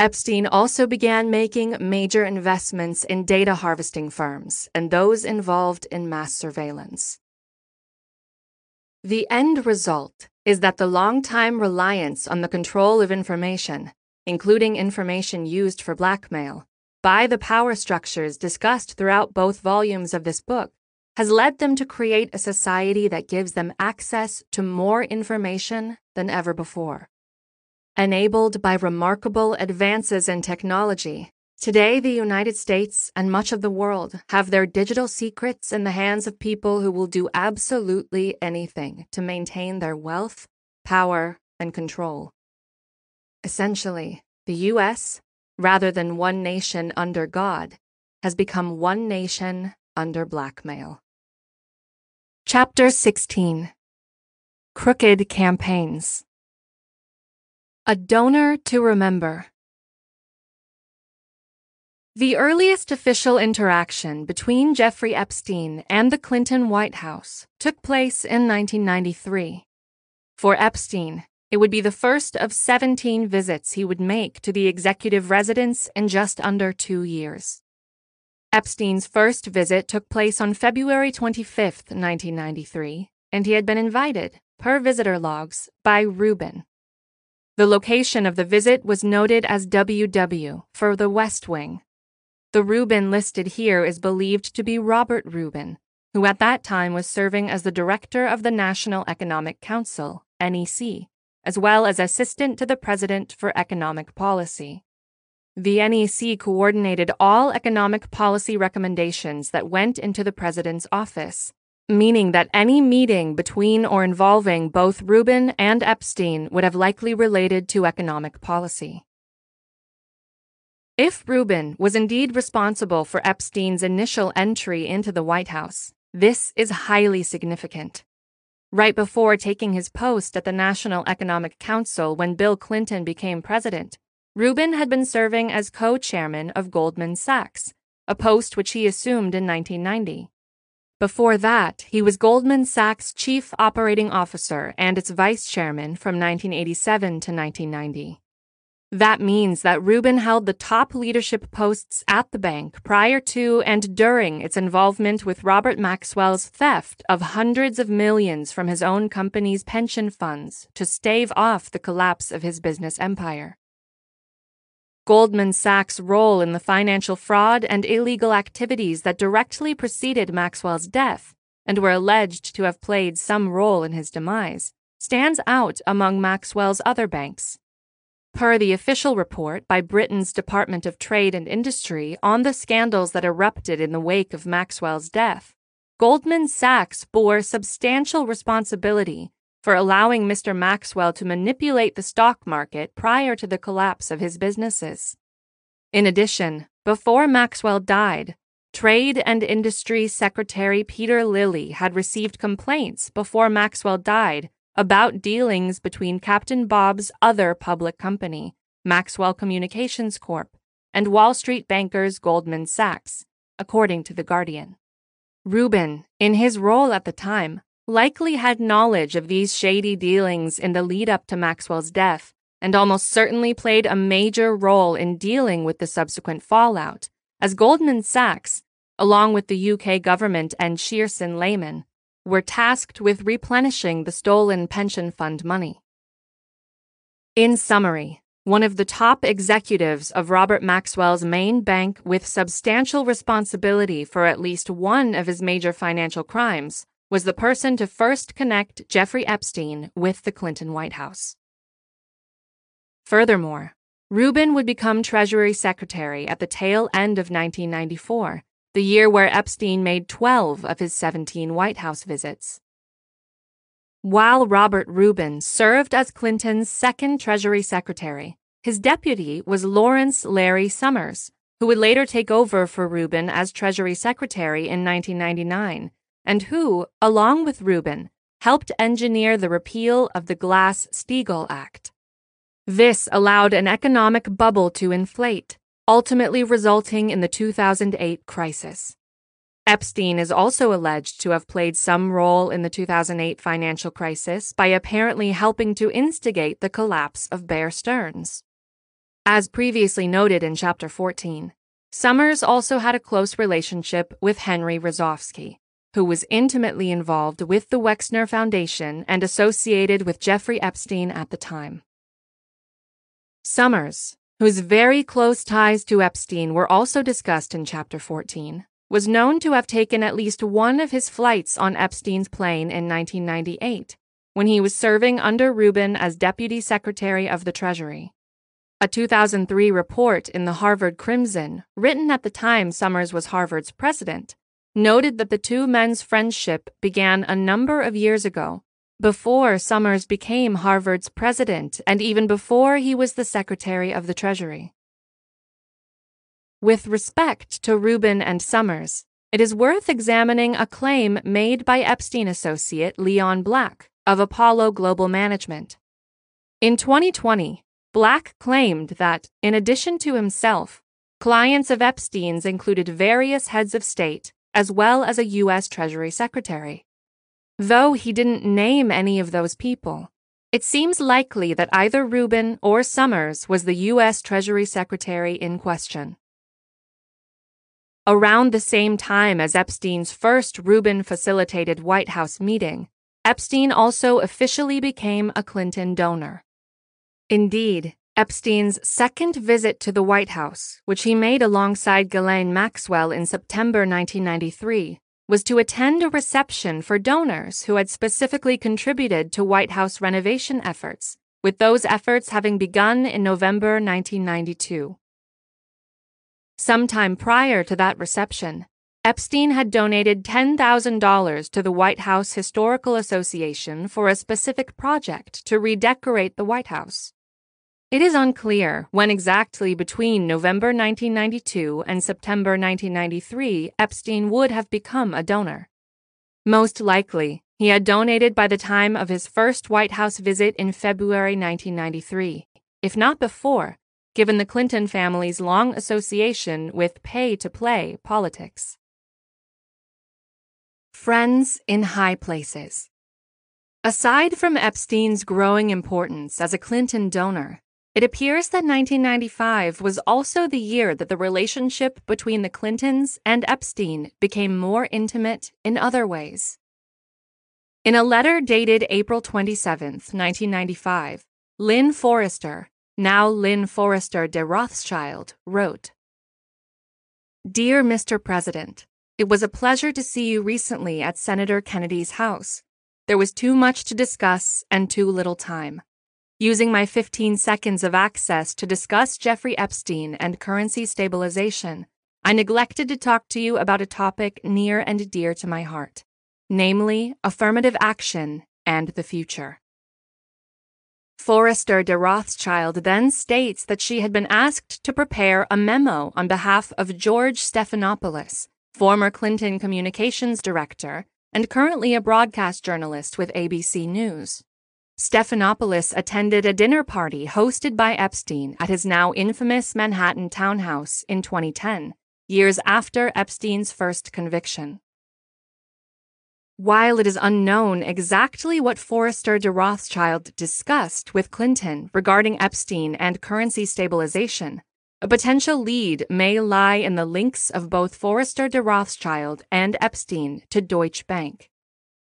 Epstein also began making major investments in data harvesting firms and those involved in mass surveillance. The end result is that the long-time reliance on the control of information, including information used for blackmail, by the power structures discussed throughout both volumes of this book, has led them to create a society that gives them access to more information than ever before. Enabled by remarkable advances in technology, today the United States and much of the world have their digital secrets in the hands of people who will do absolutely anything to maintain their wealth, power, and control. Essentially, the U.S., rather than one nation under God, has become one nation under blackmail. Chapter 16 crooked campaigns. A donor to remember. The earliest official interaction between Jeffrey Epstein and the Clinton White House took place in 1993. For Epstein, it would be the first of 17 visits he would make to the executive residence in just under two years. Epstein's first visit took place on February 25, 1993, and he had been invited, per visitor logs, by Rubin. The location of the visit was noted as WW for the West Wing, the Rubin listed here is believed to be Robert Rubin, who at that time was serving as the director of the National Economic Council, NEC, as well as assistant to the President for Economic Policy. The NEC coordinated all economic policy recommendations that went into the President's office, meaning that any meeting between or involving both Rubin and Epstein would have likely related to economic policy. If Rubin was indeed responsible for Epstein's initial entry into the White House, this is highly significant. Right before taking his post at the National Economic Council when Bill Clinton became president, Rubin had been serving as co chairman of Goldman Sachs, a post which he assumed in 1990. Before that, he was Goldman Sachs' chief operating officer and its vice chairman from 1987 to 1990. That means that Rubin held the top leadership posts at the bank prior to and during its involvement with Robert Maxwell's theft of hundreds of millions from his own company's pension funds to stave off the collapse of his business empire. Goldman Sachs' role in the financial fraud and illegal activities that directly preceded Maxwell's death and were alleged to have played some role in his demise stands out among Maxwell's other banks. Per the official report by Britain's Department of Trade and Industry on the scandals that erupted in the wake of Maxwell's death, Goldman Sachs bore substantial responsibility for allowing Mr. Maxwell to manipulate the stock market prior to the collapse of his businesses. In addition, before Maxwell died, Trade and Industry Secretary Peter Lilley had received complaints before Maxwell died about dealings between Captain Bob's other public company, Maxwell Communications Corp., and Wall Street bankers Goldman Sachs, according to The Guardian. Rubin, in his role at the time, likely had knowledge of these shady dealings in the lead up to Maxwell's death and almost certainly played a major role in dealing with the subsequent fallout, as Goldman Sachs, along with the UK government and Shearson Lehman, were tasked with replenishing the stolen pension fund money. In summary, one of the top executives of Robert Maxwell's main bank with substantial responsibility for at least one of his major financial crimes was the person to first connect Jeffrey Epstein with the Clinton White House. Furthermore, Rubin would become Treasury Secretary at the tail end of 1994 the year where Epstein made 12 of his 17 White House visits. While Robert Rubin served as Clinton's second Treasury Secretary, his deputy was Lawrence Larry Summers, who would later take over for Rubin as Treasury Secretary in 1999, and who, along with Rubin, helped engineer the repeal of the Glass Steagall Act. This allowed an economic bubble to inflate, ultimately resulting in the 2008 crisis. Epstein is also alleged to have played some role in the 2008 financial crisis by apparently helping to instigate the collapse of Bear Stearns. As previously noted in Chapter 14, Summers also had a close relationship with Henry Rosovsky, who was intimately involved with the Wexner Foundation and associated with Jeffrey Epstein at the time. Summers, whose very close ties to Epstein were also discussed in Chapter 14, was known to have taken at least one of his flights on Epstein's plane in 1998, when he was serving under Rubin as Deputy Secretary of the Treasury. A 2003 report in the Harvard Crimson, written at the time Summers was Harvard's president, noted that the two men's friendship began a number of years ago before Summers became Harvard's president and even before he was the Secretary of the Treasury. With respect to Rubin and Summers, it is worth examining a claim made by Epstein associate Leon Black, of Apollo Global Management. In 2020, Black claimed that, in addition to himself, clients of Epstein's included various heads of state as well as a U.S. Treasury Secretary. Though he didn't name any of those people, it seems likely that either Rubin or Summers was the U.S. Treasury Secretary in question. Around the same time as Epstein's first Rubin facilitated White House meeting, Epstein also officially became a Clinton donor. Indeed, Epstein's second visit to the White House, which he made alongside Ghislaine Maxwell in September 1993, was to attend a reception for donors who had specifically contributed to White House renovation efforts, with those efforts having begun in November 1992. Sometime prior to that reception, Epstein had donated $10,000 to the White House Historical Association for a specific project to redecorate the White House. It is unclear when exactly between November 1992 and September 1993 Epstein would have become a donor. Most likely, he had donated by the time of his first White House visit in February 1993, if not before, given the Clinton family's long association with pay to play politics. Friends in high places. Aside from Epstein's growing importance as a Clinton donor, it appears that 1995 was also the year that the relationship between the Clintons and Epstein became more intimate in other ways. In a letter dated April 27, 1995, Lynn Forrester, now Lynn Forrester de Rothschild, wrote Dear Mr. President, it was a pleasure to see you recently at Senator Kennedy's house. There was too much to discuss and too little time. Using my 15 seconds of access to discuss Jeffrey Epstein and currency stabilization, I neglected to talk to you about a topic near and dear to my heart, namely affirmative action and the future. Forrester de Rothschild then states that she had been asked to prepare a memo on behalf of George Stephanopoulos, former Clinton communications director and currently a broadcast journalist with ABC News. Stephanopoulos attended a dinner party hosted by Epstein at his now infamous Manhattan townhouse in 2010, years after Epstein's first conviction. While it is unknown exactly what Forrester de Rothschild discussed with Clinton regarding Epstein and currency stabilization, a potential lead may lie in the links of both Forrester de Rothschild and Epstein to Deutsche Bank.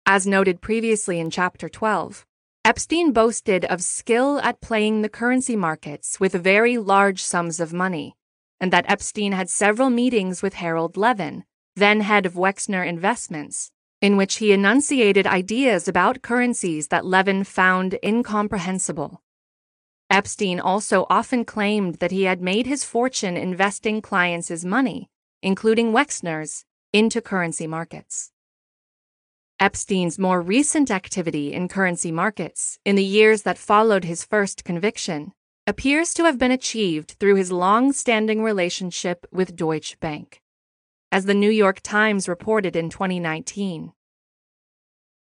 As noted previously in Chapter 12, Epstein boasted of skill at playing the currency markets with very large sums of money, and that Epstein had several meetings with Harold Levin, then head of Wexner Investments, in which he enunciated ideas about currencies that Levin found incomprehensible. Epstein also often claimed that he had made his fortune investing clients' money, including Wexner's, into currency markets. Epstein's more recent activity in currency markets, in the years that followed his first conviction, appears to have been achieved through his long standing relationship with Deutsche Bank as the New York Times reported in 2019.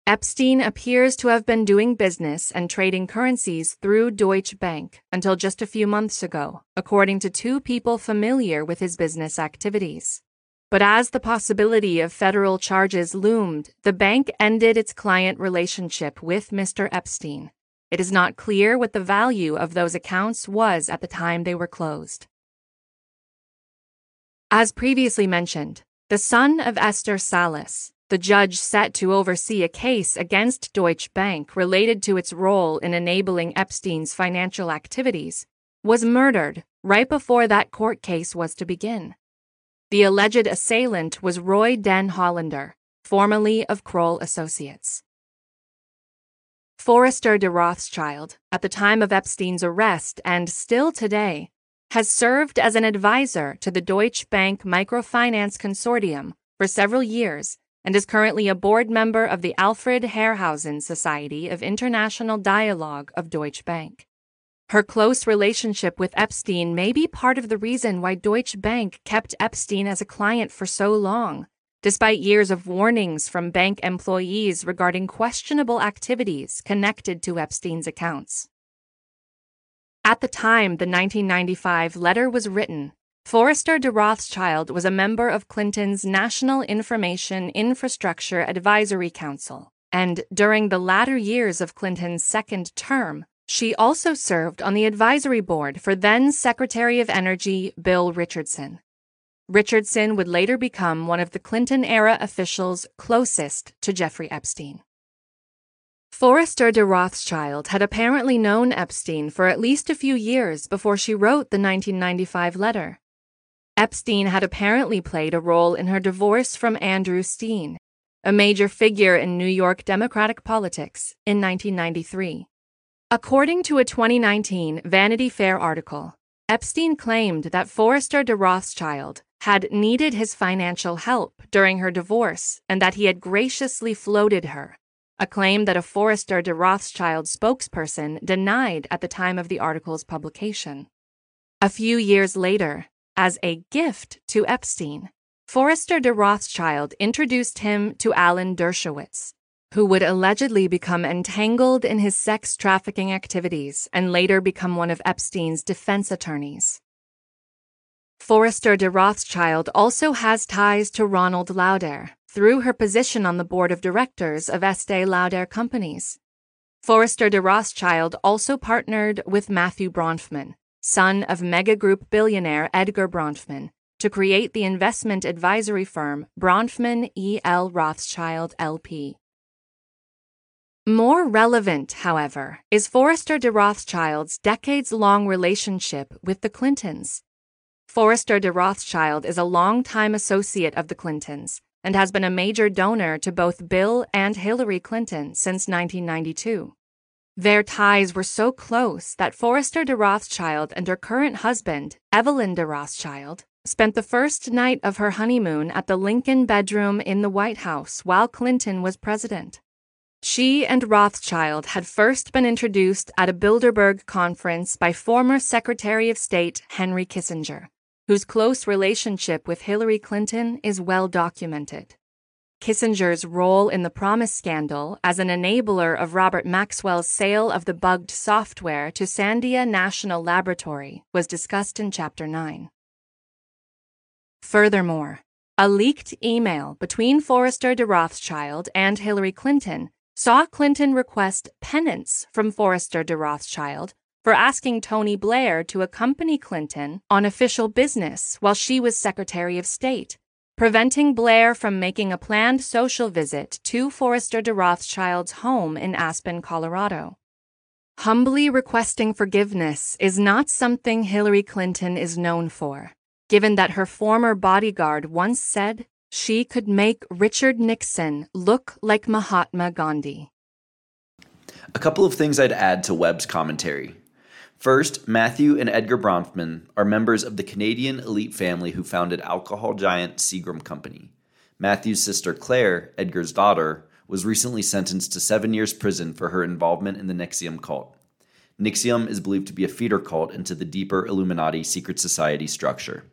Epstein appears to have been doing business and trading currencies through Deutsche Bank until just a few months ago, according to two people familiar with his business activities. But as the possibility of federal charges loomed, the bank ended its client relationship with Mr. Epstein. It is not clear what the value of those accounts was at the time they were closed. As previously mentioned, the son of Esther Salas, the judge set to oversee a case against Deutsche Bank related to its role in enabling Epstein's financial activities, was murdered right before that court case was to begin. The alleged assailant was Roy Den Hollander, formerly of Kroll Associates. Forrester de Rothschild, at the time of Epstein's arrest and still today, has served as an advisor to the Deutsche Bank Microfinance Consortium for several years and is currently a board member of the Alfred Herrhausen Society of International Dialogue of Deutsche Bank. Her close relationship with Epstein may be part of the reason why Deutsche Bank kept Epstein as a client for so long, despite years of warnings from bank employees regarding questionable activities connected to Epstein's accounts. At the time the 1995 letter was written, Forrester de Rothschild was a member of Clinton's National Information Infrastructure Advisory Council, and during the latter years of Clinton's second term, she also served on the advisory board for then Secretary of Energy Bill Richardson. Richardson would later become one of the Clinton era officials closest to Jeffrey Epstein. Forrester de Rothschild had apparently known Epstein for at least a few years before she wrote the 1995 letter. Epstein had apparently played a role in her divorce from Andrew Stein, a major figure in New York Democratic politics, in 1993. According to a 2019 Vanity Fair article, Epstein claimed that Forrester de Rothschild had needed his financial help during her divorce and that he had graciously floated her a claim that a Forrester de Rothschild spokesperson denied at the time of the article's publication. A few years later, as a gift to Epstein, Forrester de Rothschild introduced him to Alan Dershowitz, who would allegedly become entangled in his sex trafficking activities and later become one of Epstein's defense attorneys. Forrester de Rothschild also has ties to Ronald Lauder, through her position on the board of directors of Estee Lauder Companies. Forrester de Rothschild also partnered with Matthew Bronfman, son of mega group billionaire Edgar Bronfman, to create the investment advisory firm Bronfman E. L. Rothschild LP. More relevant, however, is Forrester de Rothschild's decades long relationship with the Clintons. Forrester de Rothschild is a longtime associate of the Clintons and has been a major donor to both Bill and Hillary Clinton since 1992. Their ties were so close that Forrester de Rothschild and her current husband, Evelyn de Rothschild, spent the first night of her honeymoon at the Lincoln bedroom in the White House while Clinton was president. She and Rothschild had first been introduced at a Bilderberg conference by former Secretary of State Henry Kissinger whose close relationship with Hillary Clinton is well documented. Kissinger's role in the PROMIS scandal as an enabler of Robert Maxwell's sale of the bugged software to Sandia National Laboratory was discussed in Chapter 9. Furthermore, a leaked email between Forrester de Rothschild and Hillary Clinton saw Clinton request penance from Forrester de Rothschild for asking Tony Blair to accompany Clinton on official business while she was Secretary of State, preventing Blair from making a planned social visit to Forrester de Rothschild's home in Aspen, Colorado. Humbly requesting forgiveness is not something Hillary Clinton is known for, given that her former bodyguard once said she could make Richard Nixon look like Mahatma Gandhi. A couple of things I'd add to Webb's commentary. First, Matthew and Edgar Bronfman are members of the Canadian elite family who founded alcohol giant Seagram Company. Matthew's sister Claire, Edgar's daughter, was recently sentenced to seven years prison for her involvement in the NXIVM cult. NXIVM is believed to be a feeder cult into the deeper Illuminati secret society structure.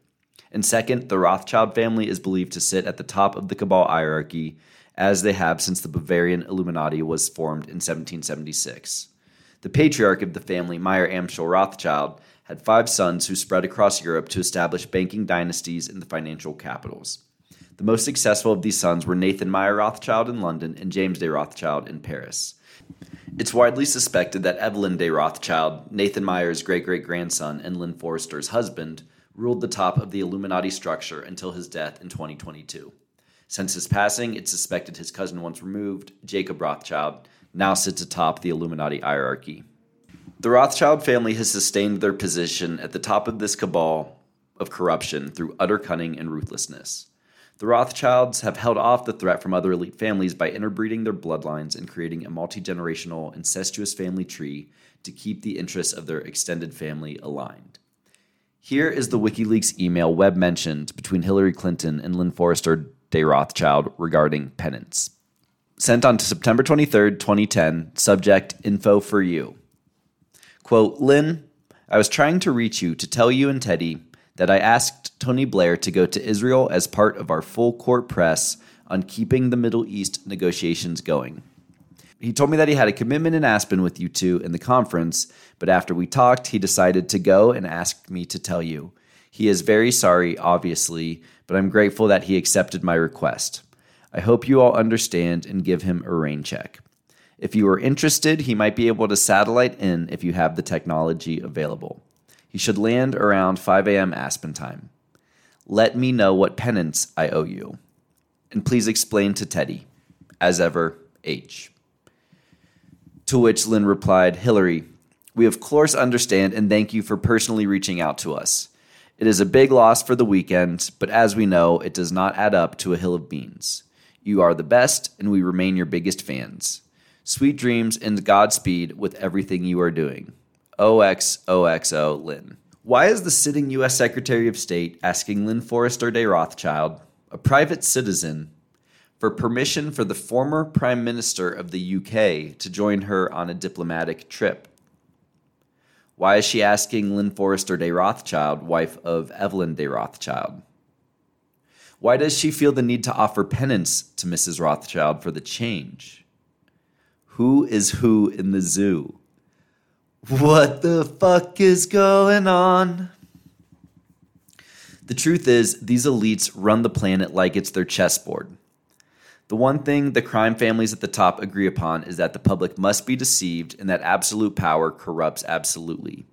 And second, the Rothschild family is believed to sit at the top of the cabal hierarchy, as they have since the Bavarian Illuminati was formed in 1776. The patriarch of the family, Mayer Amschel Rothschild, had five sons who spread across Europe to establish banking dynasties in the financial capitals. The most successful of these sons were Nathan Mayer Rothschild in London and James de Rothschild in Paris. It's widely suspected that Evelyn de Rothschild, Nathan Mayer's great great grandson and Lynn Forester's husband, ruled the top of the Illuminati structure until his death in 2022. Since his passing, it's suspected his cousin once removed, Jacob Rothschild, now sits atop the Illuminati hierarchy. The Rothschild family has sustained their position at the top of this cabal of corruption through utter cunning and ruthlessness. The Rothschilds have held off the threat from other elite families by interbreeding their bloodlines and creating a multi generational, incestuous family tree to keep the interests of their extended family aligned. Here is the WikiLeaks email Webb mentioned between Hillary Clinton and Lynn Forester de Rothschild regarding penance sent on to September 23rd, 2010, subject info for you. Quote, Lynn, I was trying to reach you to tell you and Teddy that I asked Tony Blair to go to Israel as part of our full court press on keeping the Middle East negotiations going. He told me that he had a commitment in Aspen with you two in the conference, but after we talked, he decided to go and asked me to tell you. He is very sorry, obviously, but I'm grateful that he accepted my request. I hope you all understand and give him a rain check. If you are interested, he might be able to satellite in if you have the technology available. He should land around 5 a.m. Aspen time. Let me know what penance I owe you. And please explain to Teddy. As ever, H. To which Lynn replied, Hillary, we of course understand and thank you for personally reaching out to us. It is a big loss for the weekend, but as we know, it does not add up to a hill of beans. You are the best, and we remain your biggest fans. Sweet dreams and Godspeed with everything you are doing. OXOXO Lynn. Why is the sitting U.S. Secretary of State asking Lynn Forester de Rothschild, a private citizen, for permission for the former Prime Minister of the UK to join her on a diplomatic trip? Why is she asking Lynn Forester de Rothschild, wife of Evelyn de Rothschild? Why does she feel the need to offer penance to Mrs. Rothschild for the change? Who is who in the zoo? What the fuck is going on? The truth is, these elites run the planet like it's their chessboard. The one thing the crime families at the top agree upon is that the public must be deceived and that absolute power corrupts absolutely.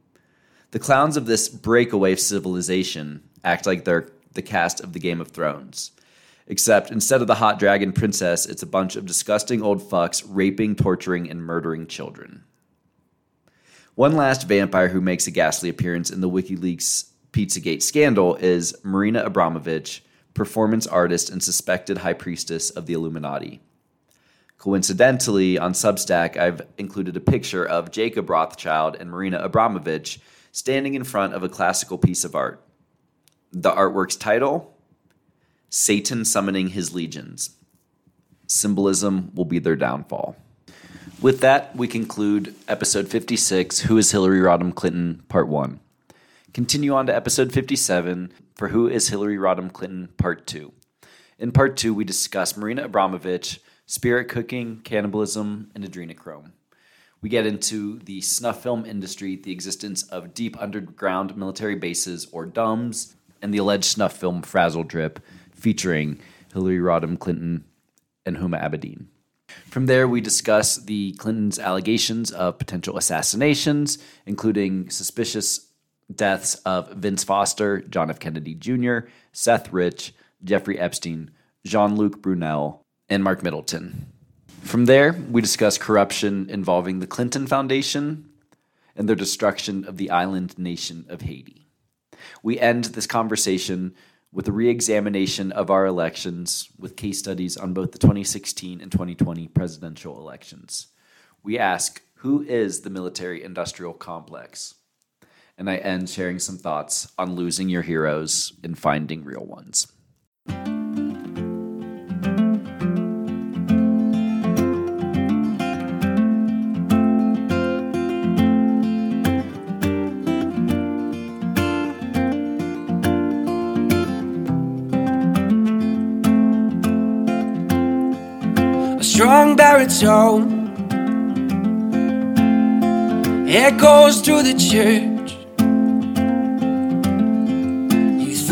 The clowns of this breakaway civilization act like they're the cast of the Game of Thrones. Except instead of the hot dragon princess, it's a bunch of disgusting old fucks raping, torturing, and murdering children. One last vampire who makes a ghastly appearance in the WikiLeaks Pizzagate scandal is Marina Abramovic, performance artist and suspected high priestess of the Illuminati. Coincidentally, on Substack, I've included a picture of Jacob Rothschild and Marina Abramovic standing in front of a classical piece of art. The artwork's title Satan Summoning His Legions. Symbolism will be their downfall. With that, we conclude episode 56 Who is Hillary Rodham Clinton, Part 1. Continue on to episode 57 for Who is Hillary Rodham Clinton, Part 2. In Part 2, we discuss Marina Abramovic, spirit cooking, cannibalism, and adrenochrome. We get into the snuff film industry, the existence of deep underground military bases, or DUMBs, and the alleged snuff film Frazzle Drip, featuring Hillary Rodham Clinton and Huma Abedin. From there, we discuss the Clintons' allegations of potential assassinations, including suspicious deaths of Vince Foster, John F. Kennedy Jr., Seth Rich, Jeffrey Epstein, Jean Luc Brunel, and Mark Middleton. From there, we discuss corruption involving the Clinton Foundation and their destruction of the island nation of Haiti. We end this conversation with a re examination of our elections with case studies on both the 2016 and 2020 presidential elections. We ask who is the military industrial complex? And I end sharing some thoughts on losing your heroes and finding real ones. A strong baritone echoes through the church.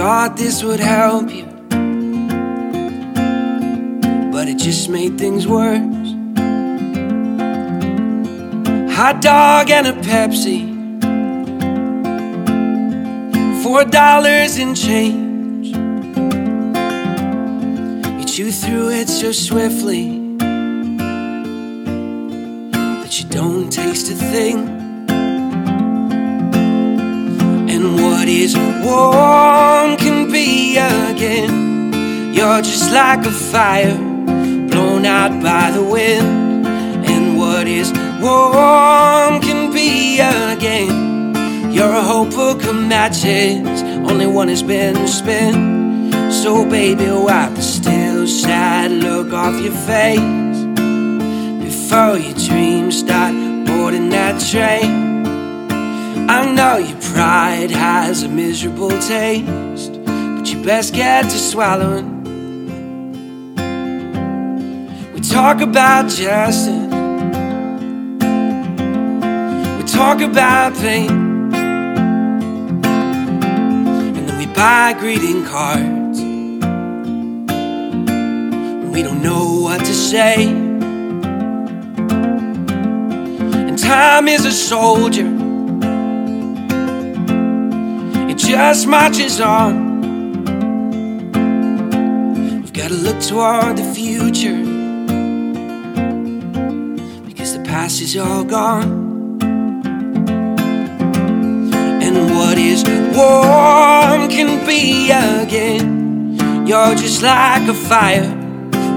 Thought this would help you, but it just made things worse. Hot dog and a Pepsi, four dollars in change. You chew through it so swiftly that you don't taste a thing. And what is warm can be again. You're just like a fire blown out by the wind. And what is warm can be again. You're a hope for matches, only one has been spent. So, baby, wipe the still sad look off your face before your dreams start boarding that train. I know your pride has a miserable taste, but you best get to swallowing. We talk about justice, we talk about pain, and then we buy greeting cards. We don't know what to say. And time is a soldier just marches on. We've got to look toward the future because the past is all gone. And what is warm can be again. You're just like a fire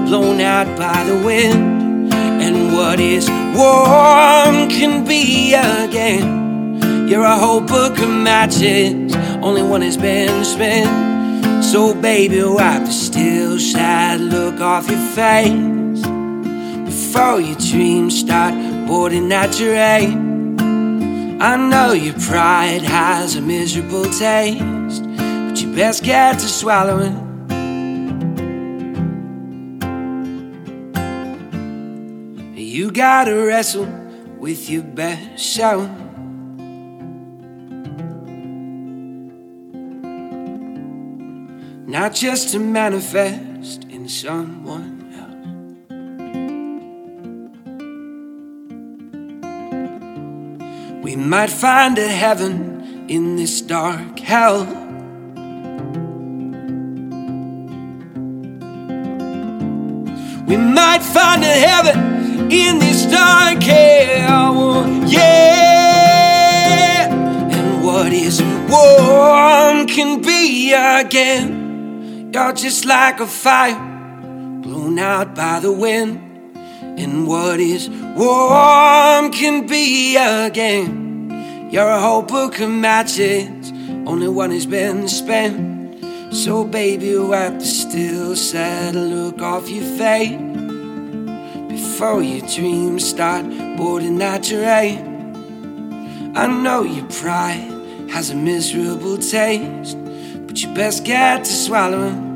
blown out by the wind. And what is warm can be again. You're a whole book of matches, only one has been spent. So, baby, wipe the still sad look off your face before your dreams start boarding that train. I know your pride has a miserable taste, but you best get to swallowing. You gotta wrestle with your best self. Not just to manifest in someone else. We might find a heaven in this dark hell. We might find a heaven in this dark hell. Yeah, and what is warm can be again. You're just like a fire blown out by the wind. And what is warm can be again. You're a whole book of matches, only one has been spent. So, baby, wipe the still sad look off your face before your dreams start boarding that train. I know your pride has a miserable taste, but you best get to swallowing.